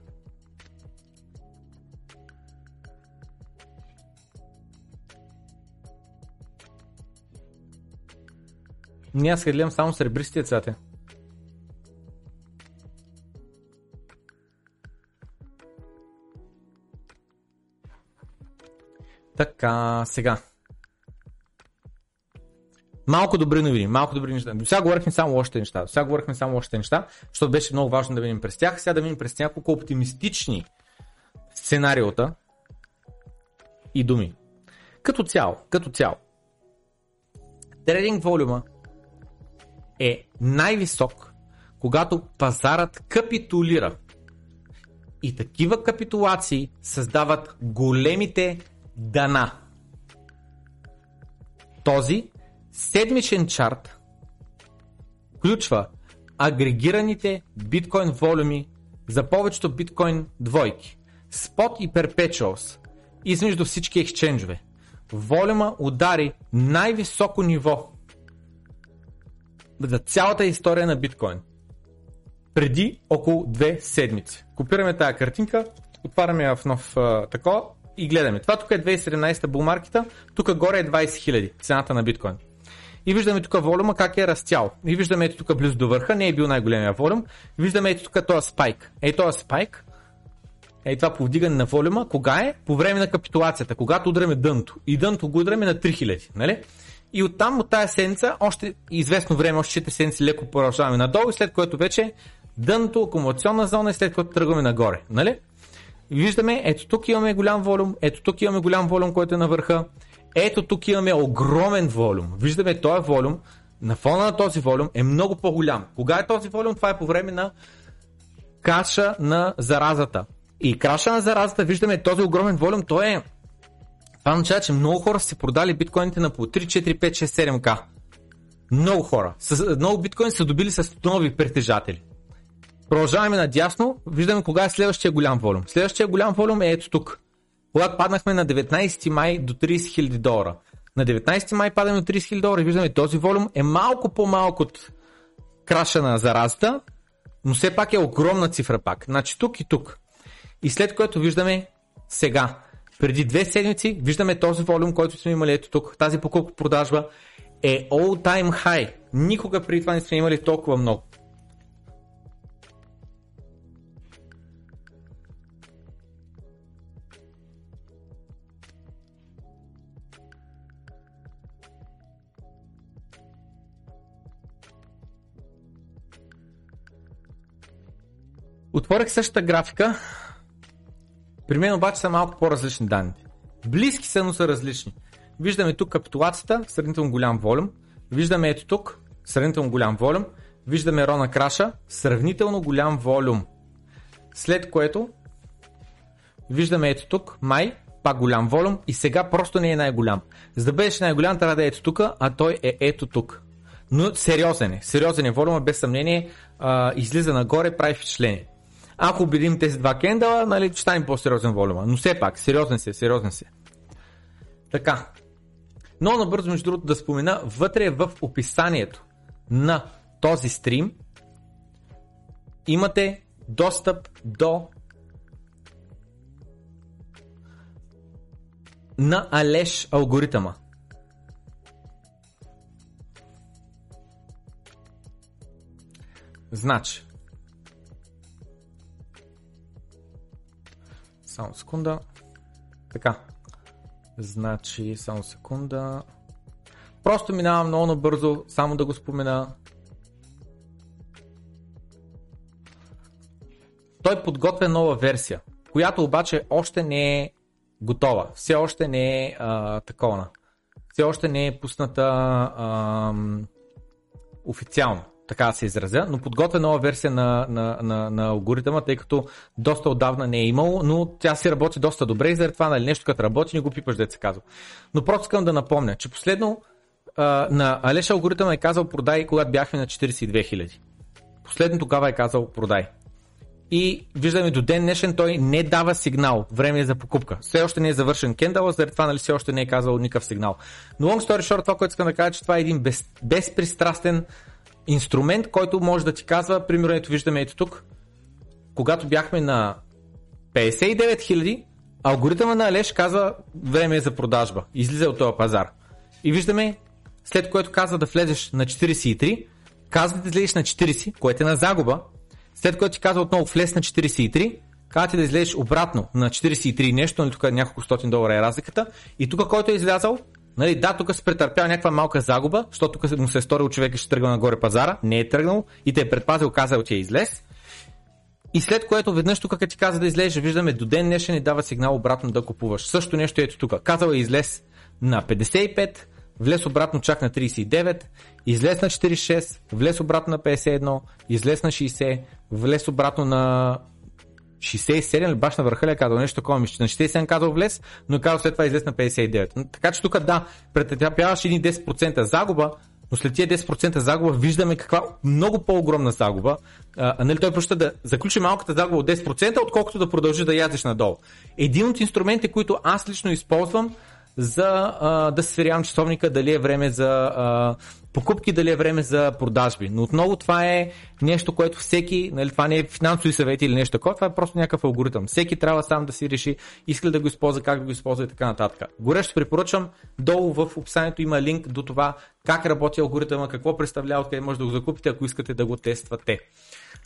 Ние аз гледам само сребристия цвете. Така, сега. Малко добри новини, малко добри неща. До сега говорихме само още неща. До сега говорихме само още неща, защото беше много важно да видим през тях. Сега да видим през няколко оптимистични сценариота и думи. Като цяло, като цяло. Трейдинг волюма е най-висок, когато пазарът капитулира. И такива капитулации създават големите дана. Този седмичен чарт включва агрегираните биткоин волюми за повечето биткоин двойки, спот и перпечуалс измежду всички ексченджове. Волюма удари най-високо ниво за цялата история на биткоин. Преди около две седмици. Копираме тази картинка, отваряме я в нов а, такова и гледаме. Това тук е 2017 булмаркета, тук горе е 20 000 цената на биткоин. И виждаме тук волюма как е растял. И виждаме ето тук близо до върха, не е бил най-големия волюм. Виждаме ето тук този спайк. Ей този спайк, ей това повдигане на волюма, кога е? По време на капитулацията, когато удряме дънто. И дънто го удряме на 3000, нали? И оттам, от тази седмица, още известно време, още 4 седмици леко продължаваме надолу, след което вече дъното, акумулационна зона и след което тръгваме нагоре. Нали? Виждаме, ето тук имаме голям волюм, ето тук имаме голям волюм, който е на върха, ето тук имаме огромен волюм. Виждаме този волюм, на фона на този волюм е много по-голям. Кога е този волюм? Това е по време на каша на заразата. И краша на заразата, виждаме този огромен волюм, той е това означава, че много хора са си продали биткоините на по 3, 4, 5, 6, 7к. Много хора. С, много биткоини са добили с нови притежатели. Продължаваме надясно, виждаме кога е следващия голям волюм. Следващия голям волюм е ето тук. Когато паднахме на 19 май до 30 000 долара. На 19 май падаме до 30 000 долара и виждаме този волюм е малко по-малък от краша на заразата, но все пак е огромна цифра пак. Значи тук и тук. И след което виждаме сега, преди две седмици, виждаме този волюм, който сме имали ето тук. Тази покупка продажба е all time high. Никога преди това не сме имали толкова много. Отворих същата графика. При мен обаче са малко по-различни данните. Близки са, но са различни. Виждаме тук капитулацията, сравнително голям волюм. Виждаме ето тук, сравнително голям волюм. Виждаме Рона Краша, сравнително голям волюм. След което виждаме ето тук, май, пак голям волюм и сега просто не е най-голям. За да бъдеш най-голям трябва да е ето тук, а той е ето тук. Но сериозен е. Сериозен е волюма, без съмнение, а, излиза нагоре, прави впечатление. Ако убедим тези два кендала, нали, ще стане по-сериозен волюма. Но все пак, сериозен се, сериозен се. Така. Много набързо, между другото, да спомена, вътре в описанието на този стрим имате достъп до на Алеш алгоритъма. Значи, Само секунда. Така. Значи, само секунда. Просто минавам много набързо, само да го спомена. Той подготвя нова версия, която обаче още не е готова. Все още не е такова. Все още не е пусната а, официално така се изразя, но подготвя нова версия на, на, на, на алгоритъма, тъй като доста отдавна не е имало, но тя си работи доста добре и заради това нали, нещо като работи не го пипаш, да се казва. Но просто искам да напомня, че последно а, на Алеш алгоритъм е казал продай, когато бяхме на 42 000. Последно тогава е казал продай. И виждаме до ден днешен той не дава сигнал, време е за покупка. Все още не е завършен кендала, заради това нали, все още не е казал никакъв сигнал. Но long story short, това, което искам да кажа, че това е един без, безпристрастен инструмент, който може да ти казва, примерно ето виждаме ето тук, когато бяхме на 59 000, алгоритъма на Алеш казва време е за продажба. Излиза от този пазар. И виждаме, след което казва да влезеш на 43, казва да излезеш на 40, което е на загуба, след което ти казва отново влез на 43, казва ти да излезеш обратно на 43 нещо, нали тук няколко стотин долара е разликата, и тук който е излязал, Нали, да, тук се претърпял някаква малка загуба, защото тук му се е сторил човек и ще тръгва нагоре пазара, не е тръгнал и те е предпазил, казал ти е излез. И след което веднъж тук, като ти каза да излезеш, виждаме до ден днешен и дава сигнал обратно да купуваш. Също нещо ето тук. Казал е излез на 55, влез обратно чак на 39, излез на 46, влез обратно на 51, излез на 60, влез обратно на 67 или баш на върха ли е казал нещо такова, мисля, на 67 казал влез, но казал след това излез на 59. Така че тук да, претърпяваш един 10% загуба, но след тия 10% загуба виждаме каква много по-огромна загуба. А, нали, той просто да заключи малката загуба от 10%, отколкото да продължи да ядеш надолу. Един от инструментите, които аз лично използвам за а, да сверявам часовника дали е време за а, покупки, дали е време за продажби. Но отново това е нещо, което всеки, нали, това не е финансови съвети или нещо такова, това е просто някакъв алгоритъм. Всеки трябва сам да си реши иска ли да го използва, как да го използва и така нататък. Горещо препоръчвам, долу в описанието има линк до това как работи алгоритъма, какво представлява, откъде може да го закупите, ако искате да го тествате.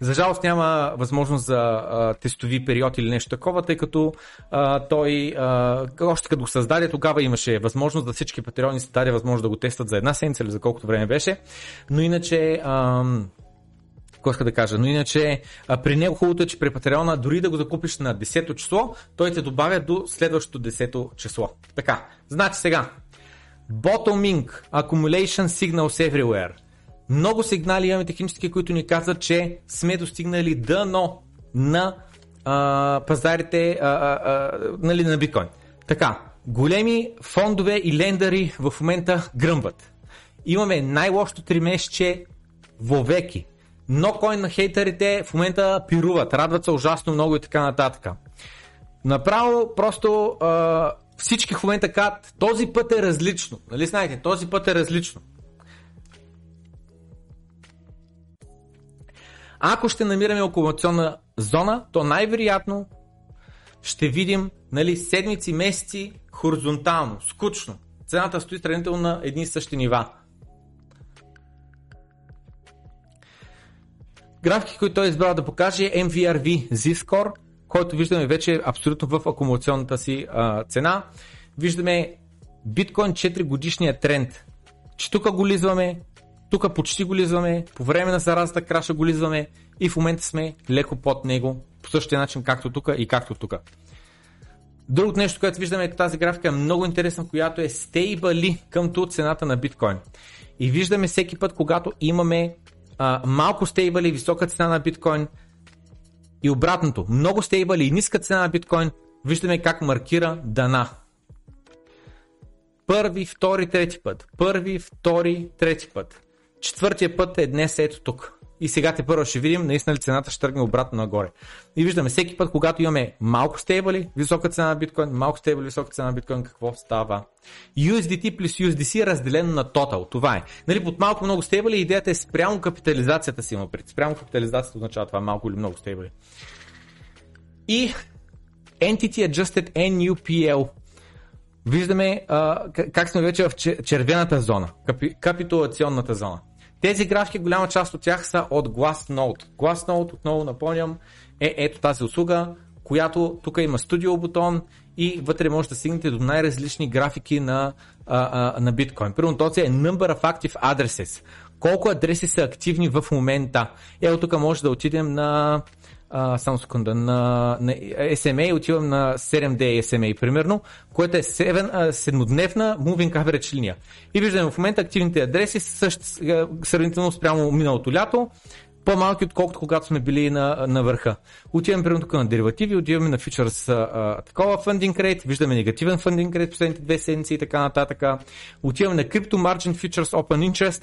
За жалост няма възможност за а, тестови период или нещо такова, тъй като а, той а, още като го създаде, тогава имаше възможност да всички патреони се даде възможност да го тестват за една седмица или за колкото време беше. Но иначе... Какво иска да кажа. Но иначе а, при него хубавото е, че при Патреона дори да го закупиш на 10-то число, той те добавя до следващото 10-то число. Така, значи сега. Bottoming Accumulation Signals Everywhere. Много сигнали имаме технически, които ни казват, че сме достигнали дъно на а, пазарите а, а, а, нали, на биткоин. Така, големи фондове и лендари в момента гръмват. Имаме най-лошото тримесече вовеки. Но кой на хейтерите в момента пируват, радват се ужасно много и така нататък. Направо просто а, всички в момента казват, този път е различно. Нали знаете, този път е различно. Ако ще намираме околационна зона, то най-вероятно ще видим нали, седмици, месеци хоризонтално, скучно. Цената стои сравнително на едни и същи нива. Графики, които той е избрал да покаже е MVRV Z-Score, който виждаме вече абсолютно в акумулационната си а, цена. Виждаме биткоин 4 годишния тренд, че тук го лизваме, тук почти го лизваме, по време на заразата краша го лизваме и в момента сме леко под него, по същия начин както тук и както тук. Другото нещо, което виждаме е тази графика е много интересна, която е стейбали къмто цената на биткоин. И виждаме всеки път, когато имаме а, малко стейбали, висока цена на биткоин и обратното, много стейбали и ниска цена на биткоин, виждаме как маркира дана. Първи, втори, трети път. Първи, втори, трети път. Четвъртия път е днес ето тук. И сега те първо ще видим наистина ли цената ще тръгне обратно нагоре. И виждаме всеки път, когато имаме малко стейбали, висока цена на биткоин, малко стейбали, висока цена на биткоин, какво става? USDT плюс USDC разделено на total. Това е. Нали, под малко много стейбали идеята е спрямо капитализацията си има пред. Спрямо капитализацията означава това малко или много стейбали. И Entity Adjusted NUPL. Виждаме а, как сме вече в червената зона, капи, капитулационната зона. Тези графики, голяма част от тях са от Glassnode. Glassnode, отново напомням, е ето тази услуга, която тук има студио бутон и вътре може да стигнете до най-различни графики на, а, а, на биткоин. Първо този е Number of Active Addresses. Колко адреси са активни в момента. Ето тук може да отидем на а, само секунда, на, на SMA отивам на 7D SMA примерно, което е 7, седмодневна moving average линия. И виждаме в момента активните адреси са сравнително спрямо миналото лято, по-малки отколкото когато сме били на, на върха. Отиваме примерно тук на деривативи, отиваме на фьючерс такова фандинг рейт, виждаме негативен фандинг рейт последните две седмици и така нататък. Отиваме на Crypto Margin Futures Open Interest,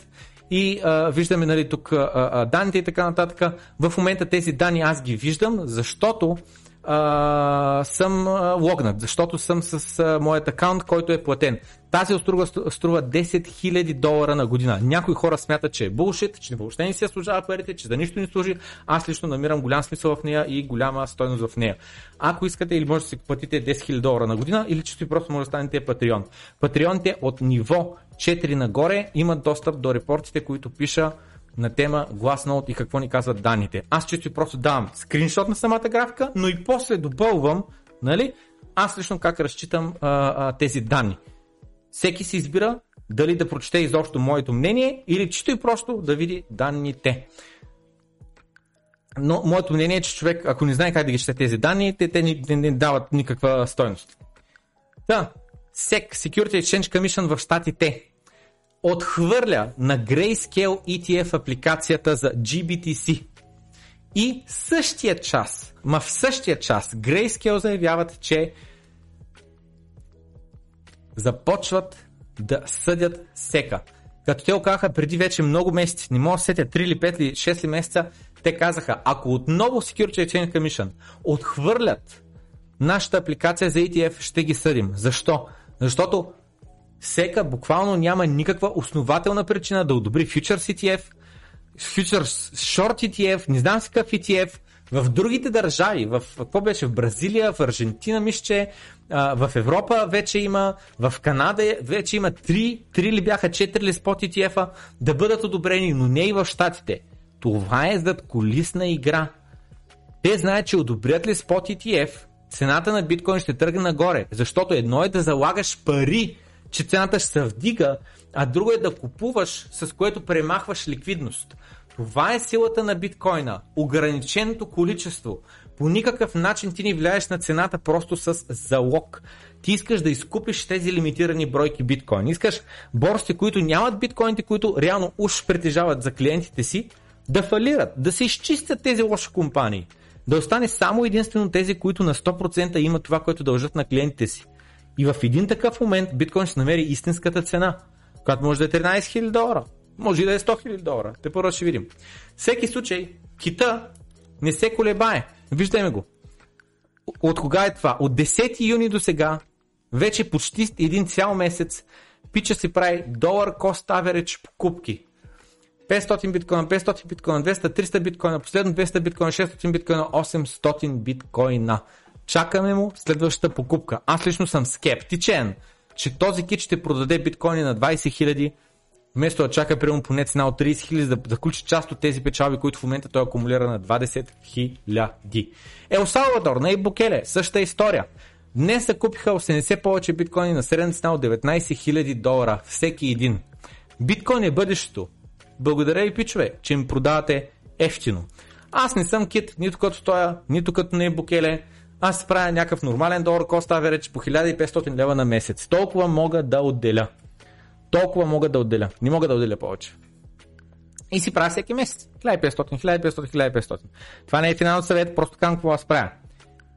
и а, виждаме нали, тук а, а, данните и така нататък. В момента тези данни аз ги виждам, защото а, съм а, логнат, защото съм с а, моят акаунт, който е платен. Тази услуга струва 10 000 долара на година. Някои хора смятат, че е булшит, че въобще не си служава парите, че за нищо не служи. Аз лично намирам голям смисъл в нея и голяма стойност в нея. Ако искате или може да си платите 10 000 долара на година, или чисто и просто може да станете Патреон. Патреоните от ниво 4 нагоре имат достъп до репортите, които пиша на тема Glassnode и какво ни казват данните. Аз чисто просто давам скриншот на самата графика, но и после допълвам, нали, аз лично как разчитам а, а, тези данни. Всеки си избира дали да прочете изобщо моето мнение или чисто и просто да види данните. Но моето мнение е, че човек, ако не знае как да ги чете тези данни, те, те не, не, не дават никаква стойност. Да, SEC, Security Exchange Commission в Штатите, отхвърля на Grayscale ETF апликацията за GBTC. И същия час, ма в същия час, Grayscale заявяват, че започват да съдят сека. Като те оказаха преди вече много месеци, не мога да сетя 3 или 5 или 6 месеца, те казаха, ако отново Security Exchange Commission отхвърлят нашата апликация за ETF, ще ги съдим. Защо? Защото Сека буквално няма никаква основателна причина да одобри Futures ETF, Futures Short ETF, не знам си какъв ETF, в другите държави, в какво беше, в Бразилия, в Аржентина, мисля, в Европа вече има, в Канада вече има 3, 3 ли бяха 4 ли спот ETF-а да бъдат одобрени, но не и в Штатите. Това е зад колисна игра. Те знаят, че одобрят ли спот ETF, цената на биткоин ще тръгне нагоре, защото едно е да залагаш пари че цената ще се вдига, а друго е да купуваш, с което премахваш ликвидност. Това е силата на биткоина. Ограниченото количество. По никакъв начин ти не влияеш на цената просто с залог. Ти искаш да изкупиш тези лимитирани бройки биткоин. Искаш борсите, които нямат биткоините, които реално уж притежават за клиентите си, да фалират, да се изчистят тези лоши компании. Да остане само единствено тези, които на 100% имат това, което дължат на клиентите си. И в един такъв момент биткоин ще намери истинската цена, която може да е 13 000 долара. Може и да е 100 000 долара. Те първо ще видим. Всеки случай, кита не се колебае. Виждаме го. От кога е това? От 10 юни до сега, вече почти един цял месец, пича си прави долар cost average покупки. 500 биткоина, 500 биткоина, 200, 300 биткоина, последно 200 биткоина, 600 биткоина, 800 биткоина. Чакаме му следващата покупка. Аз лично съм скептичен, че този кит ще продаде биткоини на 20 000, вместо да чака примерно поне цена от 30 000, да, да включи част от тези печалби, които в момента той акумулира на 20 000. Ел Салвадор, на Букеле, същата история. Днес се купиха 80 повече биткоини на средна цена от 19 000 долара всеки един. Биткоин е бъдещето. Благодаря ви, пичове, че им продавате ефтино. Аз не съм кит, нито като тоя, нито като не Букеле. Аз правя някакъв нормален долар кост авередж по 1500 лева на месец. Толкова мога да отделя. Толкова мога да отделя. Не мога да отделя повече. И си правя всеки месец. 1500, 1500, 1500. Това не е финален съвет, просто казвам какво аз правя.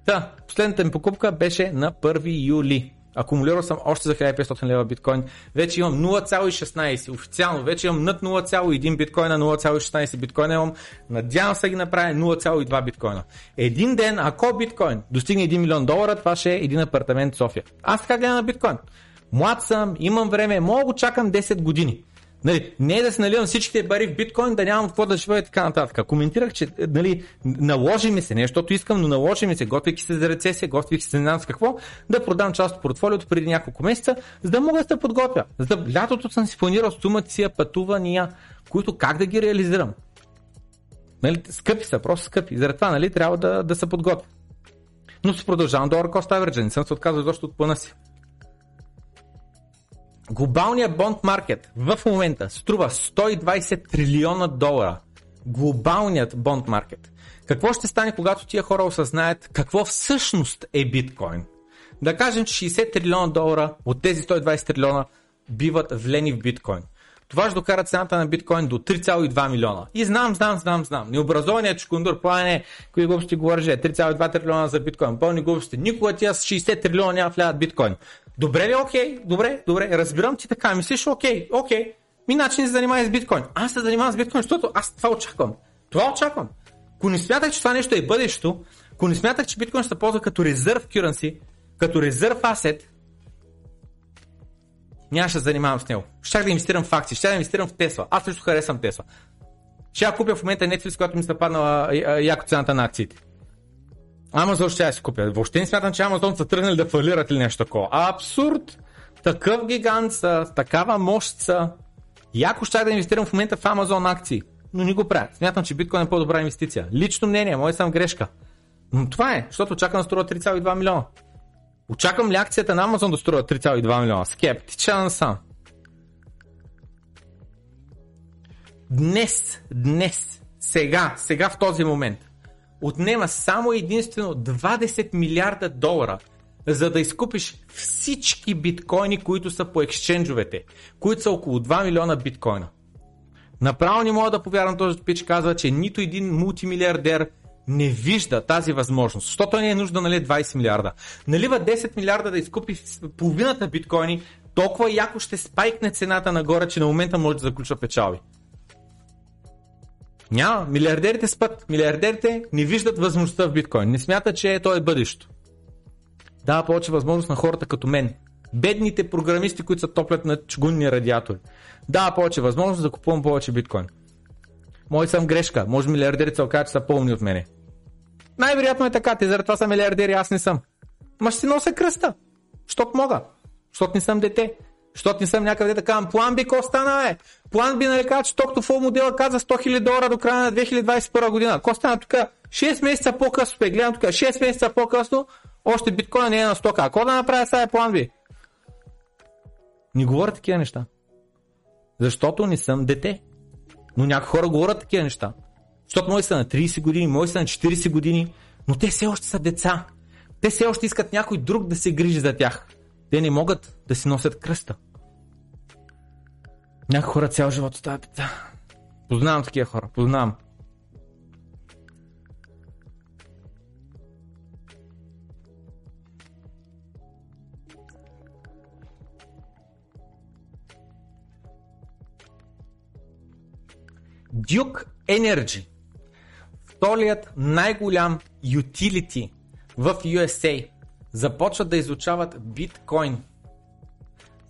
Та, последната ми покупка беше на 1 юли. Акумулирал съм още за 1500 лева биткоин. Вече имам 0,16. Официално вече имам над 0,1 биткоина, 0,16 биткоина имам. Надявам се ги направя 0,2 биткоина. Един ден, ако биткоин достигне 1 милион долара, това ще е един апартамент в София. Аз така гледам на биткоин. Млад съм, имам време, мога го чакам 10 години. Нали, не е да се наливам всичките пари в биткоин, да нямам какво да живея и така нататък. Коментирах, че нали, наложи ми се, не защото искам, но наложи ми се, готвейки се за рецесия, готвейки се не знам с какво, да продам част от портфолиото преди няколко месеца, за да мога да се подготвя. За да, лятото съм си планирал сумата си пътувания, които как да ги реализирам. Нали, скъпи са, просто скъпи. Заради това нали, трябва да, да се подготвя. Но се продължавам долар cost average, не съм се отказал защо от плана си. Глобалният бонд маркет в момента струва 120 трилиона долара. Глобалният бонд маркет. Какво ще стане, когато тия хора осъзнаят какво всъщност е биткоин? Да кажем, че 60 трилиона долара от тези 120 трилиона биват влени в биткоин. Това ще докара цената на биткоин до 3,2 милиона. И знам, знам, знам, знам. Необразованият чукундур, плане, кои глупости говори, 3,2 трилиона за биткоин. Пълни глупости. Никога тия с 60 трилиона няма влядат биткоин. Добре ли, окей, добре, добре, разбирам ти така, мислиш, окей, окей. Ми начин се занимава с биткоин. Аз се занимавам с биткоин, защото аз това очаквам. Това очаквам. Ако не смятах, че това нещо е бъдещето, ако не смятах, че биткоин ще се ползва като резерв currency, като резерв асет, нямаше да се занимавам с него. Щях да инвестирам в акции, щях да инвестирам в Тесла. Аз също харесвам Тесла. Ще я купя в момента Netflix, когато ми се паднала яко цената на акциите. Амазон ще я си купя. Въобще не смятам, че Амазон са тръгнали да фалират или нещо такова. Абсурд! Такъв гигант са, такава мощ са. Яко ще да инвестирам в момента в Амазон акции, но не го правя. Смятам, че биткоин е по-добра инвестиция. Лично мнение, мой съм грешка. Но това е, защото очаквам да струва 3,2 милиона. Очаквам ли акцията на Амазон да струва 3,2 милиона? Скептичен съм. Днес, днес, сега, сега в този момент, отнема само единствено 20 милиарда долара, за да изкупиш всички биткоини, които са по екшенджовете, които са около 2 милиона биткоина. Направо не мога да повярвам този пич казва, че нито един мултимилиардер не вижда тази възможност, защото не е нужда нали 20 милиарда. Налива 10 милиарда да изкупи половината биткоини, толкова яко ще спайкне цената нагоре, че на момента може да заключва печалби. Няма. Милиардерите спът. Милиардерите не виждат възможността в биткоин. Не смятат, че той е бъдещето. Дава повече възможност на хората като мен. Бедните програмисти, които са топлят на чугунни радиатори. Дава повече възможност да купувам повече биткоин. Мой съм грешка. Може милиардерите се окажат, че са пълни от мене. Най-вероятно е така. Те заради това са милиардери, аз не съм. Ма ще си нося кръста. Щото мога. Защото не съм дете. Защото не съм някъде да казвам, план би какво стана, е? План би нали казва, че Токтофол модела каза 100 000 долара до края на 2021 година. Какво стана тук? 6 месеца по-късно, бе, гледам тук, 6 месеца по-късно, още биткоин не е на стока. Какво да направя сега е план би? Не говоря такива неща. Защото не съм дете. Но някои хора говорят такива неща. Защото мои са на 30 години, мои са на 40 години, но те все още са деца. Те все още искат някой друг да се грижи за тях. Те не могат да си носят кръста. Някои хора цял живот деца. Познавам такива хора, познавам. Duke Energy, вторият най-голям utility в USA, започват да изучават биткоин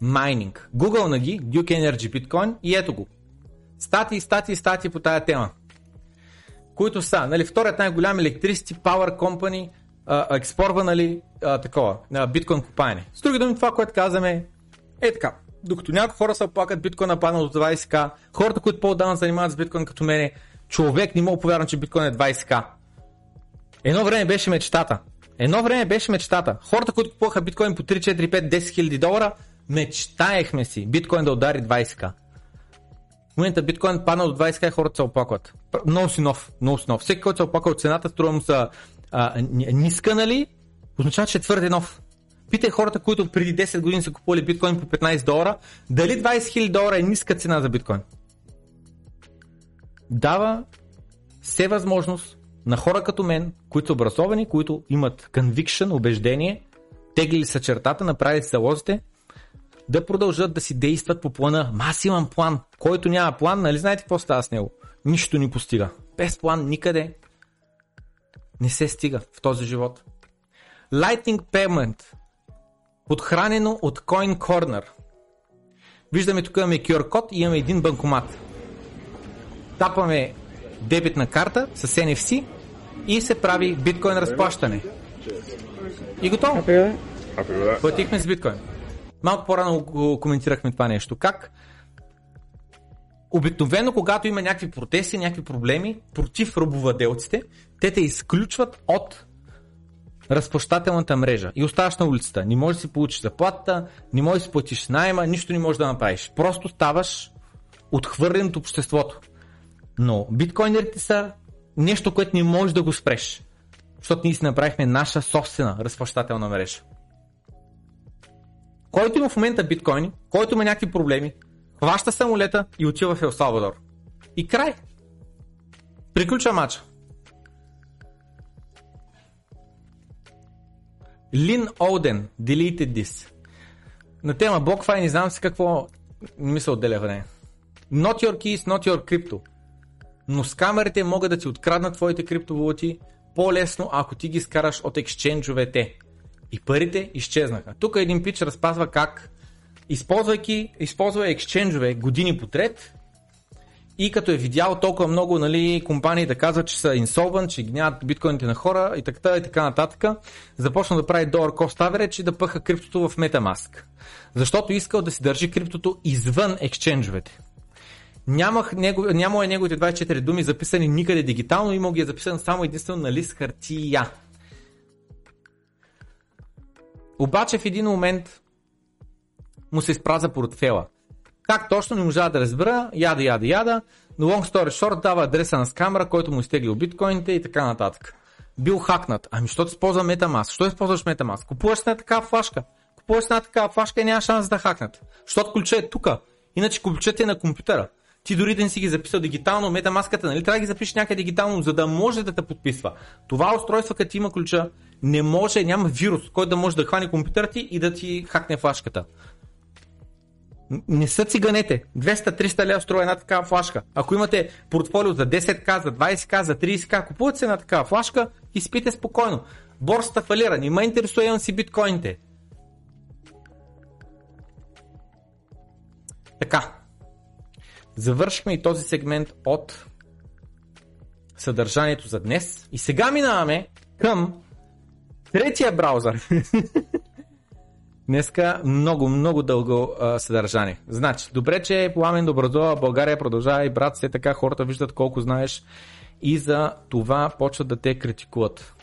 майнинг. Google на ги, Duke Energy биткоин и ето го. Статии, статии, статии по тая тема. Които са, нали, вторият най-голям Electricity Power Company експорва, нали, а, такова, на биткоин купаене. С други думи, това, което казваме, е така. Докато някои хора се оплакат биткоин на паднал до 20к, хората, които по-отдавна занимават с биткоин като мене, човек не мога повярвам, че биткоин е 20к. Едно време беше мечтата. Едно време беше мечтата. Хората, които купуваха биткоин по 3, 4, 5, 10 хиляди долара, мечтаехме си биткоин да удари 20к. В момента биткоин падна до 20к и хората се оплакват. Много си нов, много си нов. Всеки, който се оплаква от цената, струва му са а, ниска, нали? Означава, че е твърде нов. Питай хората, които преди 10 години са купували биткоин по 15 долара, дали 20 000 долара е ниска цена за биткоин. Дава все възможност на хора като мен, които са образовани, които имат conviction, убеждение, теглили са чертата, направили са лозите, да продължат да си действат по плана. Аз план. Който няма план, нали знаете какво става с него? Нищо ни постига. Без план никъде не се стига в този живот. Lightning Payment подхранено от Coin Corner. Виждаме тук имаме QR код и имаме един банкомат. Тапаме дебитна карта с NFC и се прави биткоин разплащане. И готово. Платихме с биткоин. Малко по-рано го коментирахме това нещо. Как обикновено, когато има някакви протести, някакви проблеми против робоваделците, те те изключват от разплащателната мрежа и оставаш на улицата. Не можеш да си получиш заплата, не можеш да си платиш найема, нищо не можеш да направиш. Просто ставаш отхвърлен от обществото. Но биткоинерите са нещо, което не можеш да го спреш. Защото ние си направихме наша собствена разплащателна мрежа. Който има в момента биткоини, който има някакви проблеми, хваща самолета и отива в Ел Салвадор. И край. Приключва матча. Лин Олден, deleted this. На тема BlockFi не знам си какво ми се отделя време. Not your keys, not your crypto. Но скамерите могат да ти откраднат твоите криптовалути по-лесно, ако ти ги скараш от ексченджовете. И парите изчезнаха. Тук един пич разпазва как, използвайки, използва ексченджове години подред, и като е видял толкова много нали, компании да казват, че са инсолвент, че гняват биткоините на хора и така, и така нататък, започна да прави долар cost average и да пъха криптото в Metamask. Защото искал да си държи криптото извън ексченджовете. Нямах него, няма е неговите 24 думи записани никъде дигитално, имал ги е записан само единствено на лист хартия. Обаче в един момент му се изпраза портфела. Как точно не можа да разбера, яда, яда, яда, но long story short дава адреса на скамера, който му изтеглил биткоините и така нататък. Бил хакнат. Ами, що използва Metamask? Що използваш Metamask? Купуваш една такава флашка. Купуваш една такава флашка и няма шанс да хакнат. Защото ключът е тука. Иначе ключът е на компютъра. Ти дори да не си ги записал дигитално, метамаската, нали? Трябва да ги запишеш някъде дигитално, за да може да те подписва. Това устройство, като има ключа, не може, няма вирус, който да може да хване компютъра ти и да ти хакне флашката. Не са циганете. 200-300 лева струва една такава флашка. Ако имате портфолио за 10к, за 20к, за 30к, купувате се една такава флашка и спите спокойно. Борсата фалира, не ме интересува, имам си биткоините. Така. Завършихме и този сегмент от съдържанието за днес. И сега минаваме към третия браузър. Днеска много, много дълго а, съдържание. Значи, добре, че Пламен Добродова, България продължава и брат, все така хората виждат колко знаеш и за това почват да те критикуват.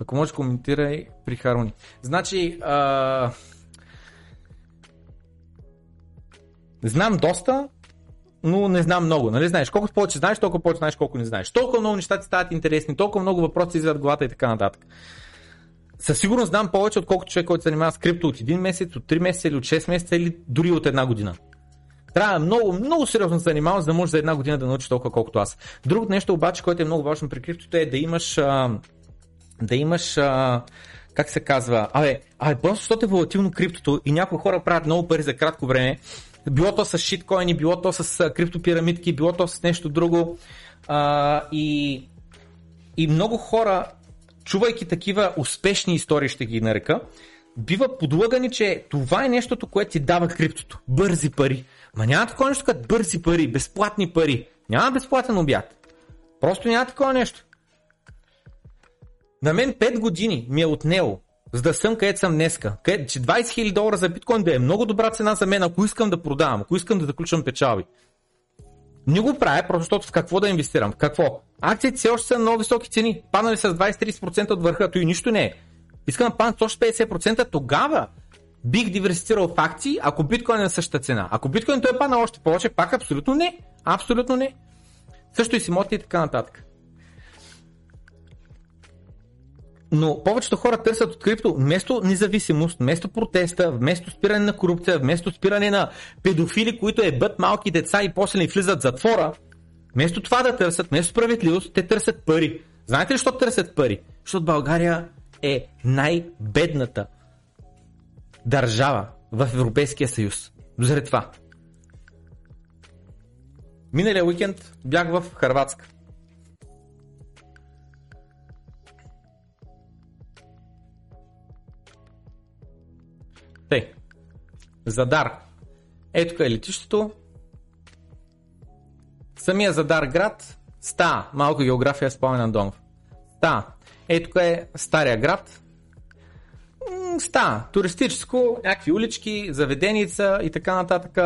Ако можеш, коментирай при Харуни. Значи, а... знам доста, но не знам много. Нали знаеш? Колкото повече знаеш, толкова повече знаеш колко не знаеш. Толкова много неща ти стават интересни, толкова много въпроси излизат главата и така нататък със сигурност знам повече, отколкото човек, който се занимава с крипто от един месец, от 3 месеца или от 6 месеца или дори от една година. Трябва много, много сериозно да се занимавам, за да можеш за една година да научиш толкова колкото аз. Другото нещо обаче, което е много важно при криптото е да имаш, а, да имаш а, как се казва, абе, абе, просто защото е волатилно криптото и някои хора правят много пари за кратко време Било то с шиткоини, било то с криптопирамидки, било то с нещо друго. А, и, и много хора, чувайки такива успешни истории, ще ги нарека, бива подлъгани, че това е нещото, което ти дава криптото. Бързи пари. Ма няма такова нещо като бързи пари, безплатни пари. Няма безплатен обяд. Просто няма такова нещо. На мен 5 години ми е отнело, за да съм където съм днеска. Къде, че 20 000 долара за биткоин да е много добра цена за мен, ако искам да продавам, ако искам да заключвам печалби. Не го правя, просто защото в какво да инвестирам. В какво? Акциите все още са на много високи цени. Паднали с 20-30% от върха, то и нищо не е. Искам да паднат още 50%, тогава бих диверсифицирал в акции, ако биткоин е на същата цена. Ако биткоин той е паднал още повече, пак абсолютно не. Абсолютно не. Също и с имоти и така нататък. Но повечето хора търсят от крипто вместо независимост, вместо протеста, вместо спиране на корупция, вместо спиране на педофили, които ебат малки деца и после не влизат в затвора. Вместо това да търсят, вместо справедливост, те търсят пари. Знаете ли, защо търсят пари? Защото България е най-бедната държава в Европейския съюз. Заради това. Миналия уикенд бях в Харватска. Задар. Ето тук е летището. Самия Задар град. Ста. Малко география спомен Андонов. Ста. Ето тук е стария град. Ста. Туристическо, някакви улички, заведеница и така нататък.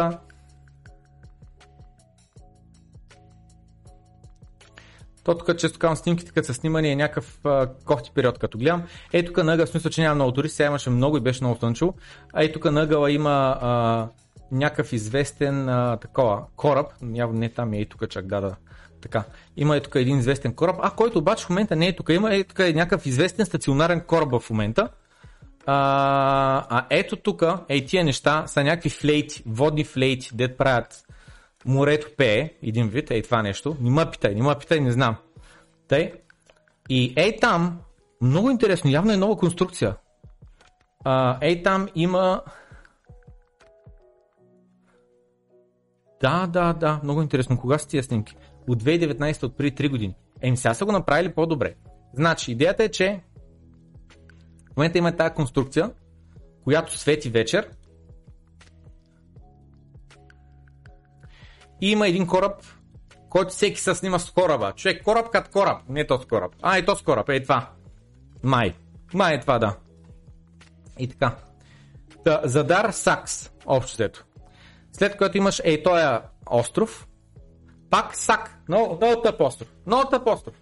То тук често казвам снимките, като са снимани е някакъв а, кофти период, като гледам. Ей тук на в смисъл, че няма много туристи, сега имаше много и беше много слънчево. А ей тук на има а, някакъв известен а, такова кораб, явно не там е и тук чак, да, да. Така. Има е тук един известен кораб, а който обаче в момента не е тук. Има е тук е някакъв известен стационарен кораб в момента. А, а ето тук, ей тия неща са някакви флейти, водни флейти, дед правят морето пее, един вид, ей това нещо. Не ме питай, не ме питай, не знам. Тъй. И ей там, много интересно, явно е нова конструкция. А, ей там има... Да, да, да, много интересно. Кога са тия снимки? От 2019, от преди 3 години. Еми сега са го направили по-добре. Значи, идеята е, че в момента има тази конструкция, която свети вечер И има един кораб, който всеки се снима с кораба. Човек, кораб като кораб, не този кораб. А, и този кораб, е това. Май. Май е това, да. И така. Та, Задар Сакс, общо взето. След което имаш ей тоя остров, пак Сак, много, много тъп остров. Много тъп остров.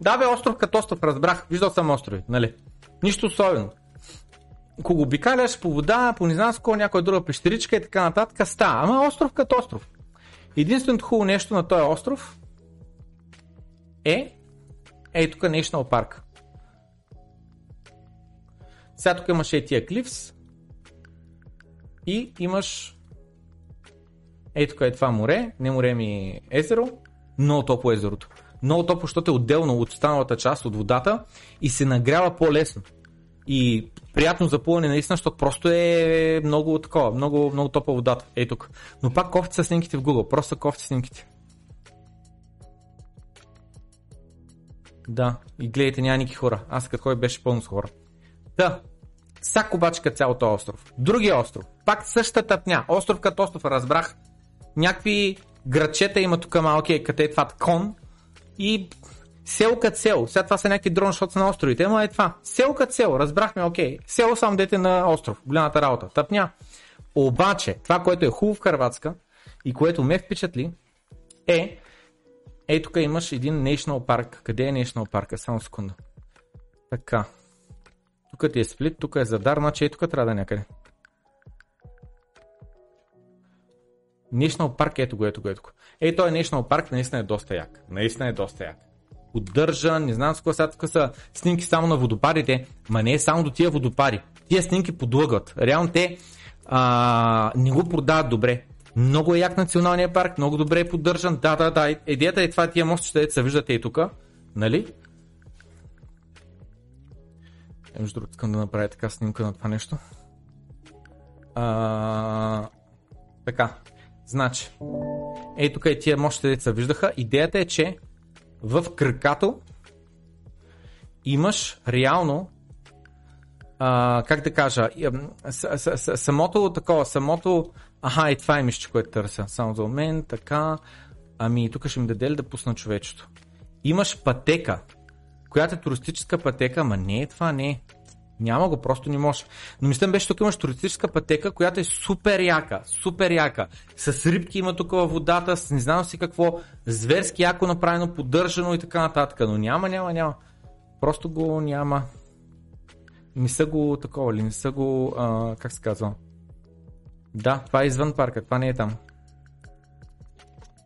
Да бе, остров като остров, разбрах. Виждал съм острови, нали? Нищо особено. Ако го обикаляш по вода, по не знам с някоя друга пещеричка и така нататък, става. Ама остров като остров. Единственото хубаво нещо на този остров е ей тук National Park. Сега тук имаш е тия клифс и имаш ей тук е това море, не море ми езеро, много топло езерото. Много топло, защото е отделно от останалата част от водата и се нагрява по-лесно. И приятно за наистина, защото просто е много такова, много, много топа водата. Ей тук. Но пак кофти са снимките в Google, просто кофти снимките. Да, и гледайте, няма никакви хора. Аз като кой беше пълно с хора. Да, Сак обаче като цялото остров. Другия остров. Пак същата тъпня. Остров като остров, разбрах. Някакви градчета има тук малки, къде е това кон. И Село като село. Сега това са някакви дрон, защото са на островите. Ама е това. Село като село. Разбрахме, окей. Село само дете на остров. Голямата работа. Тъпня. Обаче, това, което е хубаво в Харватска и което ме впечатли, е, ей тук имаш един National Park. Къде е National Park? Само секунда. Така. Тук ти е сплит, тук е задар, значи ей тук трябва да е някъде. National Park, ето го, ето го, ето го. Ей, той е National Park, наистина е доста як. Наистина е доста як поддържа, не знам с сега тук са снимки само на водопадите, ма не е само до тия водопади. Тия снимки подлъгват. Реално те а, не го продават добре. Много е як националния парк, много добре е поддържан. Да, да, да. Идеята е това, тия мостчета, се виждате и тук. Нали? Е, между другото, искам да направя така снимка на това нещо. А... Така. Значи. Ей тук и тия мощите деца виждаха. Идеята е, че в кракато имаш реално а, как да кажа, самото такова, самото, аха, и това е мисля, което търся, само за момент, така, ами тук ще ми даде ли да пусна човечето. Имаш пътека, която е туристическа пътека, ама не е това, не е. Няма го, просто не може. Но мислям беше тук имаш туристическа пътека, която е супер яка, супер яка. С рибки има тук във водата, с не знам си какво, зверски яко направено, поддържано и така нататък. Но няма, няма, няма. Просто го няма. Не са го такова ли, не са го, а, как се казва? Да, това е извън парка, това не е там.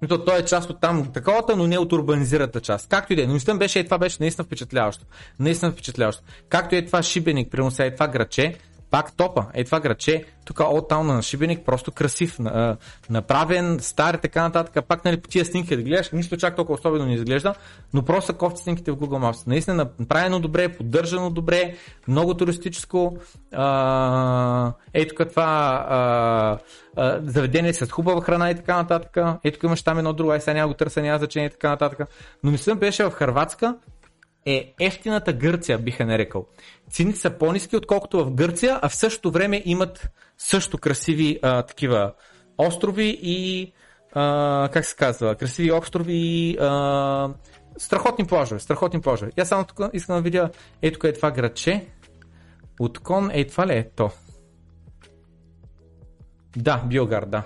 То, той е част от там таковата, но не от урбанизираната част. Както и да е. Но мислям беше, е, това беше наистина впечатляващо. Наистина впечатляващо. Както е това шибеник, примерно сега е това граче, пак топа. Е това граче, тук от тауна на Шибеник, просто красив, на, направен, стар и така нататък. Пак нали, по тия снимки да гледаш, нищо чак толкова особено не изглежда, но просто кофти снимките в Google Maps. Наистина направено добре, поддържано добре, много туристическо. Тук това заведение с хубава храна и така нататък. Ето тук имаш там едно друго, ай сега няма го търся, няма значение и така нататък. Но мислям беше в Харватска, е ефтината Гърция, биха нарекал. Цените са по-низки, отколкото в Гърция, а в същото време имат също красиви а, такива острови и а, как се казва, красиви острови и страхотни плажове, страхотни плажове. Я само тук искам да видя, ето тук е това градче, от кон, е това ли е то? Да, Биогар, да.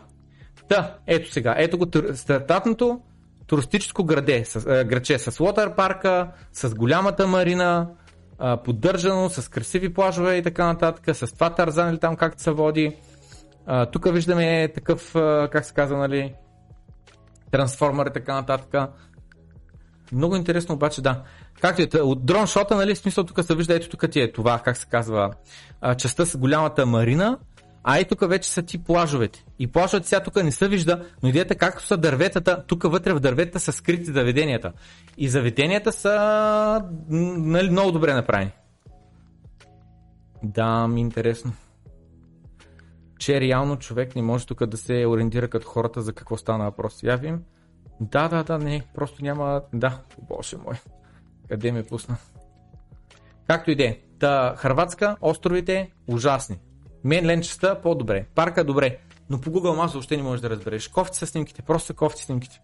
Да, ето сега, ето го стартатното туристическо граде, с, а, градче с лотър парка, с голямата марина, а, поддържано, с красиви плажове и така нататък, с това Тарзан или там както се води. Тук виждаме такъв, а, как се казва, нали, трансформер и така нататък. Много интересно обаче, да. Както е, от дрон шота, нали, смисъл тук се вижда, ето тук ти е това, как се казва, а, частта с голямата марина, а и тук вече са ти плажовете. И плажовете сега тук не се вижда, но идеята както са дърветата, тук вътре в дърветата са скрити заведенията. И заведенията са нали, много добре направени. Да, ми интересно. Че реално човек не може тук да се ориентира като хората за какво стана въпрос. Я вим. Да, да, да, не, просто няма... Да, боже мой. Къде ме пусна? Както и де. Та, Харватска, островите, ужасни. Мен ленчеста по-добре. Парка добре. Но по Google Maps въобще не можеш да разбереш. Кофти са снимките, просто са кофти снимките.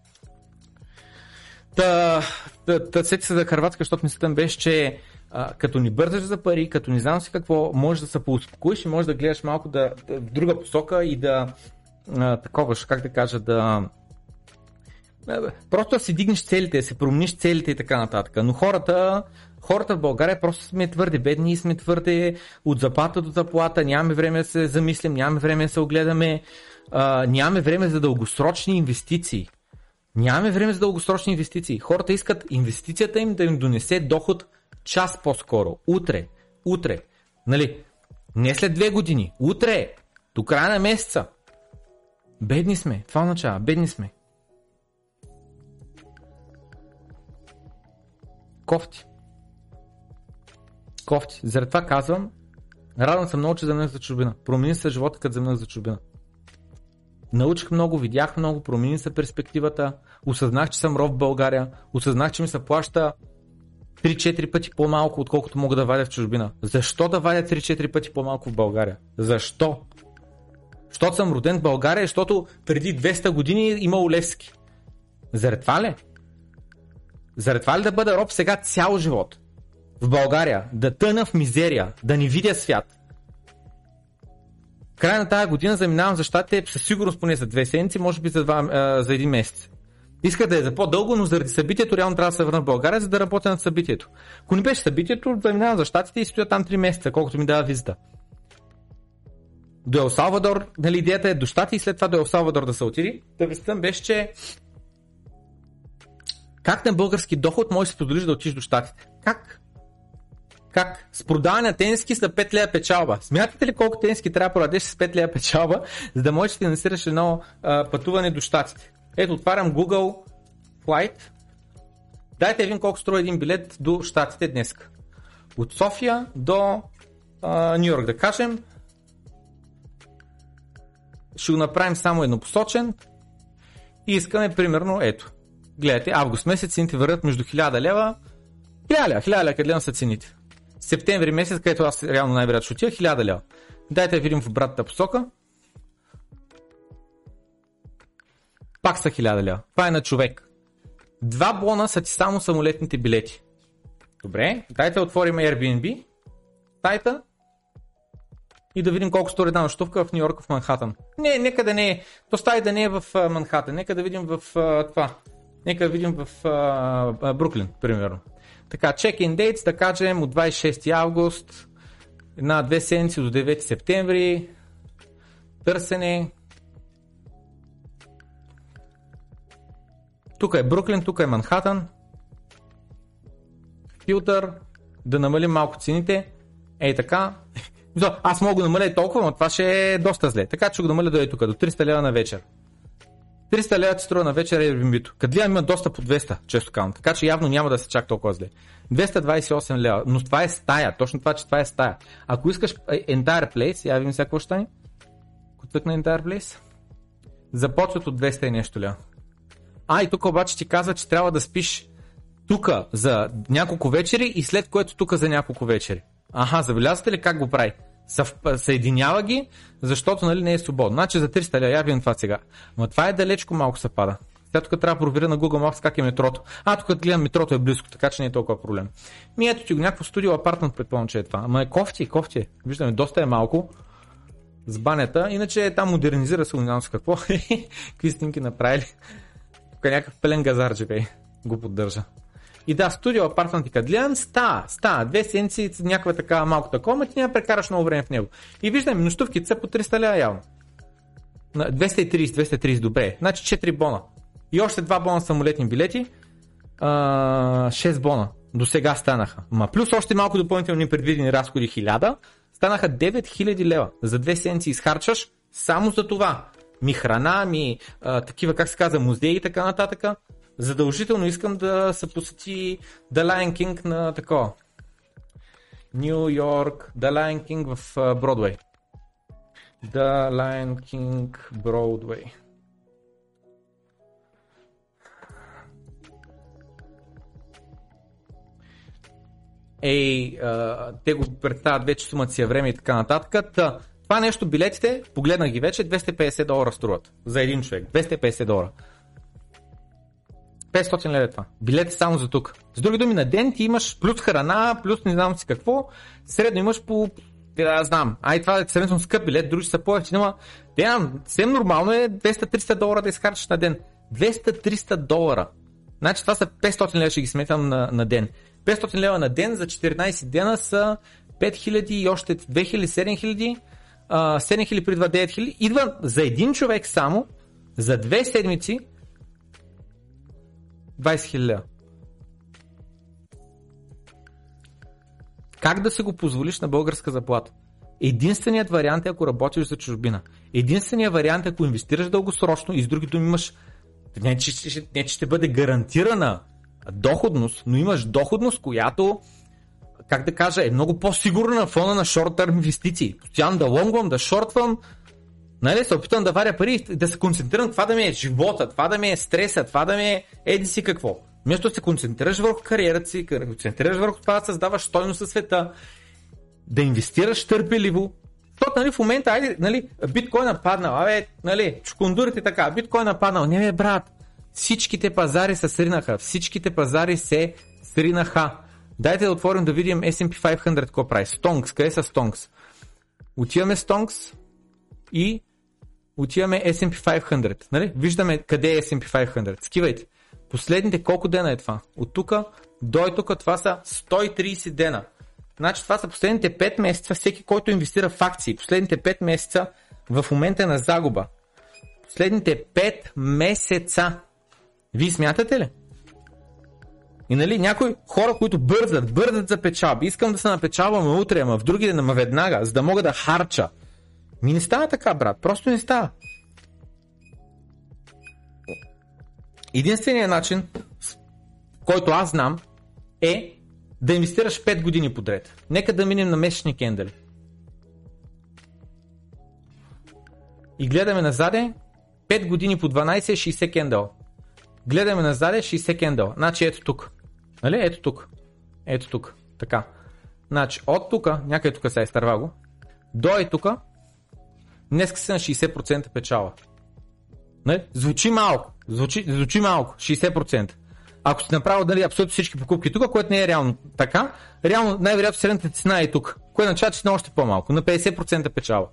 Та, та, та сети се за Харватска, защото мислята беше, че а, като ни бързаш за пари, като не знам си какво, можеш да се поуспокоиш и можеш да гледаш малко да, да, в друга посока и да а, такова, как да кажа, да просто да си дигнеш целите, да си промениш целите и така нататък. Но хората хората в България просто сме твърде бедни и сме твърде от заплата до заплата, нямаме време да се замислим, нямаме време да се огледаме, а, нямаме време за дългосрочни инвестиции. Нямаме време за дългосрочни инвестиции. Хората искат инвестицията им да им донесе доход час по-скоро. Утре. Утре. Нали? Не след две години. Утре. До края на месеца. Бедни сме. Това означава. Бедни сме. Кофти кофти. Заради това казвам, радвам се много, че заминах за чужбина. Промени се живота, като заминах за чужбина. Научих много, видях много, промени се перспективата, осъзнах, че съм ров в България, осъзнах, че ми се плаща 3-4 пъти по-малко, отколкото мога да вадя в чужбина. Защо да вадя 3-4 пъти по-малко в България? Защо? Защото съм роден в България, защото преди 200 години имало Левски. Заради това ли? Заради това ли да бъда роб сега цял живот? в България, да тъна в мизерия, да не видя свят. Края на тази година заминавам за щатите със сигурност поне за две седмици, може би за, два, а, за един месец. Иска да е за по-дълго, но заради събитието реално трябва да се върна в България, за да работя над събитието. Ако не беше събитието, заминавам за щатите и стоя там 3 месеца, колкото ми дава визита. До Ел Салвадор, нали, идеята е до щати и след това до Ел Салвадор да се отиди. Да беше, че как на български доход можеш да си позволиш да отидеш до щатите? Как? Как? С продаване на тениски с 5 лея печалба. Смятате ли колко тениски трябва да продадеш с 5 лея печалба, за да можеш да финансираш едно а, пътуване до щатите? Ето, отварям Google Flight. Дайте един колко струва един билет до щатите днес. От София до Нью Йорк, да кажем, ще го направим само еднопосочен и искаме примерно, ето, гледайте, август месец цените вървят между 1000 лева, 1000 лева, 1000 лева, къде са цените. Септември месец, където аз реално най-вероятно ще отида, 1000 лева. Дайте да видим в обратната посока. Пак са 1000 лева. Това е на човек. Два бона са ти само самолетните билети. Добре, дайте да отворим Airbnb, сайта и да видим колко стори една нощувка в Нью Йорк, в Манхатън. Не, нека да не е. То стаи да не е в Манхатън. Нека да видим в това. Нека видим в а, а, Бруклин, примерно. Така, check-in dates, да кажем от 26 август, една-две седмици до 9 септември, търсене. Тук е Бруклин, тук е Манхатън. Филтър, да намалим малко цените. Ей така. Аз мога да намаля и толкова, но това ще е доста зле. Така че го намаля до е тук, до 300 лева на вечер. 300 лева ти струва на вечер Airbnb. Къде има доста по 200, често казвам. Така че явно няма да се чак толкова зле. 228 лева. Но това е стая. Точно това, че това е стая. Ако искаш Entire Place, я видим сега какво ще стане. Entire Place, започват от 200 и нещо лева. А, и тук обаче ти казва, че трябва да спиш тук за няколко вечери и след което тук за няколко вечери. Аха, забелязвате ли как го прави? Съв... Съединява ги, защото нали, не е свободно. Значи за 300 ля, я видим това сега. Но това е далечко малко съпада. Сега тук трябва да проверя на Google Maps как е метрото. А, тук гледам метрото е близко, така че не е толкова проблем. Ми ето ти го някакво студио апартмент предполагам, че е това. Ама е кофти, кофти. Виждаме, доста е малко. С банята. Иначе е там модернизира се, знам с какво. Какви снимки направили. Тук е някакъв пелен газар, бе. Го поддържа. И да, студио апартмент и кадлиан ста, ста, две седмици, някаква така малко такова, ти няма прекараш много време в него. И виждаме, нощувките са по 300 лева явно. 230, 230, добре. Значи 4 бона. И още 2 бона самолетни билети. А, 6 бона. До сега станаха. Ма плюс още малко допълнителни предвидени разходи 1000. Станаха 9000 лева. За две седмици изхарчаш само за това. Ми храна, ми а, такива, как се казва, музеи и така нататък задължително искам да се посети The Lion King на такова. Нью Йорк, The Lion King в Бродвей. The Lion King Broadway. Ей, те го представят вече сумата си е време и така нататък. Та, това нещо, билетите, погледнах ги вече, 250 долара струват за един човек. 250 долара. 500 лева е това. Билет само за тук. С други думи, на ден ти имаш плюс храна, плюс не знам си какво, средно имаш по да знам. Ай, това е средно скъп билет, други са по-ефтини, но съвсем нормално е 200-300 долара да изхарчиш на ден. 200-300 долара. Значи това са 500 лева, ще ги сметам на, на ден. 500 лева на ден за 14 дена са 5000 и още 2000, 7000, 7000 при 2, 9000. Идва за един човек само, за две седмици 20 000 Как да си го позволиш на българска заплата? Единственият вариант е ако работиш за чужбина. Единственият вариант е ако инвестираш дългосрочно и с други думи имаш не че, не, че ще бъде гарантирана доходност, но имаш доходност, която как да кажа, е много по-сигурна на фона на шорт-терм инвестиции. Постоянно да лонгвам, да шортвам, Нали, се опитвам да варя пари, да се концентрирам това да ми е живота, това да ми е стреса, това да ми е еди си какво. Вместо да се концентрираш върху кариерата си, концентрираш върху това да създаваш стойност със света, да инвестираш търпеливо, защото нали, в момента, айде, нали, биткоин е паднал, абе, нали, чукундурите така, биткоин е паднал, не бе, брат, всичките пазари се сринаха, всичките пазари се сринаха. Дайте да отворим да видим S&P 500 какво прави. Stonks, къде са Stonks? Отиваме Stonks и отиваме S&P 500. Нали? Виждаме къде е S&P 500. Скивайте. Последните колко дена е това? От тук до тук това са 130 дена. Значи това са последните 5 месеца, всеки, който инвестира в акции, последните 5 месеца в момента е на загуба. Последните 5 месеца. Вие смятате ли? И нали, някои хора, които бързат, бързат за печалби, искам да се напечалваме утре, ама в други ден, ама веднага, за да мога да харча. Ми не става така, брат. Просто не става. Единственият начин, който аз знам, е да инвестираш 5 години подред. Нека да минем на месечни кендали. и гледаме назаде 5 години по 12 е 60 кендъл. Гледаме назаде 60 кендъл. Значи ето тук. Нали? Ето тук. Ето тук. Така. Значи от тук, някъде тук се е изтърва го, до е тук, днес си на 60% печала. Не? Звучи малко. Звучи, звучи малко. 60%. Ако си направил нали, абсолютно всички покупки тук, което не е реално така, реално най-вероятно средната цена е тук, което означава, че си на още по-малко, на 50% печала.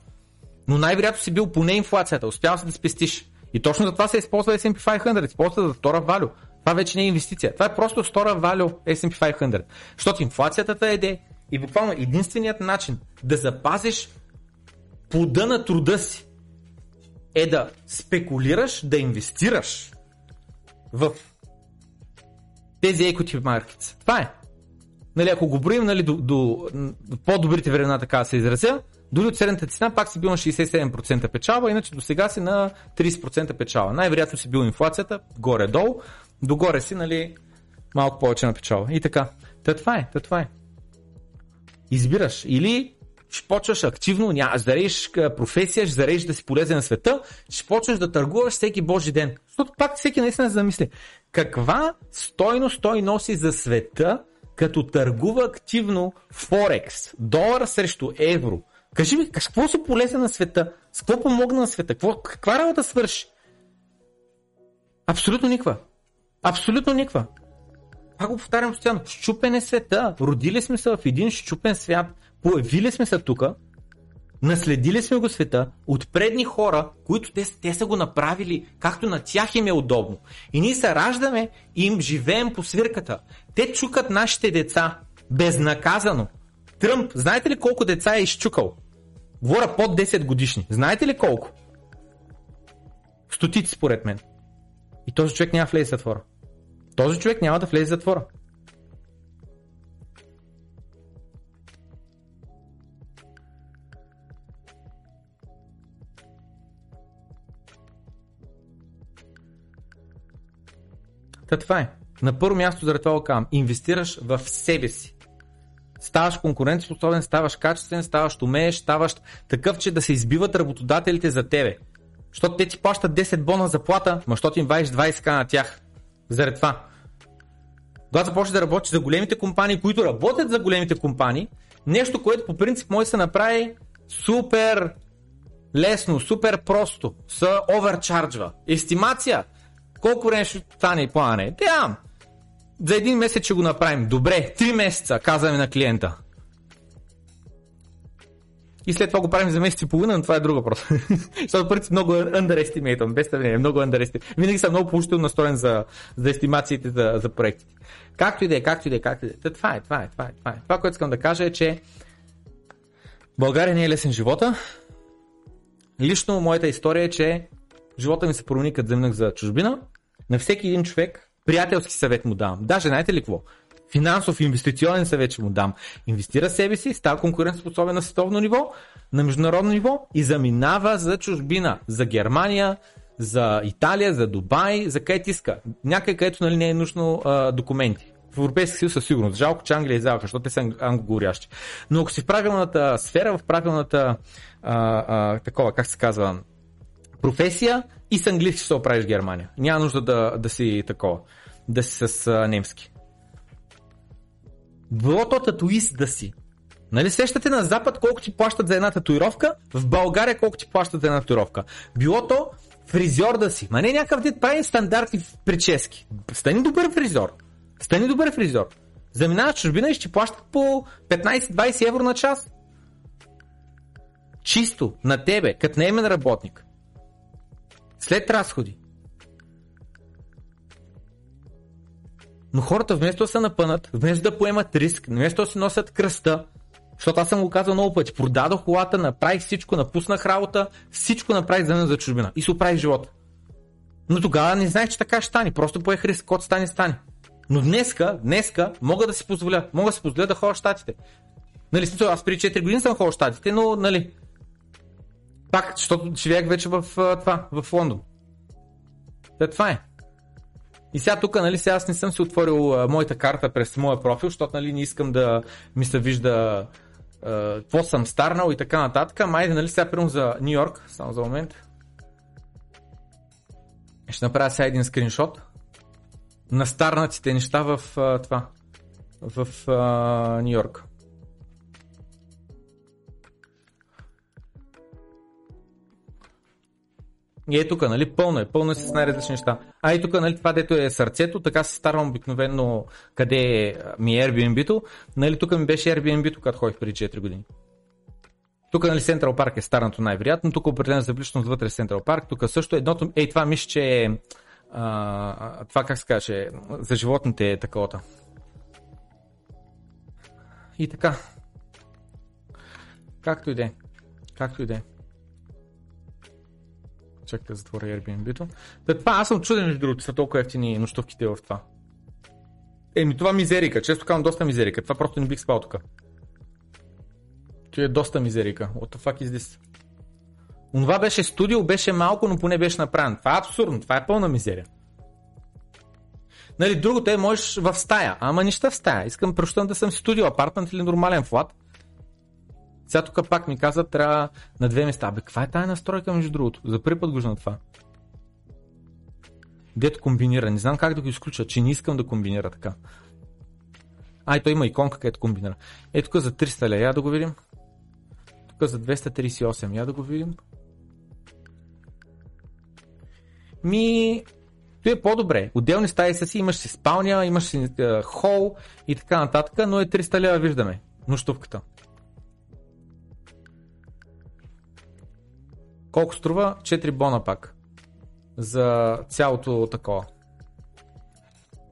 Но най-вероятно си бил поне инфлацията, успял си да спестиш. И точно за това се използва S&P 500, използва за втора валю. Това вече не е инвестиция. Това е просто втора валю S&P 500. Защото инфлацията те еде и буквално единственият начин да запазиш плода на труда си е да спекулираш, да инвестираш в тези equity markets. Това е. Нали, ако го броим нали, до, до, до по-добрите времена, така се изразя, дори от средната цена пак си бил на 67% печалба, иначе до сега си на 30% печалба. Най-вероятно си бил инфлацията, горе-долу, догоре си, нали, малко повече на печалба. И така. Та това е, та това е. Избираш или ще почваш активно, нямаш да реш професия, ще зареш да си полезен на света, ще почваш да търгуваш всеки божи ден. Защото пак всеки наистина замисли, каква стойност той носи за света, като търгува активно Форекс, долар срещу евро. Кажи ми, какво си полезен на света? С какво помогна на света? Какво, каква работа свърши? Абсолютно никва. Абсолютно никва. Пак го повтарям постоянно. Щупен е света. Родили сме се в един щупен свят. Появили сме се тук. Наследили сме го света от предни хора, които те, те са го направили както на тях им е удобно. И ние се раждаме и им живеем по свирката. Те чукат нашите деца безнаказано. Тръмп, знаете ли колко деца е изчукал? Говоря под 10 годишни. Знаете ли колко? Стотици според мен. И този човек няма влезе в затвора. Този човек няма да влезе в затвора. Та това е. На първо място заради това казвам. Инвестираш в себе си. Ставаш конкурентоспособен, ставаш качествен, ставаш умееш, ставаш такъв, че да се избиват работодателите за тебе. Защото те ти плащат 10 бона заплата, ма защото им вадиш 20к на тях. Заради това. Когато започнеш да работиш за големите компании, които работят за големите компании, нещо, което по принцип може да се направи супер лесно, супер просто, се оверчарджва. Естимация. Колко време ще стане и плане? Тя, за един месец ще го направим. Добре, три месеца, казваме на клиента. И след това го правим за месец и половина, но това е друг въпрос. Защото принцип много underestimate, без съмнение, много underestimate. Винаги съм много положително настроен за, за естимациите за, за проектите. Както и да е, както и да е, както и да е. Това е, това е, това е, това е. Това, което искам да кажа е, че България не е лесен живота. Лично моята история е, че живота ми се промени като земнах за чужбина. На всеки един човек приятелски съвет му давам. Даже знаете ли какво? Финансов инвестиционен съвет ще му дам. Инвестира себе си, става конкурентоспособен на световно ниво, на международно ниво и заминава за чужбина, за Германия, за Италия, за Дубай, за където иска. Някъде, където нали, не е нужно а, документи. В Европейския съюз със сигурност. Жалко, че Англия издаваха, защото те са англоговорящи. Но ако си в правилната сфера, в правилната а, а, такова, как се казва, професия и с английски ще оправиш Германия. Няма нужда да, да си такова, да си с а, немски. Било то татуист да си. Нали сещате на Запад колко ти плащат за една татуировка, в България колко ти плащат за една татуировка. Било то фризьор да си. Ма не някакъв дет прави стандарти в прически. Стани добър фризьор. Стани добър фризьор. Заминаваш чужбина и ще плащат по 15-20 евро на час. Чисто на тебе, като наемен работник. След разходи. Но хората вместо да се напънат, вместо да поемат риск, вместо да си носят кръста, защото аз съм го казал много пъти, продадох колата, направих всичко, напуснах работа, всичко направих за за чужбина и се оправих живота. Но тогава не знаех, че така ще стане, просто поех риск, кот стане, стане. Но днеска, днеска мога да си позволя, мога да си позволя да ходя в Штатите. Нали, аз преди 4 години съм ходил в Штатите, но нали, пак, защото живеех вече в това, в Лондон. Та, това е. И сега тук, нали, сега аз не съм си отворил моята карта през моя профил, защото нали, не искам да ми се вижда какво съм старнал и така нататък. Майде, нали, сега примерно за Нью Йорк, само за момент, Ще направя сега един скриншот на старнатите неща в а, това. В Нью Йорк. И е тук, нали, пълно е, пълно е с най-различни неща. А и тук, нали, това дето е сърцето, така се старвам обикновено къде е, ми е Airbnb-то. Нали, тук ми беше Airbnb-то, когато ходих преди 4 години. Тук, нали, Централ Парк е старното най-вероятно, тук определено за вличност вътре Централ Парк, тук също едното, ей, това мисля, че е, а, това как се каже, за животните е таковата. И така. Както и да е. Както и да е. Чакай да затворя Airbnb-то. Та това аз съм чуден между другото, са толкова ефтини нощувките в това. Еми това мизерика, често казвам доста мизерика. Това просто не бих спал тук. Това е доста мизерика. What the fuck is this? Онова беше студио, беше малко, но поне беше направен. Това е абсурдно, това е пълна мизерия. Нали, другото е, можеш в стая, ама нищо в стая. Искам просто да съм студио, апартмент или нормален флат. Сега тук пак ми казват, трябва на две места. Бе, каква е тая настройка между другото? За първи път го на това. Дето комбинира. Не знам как да го изключа, че не искам да комбинира така. Ай, той има иконка, където комбинира. Е, тук за 300 ля, я да го видим. Тук за 238, я да го видим. Ми, то е по-добре. Отделни стаи са си, имаш си спалня, имаш си е, хол и така нататък, но е 300 лева виждаме. Нощувката. Колко струва? 4 бона пак. За цялото такова.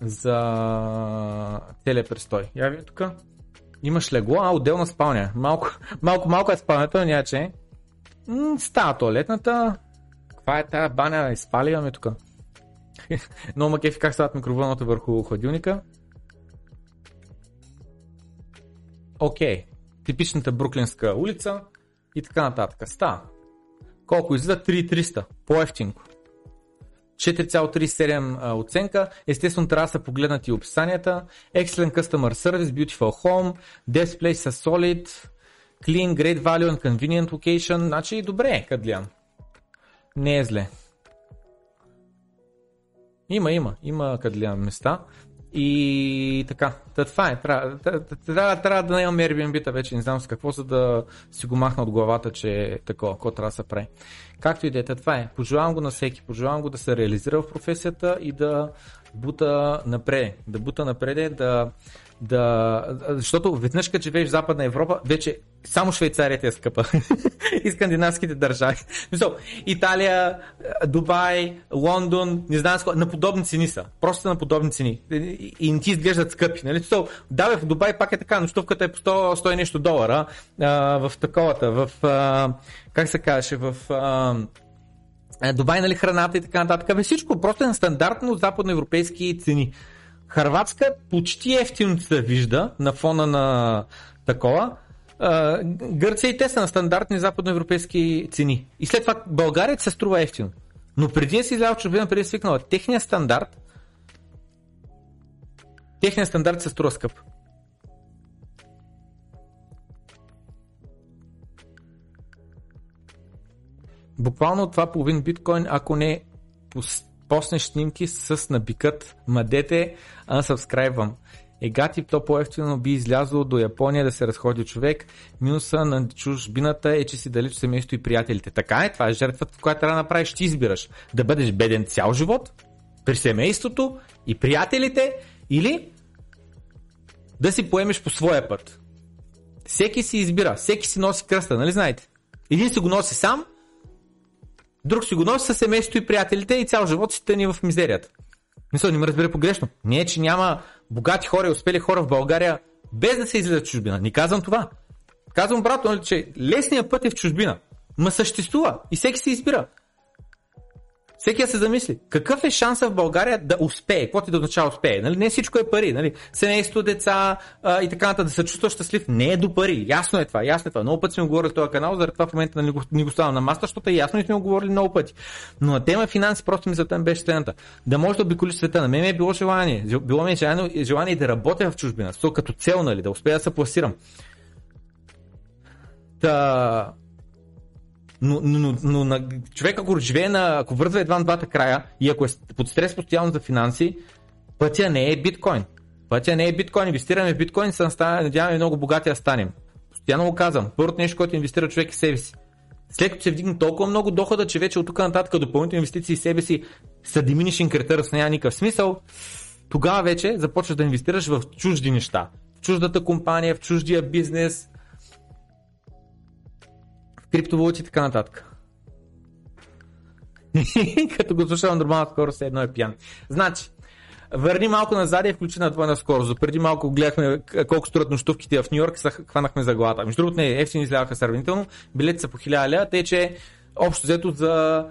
За целият престой. Я ви тук. Имаш легло, а отделна спалня. Малко, малко, малко е спалнята, няма че. става туалетната. Каква е тази баня? Изпаливаме тук. Много ма кефи как стават микровълната върху хладилника. Окей. Okay. Типичната бруклинска улица и така нататък. Става. Колко излиза? 3300. По-ефтинко. 4,37 оценка. Естествено трябва да са погледнати описанията. Excellent Customer Service, Beautiful Home, Display са Solid, Clean, Great Value and Convenient Location. Значи добре, къде Не е зле. Има, има, има къде места. И така, Та, това е. Трябва, трябва, да имам Airbnb-та вече, не знам с какво, за да си го махна от главата, че е такова, какво трябва да се прави. Както и да е, това е. Пожелавам го на всеки, пожелавам го да се реализира в професията и да бута напред. Да бута напред, да, да, защото веднъж като живееш в Западна Европа, вече само Швейцария е скъпа и скандинавските държави. Италия, Дубай, Лондон, не знам на подобни цени са. Просто на подобни цени. И не ти изглеждат скъпи. Нали? Мисъл, да, бе, в Дубай пак е така, нощувката е по 100, 100 и нещо долара а, в таковата, в, а, как се казваше, в... А, Дубай, нали, храната и така нататък. Бе, всичко просто е на стандартно западноевропейски цени. Харватска почти ефтино се вижда на фона на такова. Гърция и те са на стандартни западноевропейски цени. И след това България се струва ефтино. Но преди да си излява чужбина, преди да свикнала, техният стандарт техният стандарт се струва скъп. Буквално това половин биткоин, ако не поснеш снимки с набикът мадете, unsubscribe Егати то по-ефтино би излязло до Япония да се разходи човек. Минуса на чужбината е, че си далеч семейство и приятелите. Така е, това е жертвата, която трябва да направиш. Ти избираш да бъдеш беден цял живот, при семейството и приятелите, или да си поемеш по своя път. Всеки си избира, всеки си носи кръста, нали знаете? Един си го носи сам, друг си го носи със семейството и приятелите и цял живот си тъни в мизерията. Мисля, не ме разбере погрешно. Не е, че няма богати хора и успели хора в България без да се излизат в чужбина. Не казвам това. Казвам, брато, нали, че лесният път е в чужбина. Ма съществува и всеки се избира. Всеки се замисли, какъв е шанса в България да успее, какво ти да означава успее? Нали? Не всичко е пари, нали? семейство, деца а, и така нататък, да се чувства щастлив, не е до пари. Ясно е това, ясно е това. Много пъти сме говорили в този канал, заради това в момента не го, не го ставам на маста, защото е ясно и сме го говорили много пъти. Но на тема финанси просто ми за там беше следната. Да може да обиколиш света. На мен ми е било желание. Било ми е желание, желание да работя в чужбина, като цел, нали, да успея да се пласирам. Та, Но, но, но, на човек, ако живее на, ако вързва едва на двата края и ако е под стрес постоянно за финанси, пътя не е биткоин. Пътя не е биткоин. Инвестираме в биткоин, се надяваме много богати да станем. Постоянно го казвам. Първото нещо, което инвестира човек е себе си. След като се вдигне толкова много дохода, че вече от тук нататък допълнителни инвестиции себе си са diminishing returns, няма никакъв смисъл, тогава вече започваш да инвестираш в чужди неща. В чуждата компания, в чуждия бизнес, криптовалути и така нататък. Като го слушам нормално скоро, все едно е пиян. Значи, Върни малко назад и включи на двойна скорост. Преди малко гледахме колко струват нощувките в Нью Йорк, се хванахме за главата. Между другото, не, ефтини излязаха сравнително. Билети са по 1000 лева, тъй че общо взето за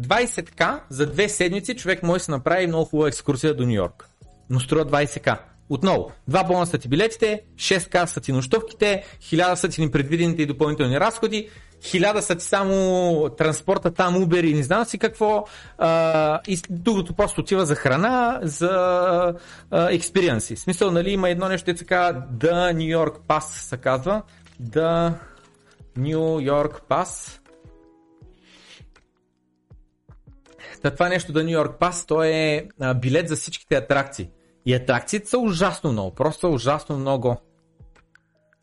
20к за две седмици човек може да се направи много хубава екскурсия до Нью Йорк. Но струва 20к. Отново, два бона са ти билетите, 6к са ти нощувките, 1000 са ти непредвидените и допълнителни разходи, 1000 са ти само транспорта там, Uber и не знам си какво. А, и другото просто отива за храна, за експириенси. В смисъл, нали, има едно нещо, така, The New York Pass се казва. The New York Pass. Та това нещо The New York Pass, то е билет за всичките атракции. И атракциите са ужасно много, просто ужасно много.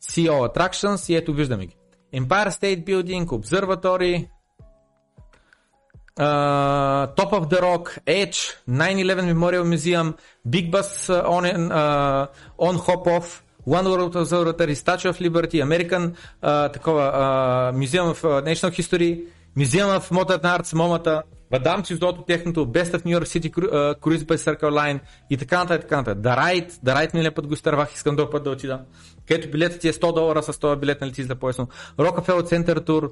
CO Attractions и ето виждаме ги. Empire State Building, Observatory, uh, Top of the Rock, Edge, 9-11 Memorial Museum, Big Bus uh, on, uh, on Hop Off, One World Observatory, Statue of Liberty, American uh, такова, uh, Museum of National History, Museum of Modern Arts, Момата, Мадам Чиздото, техното Best of New York City Cruise by Circle Line и така нататък. Така нататък. The Ride, The Ride миналия път го изтървах, искам да път да отида. Където билетът ти е 100 долара с този билет, нали ти за по-ясно. Rockefeller Center Tour,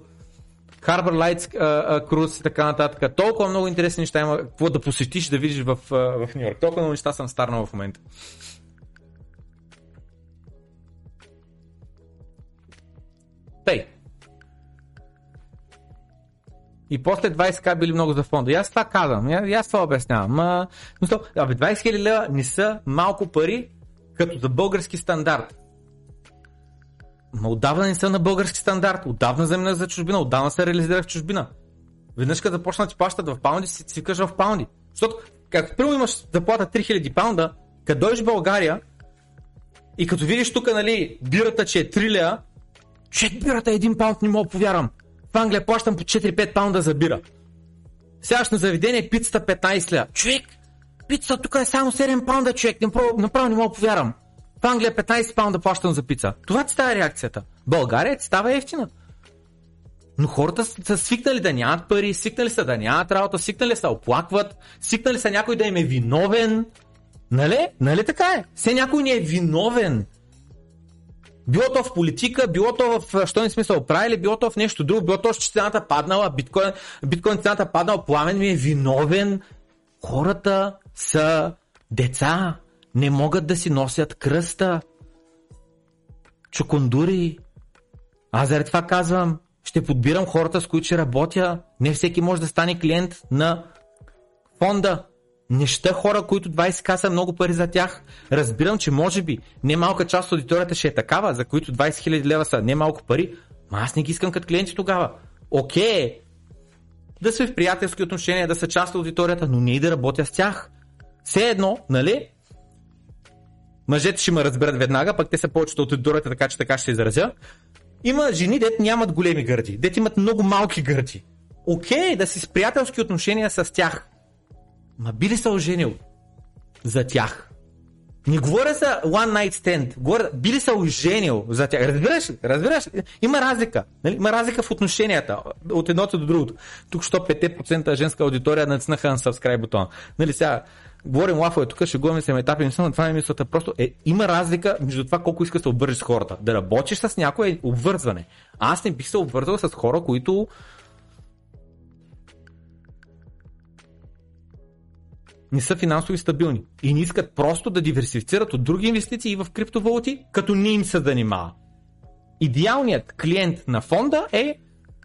Harbor Lights uh, Cruise и така нататък. Толкова много интересни неща има, какво да посетиш, да видиш в, uh, в Нью Йорк. Толкова много неща съм старнал в момента. Тъй. И после 20к били много за фонда. И аз това казвам, и аз това обяснявам. Ма, но, абе, 20 000 лева не са малко пари, като за български стандарт. Ма отдавна не са на български стандарт, отдавна заминах за чужбина, отдавна се реализирах в чужбина. Веднъж като започна да ти плащат в паунди, си свикаш в паунди. Защото, както първо имаш заплата 3000 паунда, като дойдеш в България и като видиш тук, нали, бирата, че е 3 лея, че бирата е 1 паунд, не мога повярвам. В Англия плащам по 4-5 паунда за бира. Сегаш на заведение пицата 15 лева. Човек, пица тук е само 7 паунда, човек. Направо, направо не мога повярвам. В Англия 15 паунда плащам за пица. Това ти става реакцията. България ти става ефтина. Но хората са свикнали да нямат пари, свикнали са да нямат работа, свикнали са оплакват, свикнали са някой да им е виновен. Нали? Нали така е? Все някой ни е виновен. Било то в политика, било то в, що не сме се оправили, било то в нещо друго, било то, че цената паднала, биткоин, биткоин цената паднала, пламен ми е виновен. Хората са деца, не могат да си носят кръста. Чукундури. Аз заради това казвам, ще подбирам хората, с които ще работя. Не всеки може да стане клиент на фонда. Неща хора, които 20к са много пари за тях. Разбирам, че може би не малка част от аудиторията ще е такава, за които 20 000 лева са не малко пари, но аз не ги искам като клиенти тогава. Окей, okay. да сме в приятелски отношения, да са част от аудиторията, но не и да работя с тях. Все едно, нали? Мъжете ще ме разберат веднага, пък те са повечето от аудиторията, така че така ще се изразя. Има жени, дет нямат големи гърди, дет имат много малки гърди. Окей, okay, да си с приятелски отношения с тях. Ма би ли се оженил за тях? Не говоря за one night stand. Говоря, би ли се оженил за тях? Разбираш ли? Разбираш ли? Има разлика. Нали? Има разлика в отношенията от едното до другото. Тук що 5% женска аудитория натиснаха на subscribe бутона. Нали сега, говорим лафове тук, ще говорим се етапи, не съм, това е мисълта. Просто е, има разлика между това колко искаш да обвържиш с хората. Да работиш с някое обвързване. Аз не бих се обвързал с хора, които не са финансови стабилни и не искат просто да диверсифицират от други инвестиции в криптовалути, като не им се занимава. Идеалният клиент на фонда е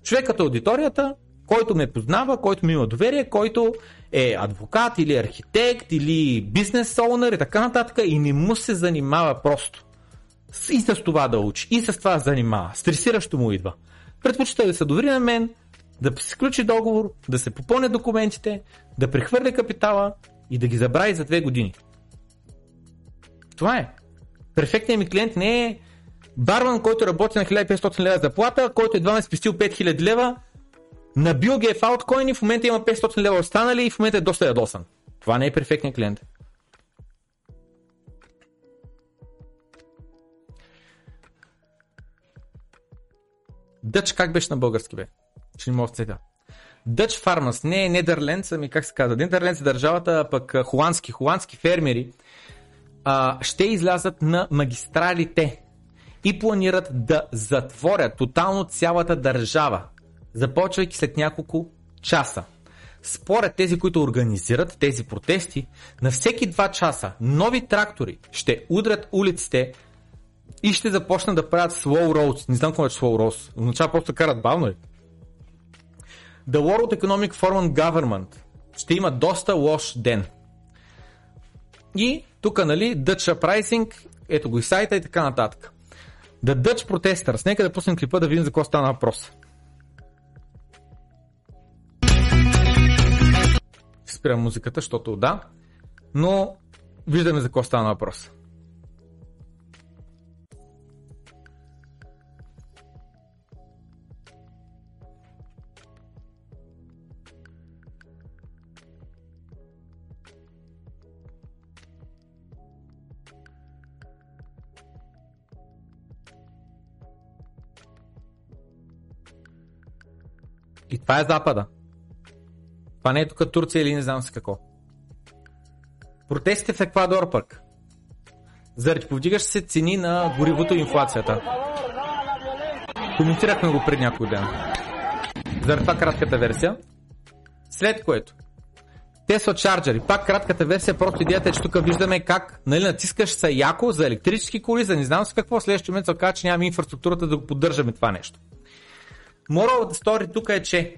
човекът аудиторията, който ме познава, който ми има доверие, който е адвокат или архитект или бизнес оунър и така нататък и не му се занимава просто. И с това да учи, и с това занимава. Стресиращо му идва. Предпочита да се довери на мен, да се сключи договор, да се попълне документите, да прехвърля капитала и да ги забрави за две години. Това е. Перфектният ми клиент не е барман, който работи на 1500 лева заплата, който едва ме спестил 5000 лева, набил ги е в ауткоин и в момента има 500 лева останали и в момента е доста ядосан. Това не е перфектният клиент. Дъч как беше на български бе? Ще не мога да Dutch Farmers, не Нидерлендс, ами как се казва? Нидерлендс е държавата, пък холандски, холандски фермери а, ще излязат на магистралите и планират да затворят тотално цялата държава, започвайки след няколко часа. Според тези, които организират тези протести, на всеки два часа нови трактори ще удрят улиците и ще започнат да правят slow roads. Не знам какво е slow roads. Означава просто карат бавно ли? The World Economic Forum Government ще има доста лош ден. И тук, нали, Dutch Uprising, ето го и сайта и така нататък. The Dutch Protesters. Нека да пуснем клипа да видим за какво стана въпрос. Спирам музиката, защото да. Но виждаме за какво стана въпрос. И това е Запада. Това не е тук Турция или не знам с какво. Протестите в Еквадор пък. Заради повдигащи се цени на горивото и инфлацията. Коментирахме го пред някой ден. Заради това кратката версия. След което Tesla Charger. Пак кратката версия, просто идеята е, че тук виждаме как нали, натискаш се яко за електрически коли, за не знам с какво, следващия момент се оказа, че нямаме инфраструктурата да го поддържаме това нещо. Moral of the story тук е, че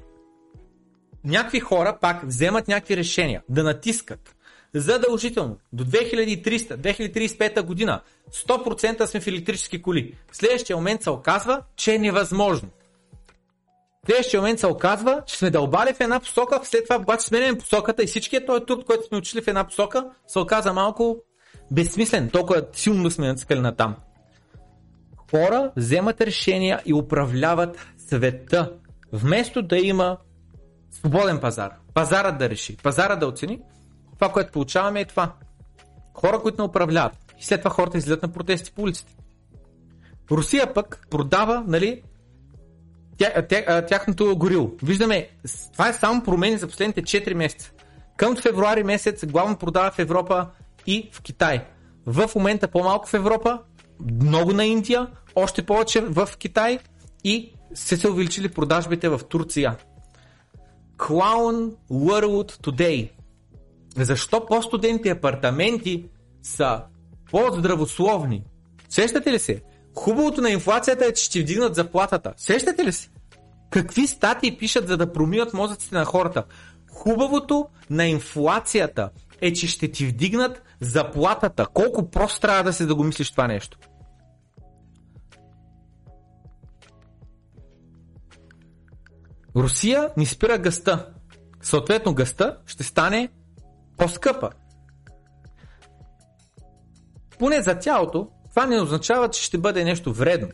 някакви хора пак вземат някакви решения да натискат задължително до 2300-2035 година 100% сме в електрически коли. В следващия момент се оказва, че е невъзможно. В следващия момент се оказва, че сме дълбали в една посока, след това обаче сменяме посоката и всичкият този труд, който сме учили в една посока, се оказа малко безсмислен, толкова силно сме натискали на там. Хора вземат решения и управляват света, вместо да има свободен пазар, пазарът да реши, пазара да оцени, това, което получаваме е това. Хора, които не управляват. И след това хората излизат на протести по улиците. Русия пък продава, нали, тя, тя, тяхното горило. Виждаме, това е само промени за последните 4 месеца. Към февруари месец главно продава в Европа и в Китай. В момента по-малко в Европа, много на Индия, още повече в Китай и се се увеличили продажбите в Турция. Clown World Today. Защо по-студенти апартаменти са по-здравословни? Сещате ли се? Хубавото на инфлацията е, че ще вдигнат заплатата. Сещате ли се? Какви статии пишат, за да промият мозъците на хората? Хубавото на инфлацията е, че ще ти вдигнат заплатата. Колко просто трябва да се да го мислиш това нещо? Русия ни спира гъста. Съответно гъста ще стане по-скъпа. Поне за тялото, това не означава, че ще бъде нещо вредно,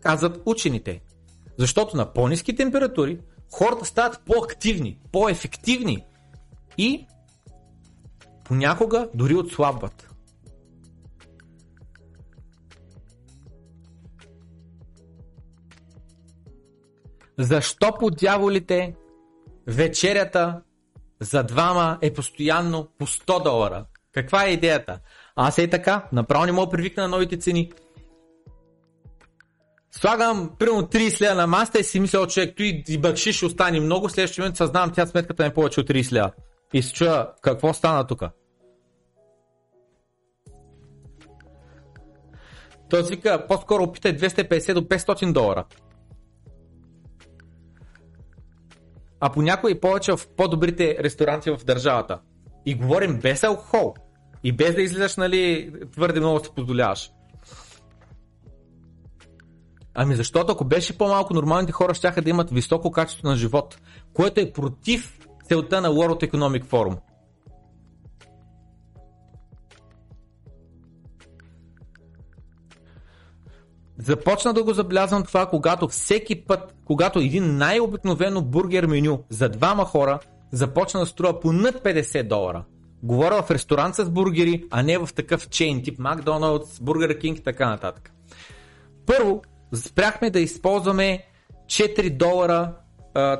казват учените. Защото на по-низки температури хората стават по-активни, по-ефективни и понякога дори отслабват. Защо по дяволите вечерята за двама е постоянно по 100 долара? Каква е идеята? Аз е така, направо не мога привикна на новите цени. Слагам примерно 30 лева на маста и си мисля, човек, той и бъкши ще остане много, следващия момент съзнавам, тя сметката е повече от 30 лева. И се чуя, какво стана тук? Той вика, по-скоро опитай 250 до 500 долара. А понякога и повече в по-добрите ресторанти в държавата. И говорим без алкохол. И без да излизаш, нали, твърде много си позволяваш. Ами защото ако беше по-малко, нормалните хора ще да имат високо качество на живот, което е против целта на World Economic Forum. Започна да го забелязвам това, когато всеки път, когато един най-обикновено бургер меню за двама хора започна да струва по над 50 долара. Говоря в ресторант с бургери, а не в такъв чейн тип Макдоналдс, Бургер Кинг и така нататък. Първо, спряхме да използваме 4 долара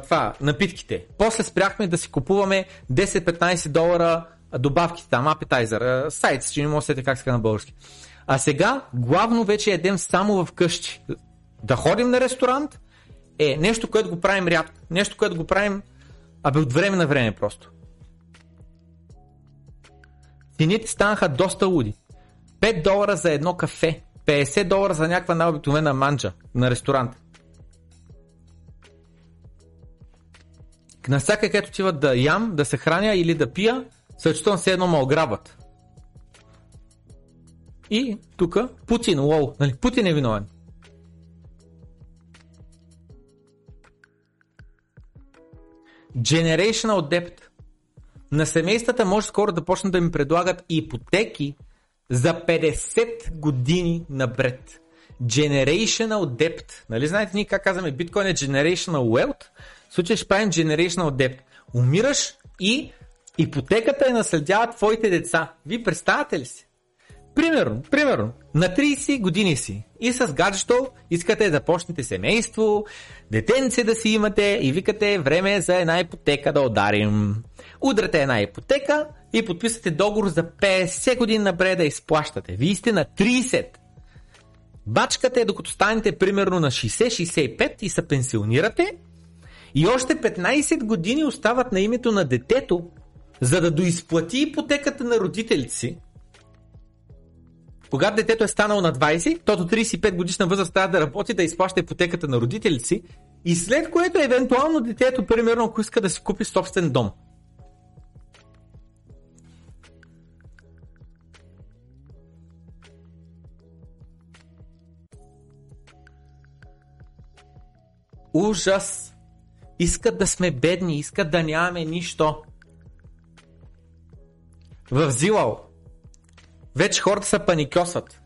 това, напитките. После спряхме да си купуваме 10-15 долара добавките там, апетайзър, сайт, че не може да сете как ска на български. А сега главно вече едем само в къщи. Да ходим на ресторант е нещо, което го правим рядко. Нещо, което го правим абе от време на време просто. Цените станаха доста луди. 5 долара за едно кафе. 50 долара за някаква най-обикновена манджа на ресторант. Насяка, където отиват да ям, да се храня или да пия, същото се едно ме ограбват. И тук Путин, лоу, нали? Путин е виновен. Generational debt. На семействата може скоро да почнат да им предлагат ипотеки за 50 години напред. Generational debt. Нали знаете ние как казваме биткоин е generational wealth? В случай ще правим generational debt. Умираш и ипотеката е наследява твоите деца. Ви представяте ли си? Примерно, примерно, на 30 години си и с гаджето искате да почнете семейство, детенце да си имате и викате време е за една ипотека да ударим. Удрате една ипотека и подписате договор за 50 години напред да изплащате. Вие сте на 30. Бачкате докато станете примерно на 60-65 и се пенсионирате и още 15 години остават на името на детето, за да доизплати ипотеката на родителите си, когато детето е станало на 20, то до 35 годишна възраст трябва да работи да изплаща ипотеката на родителите си и след което евентуално детето, примерно, ако иска да си купи собствен дом. Ужас! Искат да сме бедни, искат да нямаме нищо. В Зилал вече хората се паникосват.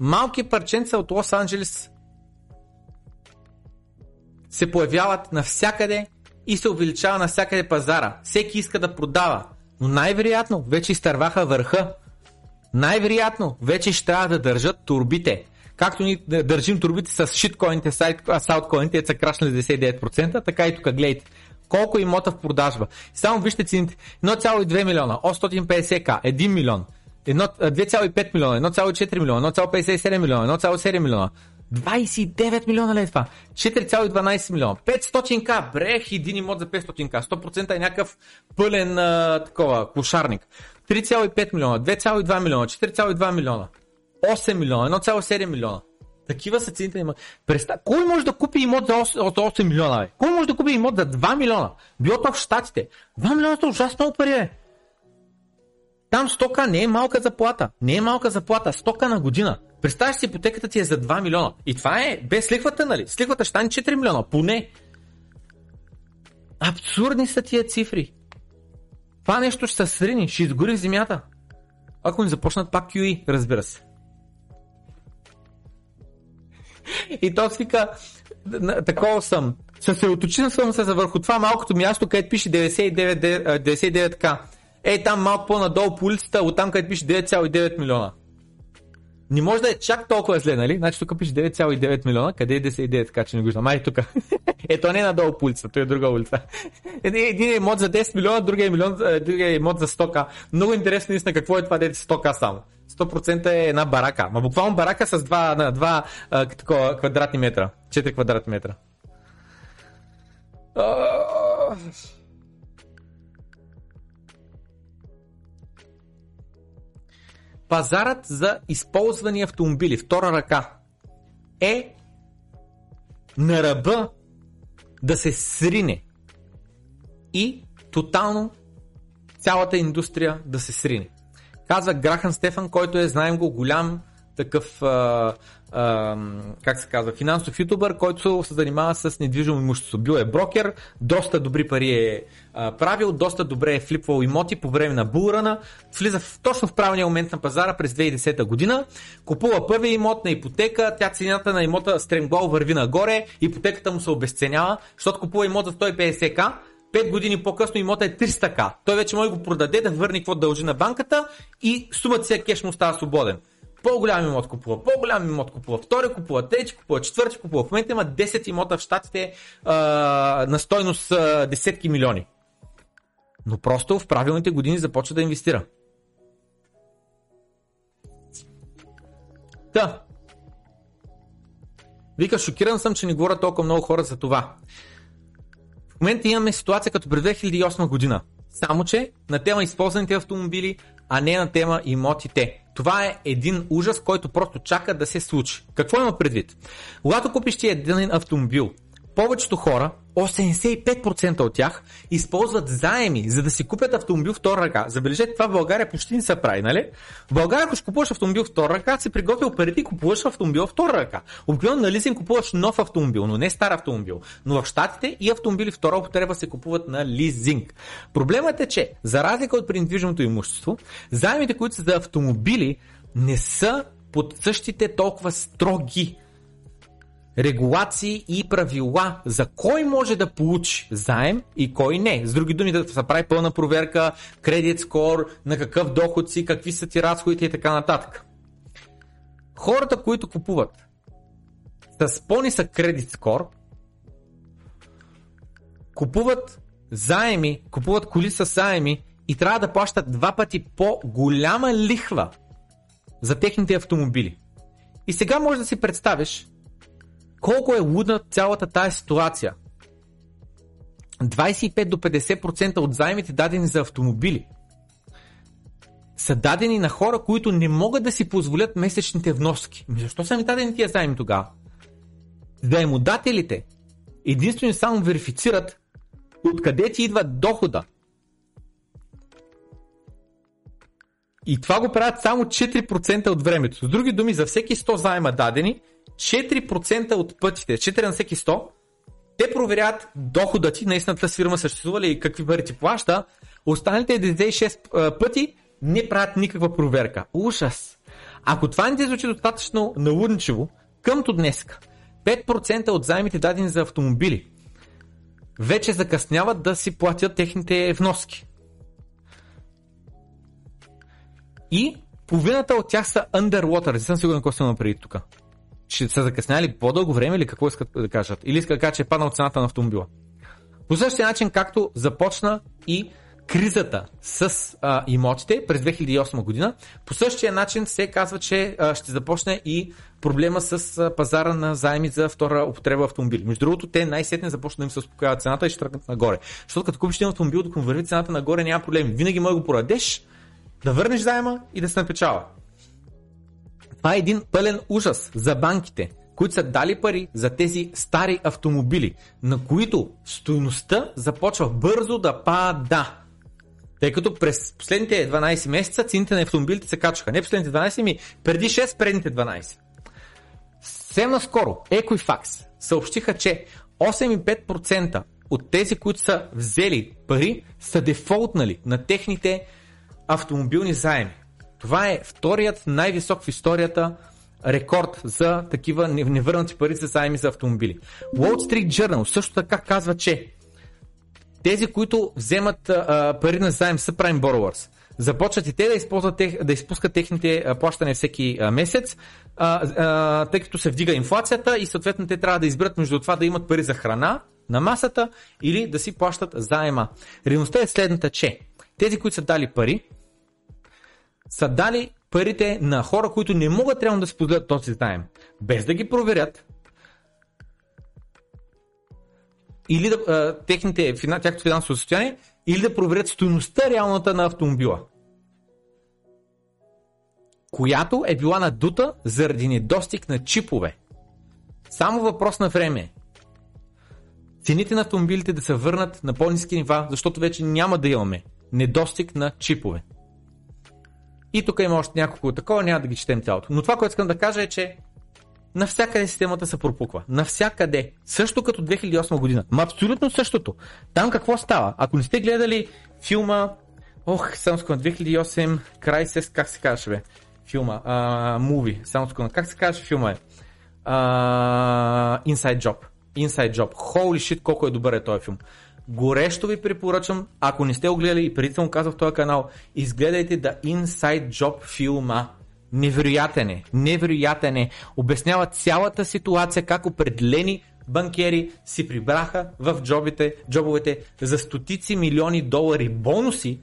Малки парченца от Лос-Анджелес се появяват навсякъде и се увеличава навсякъде пазара. Всеки иска да продава, но най-вероятно вече изтърваха върха. Най-вероятно вече ще трябва да държат турбите. Както ни държим турбите с шиткоините, сауткоините, са крашнали 99%, така и тук гледайте. Колко имота в продажба. Само вижте цените. 1,2 милиона, 850к, 1 милион, 2,5 милиона, 1,4 милиона, 1,57 милиона, 1,7 милиона. 29 милиона лев това. 4,12 милиона. 500к. Брех, един имот за 500к. 100% е някакъв пълен а, такова, кошарник. 3,5 милиона, 2,2 милиона, 4,2 милиона, 8 милиона, 1,7 милиона. Такива са цените има. Преста... Кой може да купи имот за 8, 8 милиона? Бе? Кой може да купи имот за 2 милиона? Било то в Штатите. 2 милиона е ужасно много пари. Там стока не е малка заплата. Не е малка заплата. Стока на година. Представяш си, ипотеката ти е за 2 милиона. И това е без лихвата, нали? С лихвата ще стане 4 милиона. Поне. Абсурдни са тия цифри. Това нещо ще се срини, ще изгори в земята. Ако не започнат пак QE, разбира се. И то свика, такова съм. Съсредоточен съм се върху това малкото място, където пише 99, 99к. Ей там малко по-надолу по улицата, оттам където пише 9,9 милиона. Не може да е чак толкова зле, нали? Значи тук пише 9,9 милиона, къде е 10,9, така че не виждам. Май тук. Ето не е надолу по улицата, той е друга улица. Един е имот за 10 милиона, другия е, милион, другия е имот за 100к. Много интересно наистина какво е това 100к само. 100% е една барака. Ма буквално барака с 2, на 2 а, такова, квадратни метра. 4 квадратни метра. Пазарът за използвани автомобили, втора ръка, е на ръба да се срине и тотално цялата индустрия да се срине. Казва Грахан Стефан, който е, знаем го, голям такъв, а, как се казва, финансов ютубър, който се занимава с недвижимо имущество. Бил е брокер, доста добри пари е правил, доста добре е флипвал имоти по време на булрана, влиза в, точно в правилния момент на пазара през 2010 година, купува първия имот на ипотека, тя цената на имота стремглаво върви нагоре, ипотеката му се обесценява, защото купува имот за 150к, 5 години по-късно имота е 300к. Той вече може да го продаде, да върне какво дължи на банката и сумата си кеш му става свободен. По-голям имот купува, по-голям имот купува, втори купува, трети купува, четвърти купува. В момента има 10 имота в щатите а, на стойност а, десетки милиони. Но просто в правилните години започва да инвестира. Та. Вика, шокиран съм, че не говоря толкова много хора за това. В момента имаме ситуация като през 2008 година. Само, че на тема използваните автомобили, а не на тема имотите. Това е един ужас, който просто чака да се случи. Какво има предвид? Когато купиш ти един автомобил, повечето хора, 85% от тях, използват заеми, за да си купят автомобил втора ръка. Забележете, това в България почти не се прави, нали? В България, ако ще купуваш автомобил втора ръка, си приготвил парите и купуваш автомобил втора ръка. Обикновено на лизинг купуваш нов автомобил, но не стар автомобил. Но в Штатите и автомобили втора употреба се купуват на лизинг. Проблемът е, че за разлика от при имущество, заемите, които са за автомобили, не са под същите толкова строги регулации и правила за кой може да получи заем и кой не. С други думи да се прави пълна проверка, кредит скор, на какъв доход си, какви са ти разходите и така нататък. Хората, които купуват с по-нисък кредит скор, купуват заеми, купуват коли с заеми и трябва да плащат два пъти по-голяма лихва за техните автомобили. И сега можеш да си представиш колко е лудна цялата тая ситуация. 25 до 50% от заемите дадени за автомобили са дадени на хора, които не могат да си позволят месечните вноски. Ами защо са ми дадени тия заеми тогава? Заемодателите единствено само верифицират откъде ти идва дохода. И това го правят само 4% от времето. С други думи, за всеки 100 заема дадени, 4% от пътите, 4 на всеки 100, те проверяват дохода ти, наистина тази фирма съществува ли и какви пари ти плаща, останалите 96 пъти не правят никаква проверка. Ужас! Ако това не ти звучи достатъчно налудничево, къмто днес 5% от заемите дадени за автомобили вече закъсняват да си платят техните вноски. И половината от тях са underwater. Не съм сигурен какво съм преди тук ще са закъсняли по-дълго време или какво искат да кажат? Или искат да кажат, че е паднал цената на автомобила. По същия начин, както започна и кризата с а, имотите през 2008 година, по същия начин се казва, че а, ще започне и проблема с а, пазара на заеми за втора употреба автомобили. Между другото, те най-сетне започнат да им се успокоява цената и ще тръгнат нагоре. Защото като купиш един автомобил, докато върви цената нагоре, няма проблем. Винаги може да го продадеш, да върнеш заема и да се напечава. Това е един пълен ужас за банките, които са дали пари за тези стари автомобили, на които стоеността започва бързо да пада. Тъй като през последните 12 месеца цените на автомобилите се качваха. Не последните 12, ми преди 6 предните 12. Съвсем наскоро Equifax съобщиха, че 8,5% от тези, които са взели пари, са дефолтнали на техните автомобилни заеми. Това е вторият най-висок в историята рекорд за такива невърнати пари за заеми за автомобили. Wall Street Journal също така казва, че тези, които вземат а, пари на заем са prime borrowers, започват и те да, използват, да изпускат техните плащания всеки месец, а, а, тъй като се вдига инфлацията и съответно те трябва да изберат между това да имат пари за храна на масата или да си плащат заема. Реалността е следната, че тези, които са дали пари, са дали парите на хора, които не могат реално да си позволят този заем, без да ги проверят, или да, а, техните, тяхното финансово състояние, или да проверят стоеността реалната на автомобила, която е била надута заради недостиг на чипове. Само въпрос на време. Цените на автомобилите да се върнат на по-низки нива, защото вече няма да имаме недостиг на чипове. И тук има още няколко такова, няма да ги четем цялото. Но това, което искам да кажа е, че навсякъде системата се пропуква. Навсякъде. Също като 2008 година. Ма абсолютно същото. Там какво става? Ако не сте гледали филма Ох, само секунда, 2008, Crysis, как се казваше бе? Филма, муви, само секунда, как се казваше филма е? А, Inside Job. Inside Job. Holy shit, колко е добър е този филм. Горещо ви препоръчам, ако не сте го гледали и преди съм казал в този канал, изгледайте The Inside Job филма. Невероятен е, невероятен е. Обяснява цялата ситуация, как определени банкери си прибраха в джобите, джобовете за стотици милиони долари бонуси,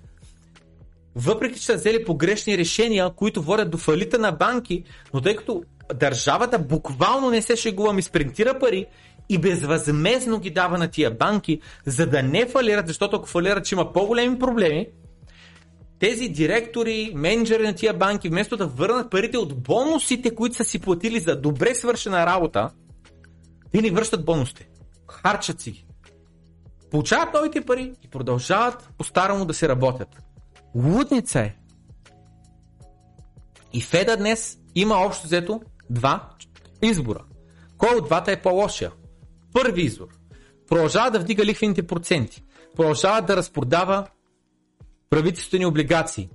въпреки че са взели погрешни решения, които водят до фалита на банки, но тъй като държавата буквално не се шегува, ми спринтира пари и безвъзмезно ги дава на тия банки, за да не фалират, защото ако фалират, ще има по-големи проблеми, тези директори, менеджери на тия банки, вместо да върнат парите от бонусите, които са си платили за добре свършена работа, ни връщат бонусите. Харчат си ги. Получават новите пари и продължават по-старому да се работят. Лудница е. И Феда днес има общо взето два избора. Кой от двата е по-лошия? Първи избор. Продължава да вдига лихвените проценти. Продължава да разпродава правителствени облигации.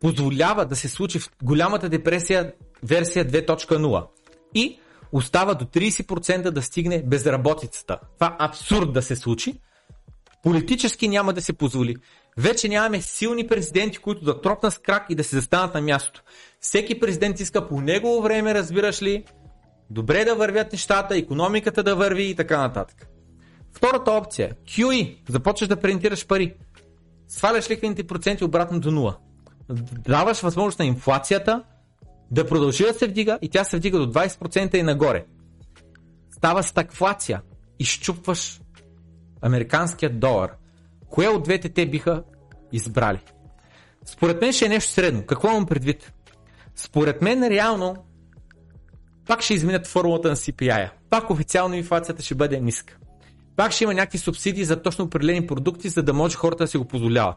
Позволява да се случи в голямата депресия версия 2.0. И остава до 30% да стигне безработицата. Това абсурд да се случи. Политически няма да се позволи. Вече нямаме силни президенти, които да тропнат с крак и да се застанат на място. Всеки президент иска по негово време, разбираш ли, добре да вървят нещата, економиката да върви и така нататък. Втората опция QE. Започваш да принтираш пари. Сваляш лихвените проценти обратно до 0. Даваш възможност на инфлацията да продължи да се вдига и тя се вдига до 20% и нагоре. Става стакфлация. Изчупваш американският долар. Кое от двете те биха избрали? Според мен ще е нещо средно. Какво имам предвид? Според мен реално пак ще изменят формулата на CPI. Пак официално инфлацията ще бъде ниска. Пак ще има някакви субсидии за точно определени продукти, за да може хората да си го позволяват.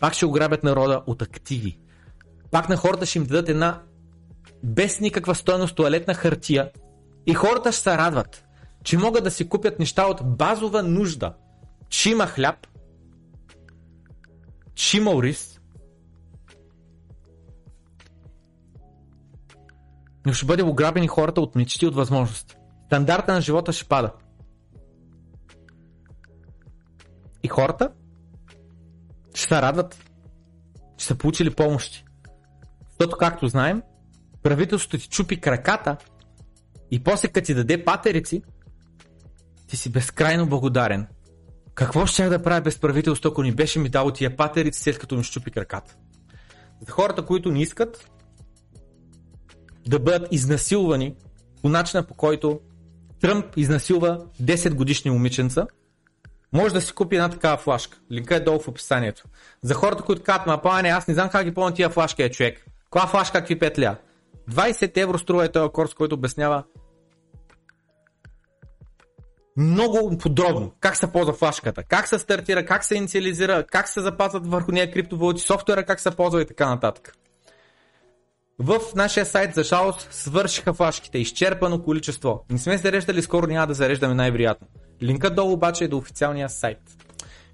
Пак ще ограбят народа от активи. Пак на хората ще им дадат една без никаква стоеност туалетна хартия и хората ще се радват, че могат да си купят неща от базова нужда. Че има хляб, че има рис, но ще бъде ограбени хората от мечти, от възможности. Стандарта на живота ще пада. И хората ще се радват, че са получили помощи. Защото, както знаем, правителството ти чупи краката и после като ти даде патерици, ти си безкрайно благодарен. Какво ще да правя без правителство, ако ни беше ми дало тия патерици, след като ми щупи краката? За хората, които не искат да бъдат изнасилвани по начина по който Тръмп изнасилва 10 годишни момиченца, може да си купи една такава флашка. Линка е долу в описанието. За хората, които казват, ма пане, аз не знам как ги помня тия флашка е човек. Коя флашка какви петля? 20 евро струва е този курс, който обяснява много подробно как се ползва флашката, как се стартира, как се инициализира, как се запазват върху нея криптовалути, софтуера как се ползва и така нататък. В нашия сайт за жалост свършиха флашките, изчерпано количество. Не сме зареждали, скоро няма да зареждаме най-вероятно. Линкът долу обаче е до официалния сайт.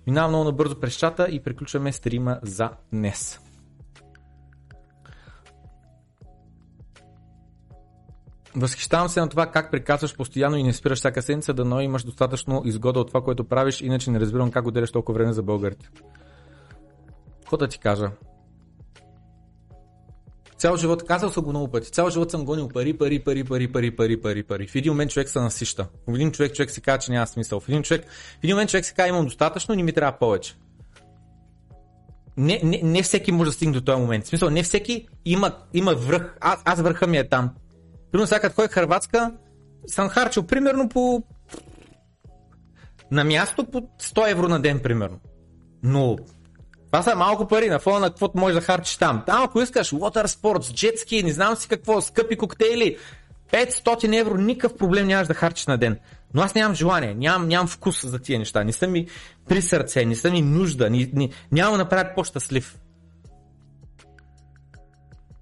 Минавам много набързо през чата и приключваме стрима за днес. Възхищавам се на това как приказваш постоянно и не спираш всяка седмица, да но имаш достатъчно изгода от това, което правиш, иначе не разбирам как отделяш толкова време за българите. Какво да ти кажа? Цял живот, казал съм го много пъти, цял живот съм гонил пари, пари, пари, пари, пари, пари, пари, пари. В един момент човек се насища. В един човек човек си казва, че няма смисъл. В един, човек, в един момент човек си казва, имам достатъчно, не ми трябва повече. Не, не, не всеки може да стигне до този момент. В смисъл, не всеки има, има връх. Аз, аз върха ми е там. Примерно сега като ходих Харватска, съм харчил примерно по на място по 100 евро на ден, примерно. Но това са малко пари на фона на каквото можеш да харчиш там. Там ако искаш water sports, джетски, не знам си какво, скъпи коктейли, 500 евро, никакъв проблем нямаш да харчиш на ден. Но аз нямам желание, нямам, нямам вкус за тия неща, не са ми при сърце, не са ми нужда, ни, ни, няма да направят по-щастлив.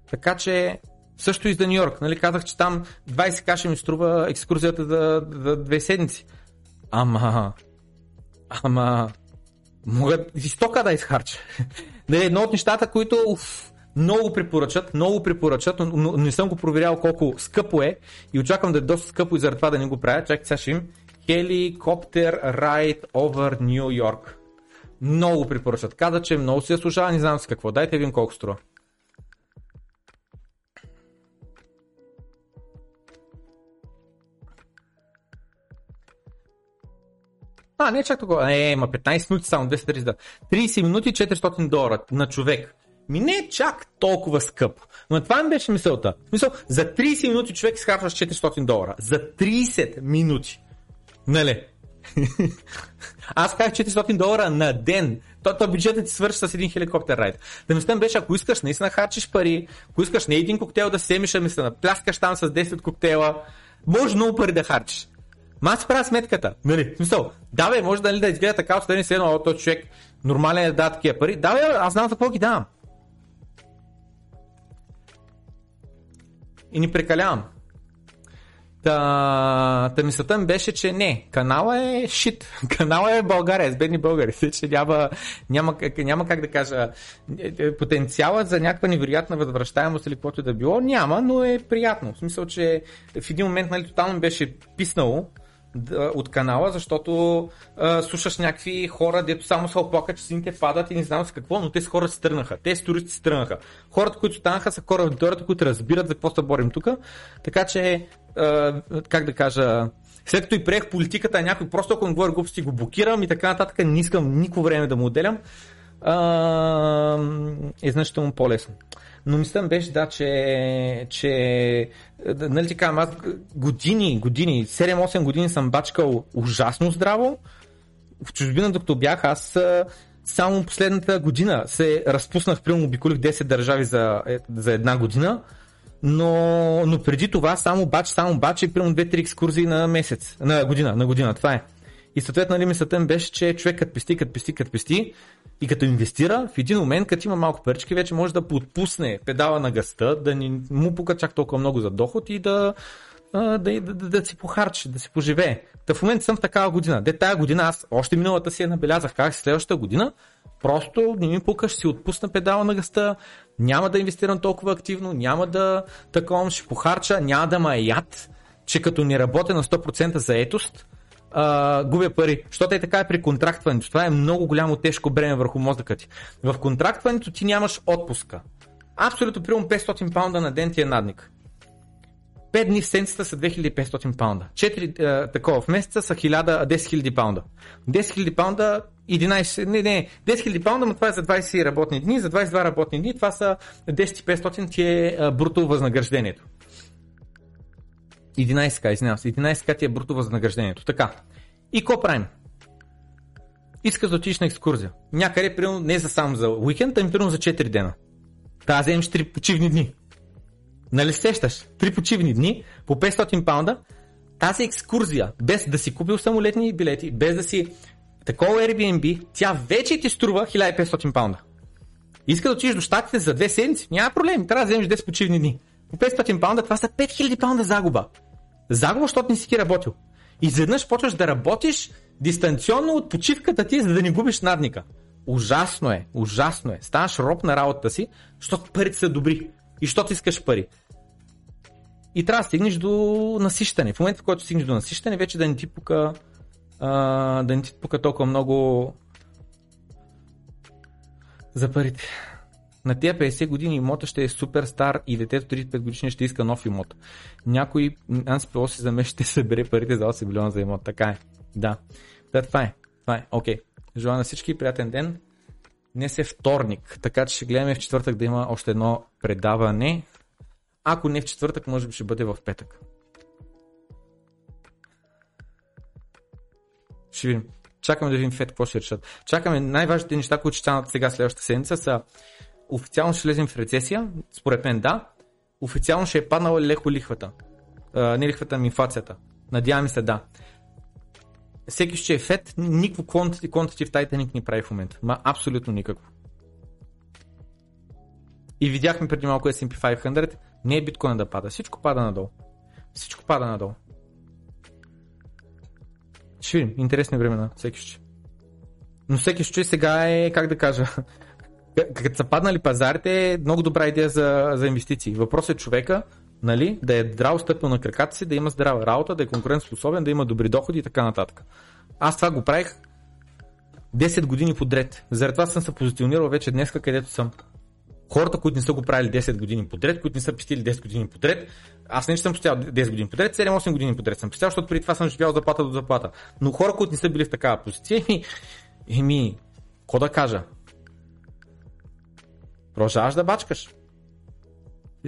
Така че също и за Нью Йорк. Нали, казах, че там 20 каша ми струва екскурзията за, за две седмици. Ама, ама, мога стока да изхарча. Нали, едно от нещата, които уф, много препоръчат, много препоръчат, но, но не съм го проверял колко скъпо е и очаквам да е доста скъпо и заради това да не го правя. Чакай сега ще им. Helicopter Ride over New York. Много препоръчат. Каза, че много се заслужава, не знам с какво. Дайте видим колко струва. А, не чак толкова. Е, има 15 минути само, 230. 30 минути 400 долара на човек. Ми не е чак толкова скъп. Но това ми беше мисълта. В смисъл, за 30 минути човек изхарчваш 400 долара. За 30 минути. Нали? Аз казах 400 долара на ден. То, то бюджетът ти свърши с един хеликоптер райд. Да мислям беше, ако искаш наистина харчиш пари, ако искаш не един коктейл да семиш, ами се напляскаш там с 10 коктейла, може много пари да харчиш. Ма аз си правя сметката. Нали? В смисъл, да бе, може да, да изгледа така, отстрани се едно, този човек нормален е да дава такива пари. Да бе, аз знам за какво ги давам. И ни прекалявам. Та, та мисълта ми беше, че не, канала е шит. Канала е България, с бедни българи. Че няма, няма, няма как да кажа, е, е, потенциалът за някаква невероятна възвръщаемост или каквото да било, няма, но е приятно. В смисъл, че в един момент нали, тотално беше писнало от канала, защото а, слушаш някакви хора, дето само се оплакат, че сините падат и не знам с какво, но те с хора се тръгнаха. Те туристи се тръгнаха. Хората, които станаха, са хора хората, които разбират за какво се борим тук. Така че, а, как да кажа, след като и приех политиката, някой просто ако не говори глупости, го блокирам и така нататък, не искам никакво време да му отделям, е значително по-лесно. Но мислям беше, да, че, че нали ти казвам, аз години, години, 7-8 години съм бачкал ужасно здраво. В чужбина, докато бях, аз само последната година се разпуснах, примерно обиколих 10 държави за, е, за една година, но, но преди това само бач, само бач и примерно 2-3 екскурзии на месец, на година, на година, това е. И съответно нали, мисълта ми беше, че човек като пести, като пести, като пести и като инвестира, в един момент, като има малко парички, вече може да подпусне педала на гъста, да ни му пука чак толкова много за доход и да, да, да, да, да си похарчи, да си поживее. Та в момента съм в такава година. Де тая година аз още миналата си я набелязах, как следващата година просто не ми пука, ще си отпусна педала на гъста, няма да инвестирам толкова активно, няма да таковам, ще похарча, няма да ма е яд, че като не работя на 100% заетост, а, губя пари. Защото е така е при контрактването. Това е много голямо тежко бреме върху мозъка ти. В контрактването ти нямаш отпуска. Абсолютно, примерно 500 паунда на ден ти е надник. 5 дни в седмицата са 2500 паунда. 4 а, такова в месеца са 1000, 10 000 паунда. 10 000 паунда 11, не, не, 10 000 паунда, но това е за 20 работни дни, за 22 работни дни, това са 10 500 ти е а, бруто възнаграждението. 11к, извинявам се. 11к ти е бруто възнаграждението. Така. И какво правим? Искаш да отидеш на екскурзия. Някъде, примерно, не за само за уикенд, ами примерно за 4 дена. Та, вземеш 3 почивни дни. Нали сещаш? 3 почивни дни по 500 паунда. Тази екскурзия, без да си купил самолетни билети, без да си такова Airbnb, тя вече ти струва 1500 паунда. Иска да отидеш до щатите за две седмици, няма проблем, трябва да вземеш 10 почивни дни. По 500 паунда това са 5000 паунда загуба. Загуба, защото не си ги работил. Изведнъж почваш да работиш дистанционно от почивката ти, за да не губиш надника. Ужасно е, ужасно е. Ставаш роб на работата си, защото парите са добри. И защото искаш пари. И трябва да стигнеш до насищане. В момента, в който стигнеш до насищане, вече да не ти пука, а, да не ти пука толкова много за парите. На тия 50 години имота ще е супер стар и детето 35 годишни ще иска нов имот. Някой НСПО си за ще събере парите за 8 милиона за имот. Така е. Да. Да, това е. Това е. Окей. Okay. Желая на всички приятен ден. Днес е вторник, така че ще гледаме в четвъртък да има още едно предаване. Ако не в четвъртък, може би ще бъде в петък. Ще видим. Чакаме да видим Фед какво ще решат. Чакаме най-важните неща, които ще станат сега следващата седмица са официално ще влезем в рецесия, според мен да. Официално ще е паднала леко лихвата. А, не лихвата, ами инфлацията. Надяваме се да. Всеки ще е фет, никакво quantitative tightening ни прави в момента. Ма абсолютно никакво. И видяхме преди малко S&P 500, не е биткоин да пада, всичко пада надолу. Всичко пада надолу. Ще видим, интересни времена, всеки ще. Но всеки ще сега е, как да кажа, като са паднали пазарите, е много добра идея за, за инвестиции. Въпросът е човека, нали, да е здраво стъпил на краката си, да има здрава работа, да е конкурентоспособен, да има добри доходи и така нататък. Аз това го правих 10 години подред. Заради това съм се позиционирал вече днес, където съм. Хората, които не са го правили 10 години подред, които не са пестили 10 години подред, аз не че съм стоял 10 години подред, 7-8 години подред съм пестял, защото преди това съм живял заплата до заплата. Но хора, които не са били в такава позиция, еми, еми, какво да кажа? Продължаваш да бачкаш.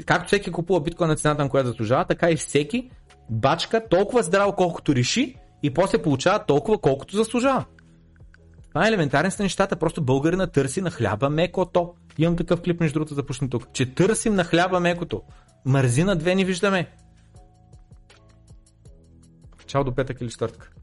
Както всеки купува биткоин на цената, на която заслужава, така и всеки бачка толкова здраво, колкото реши и после получава толкова, колкото заслужава. Това е елементарен са нещата, просто българина търси на хляба мекото. Имам такъв клип, между другото, започна тук. Че търсим на хляба мекото. Мързи на две ни виждаме. Чао до петък или четвъртък.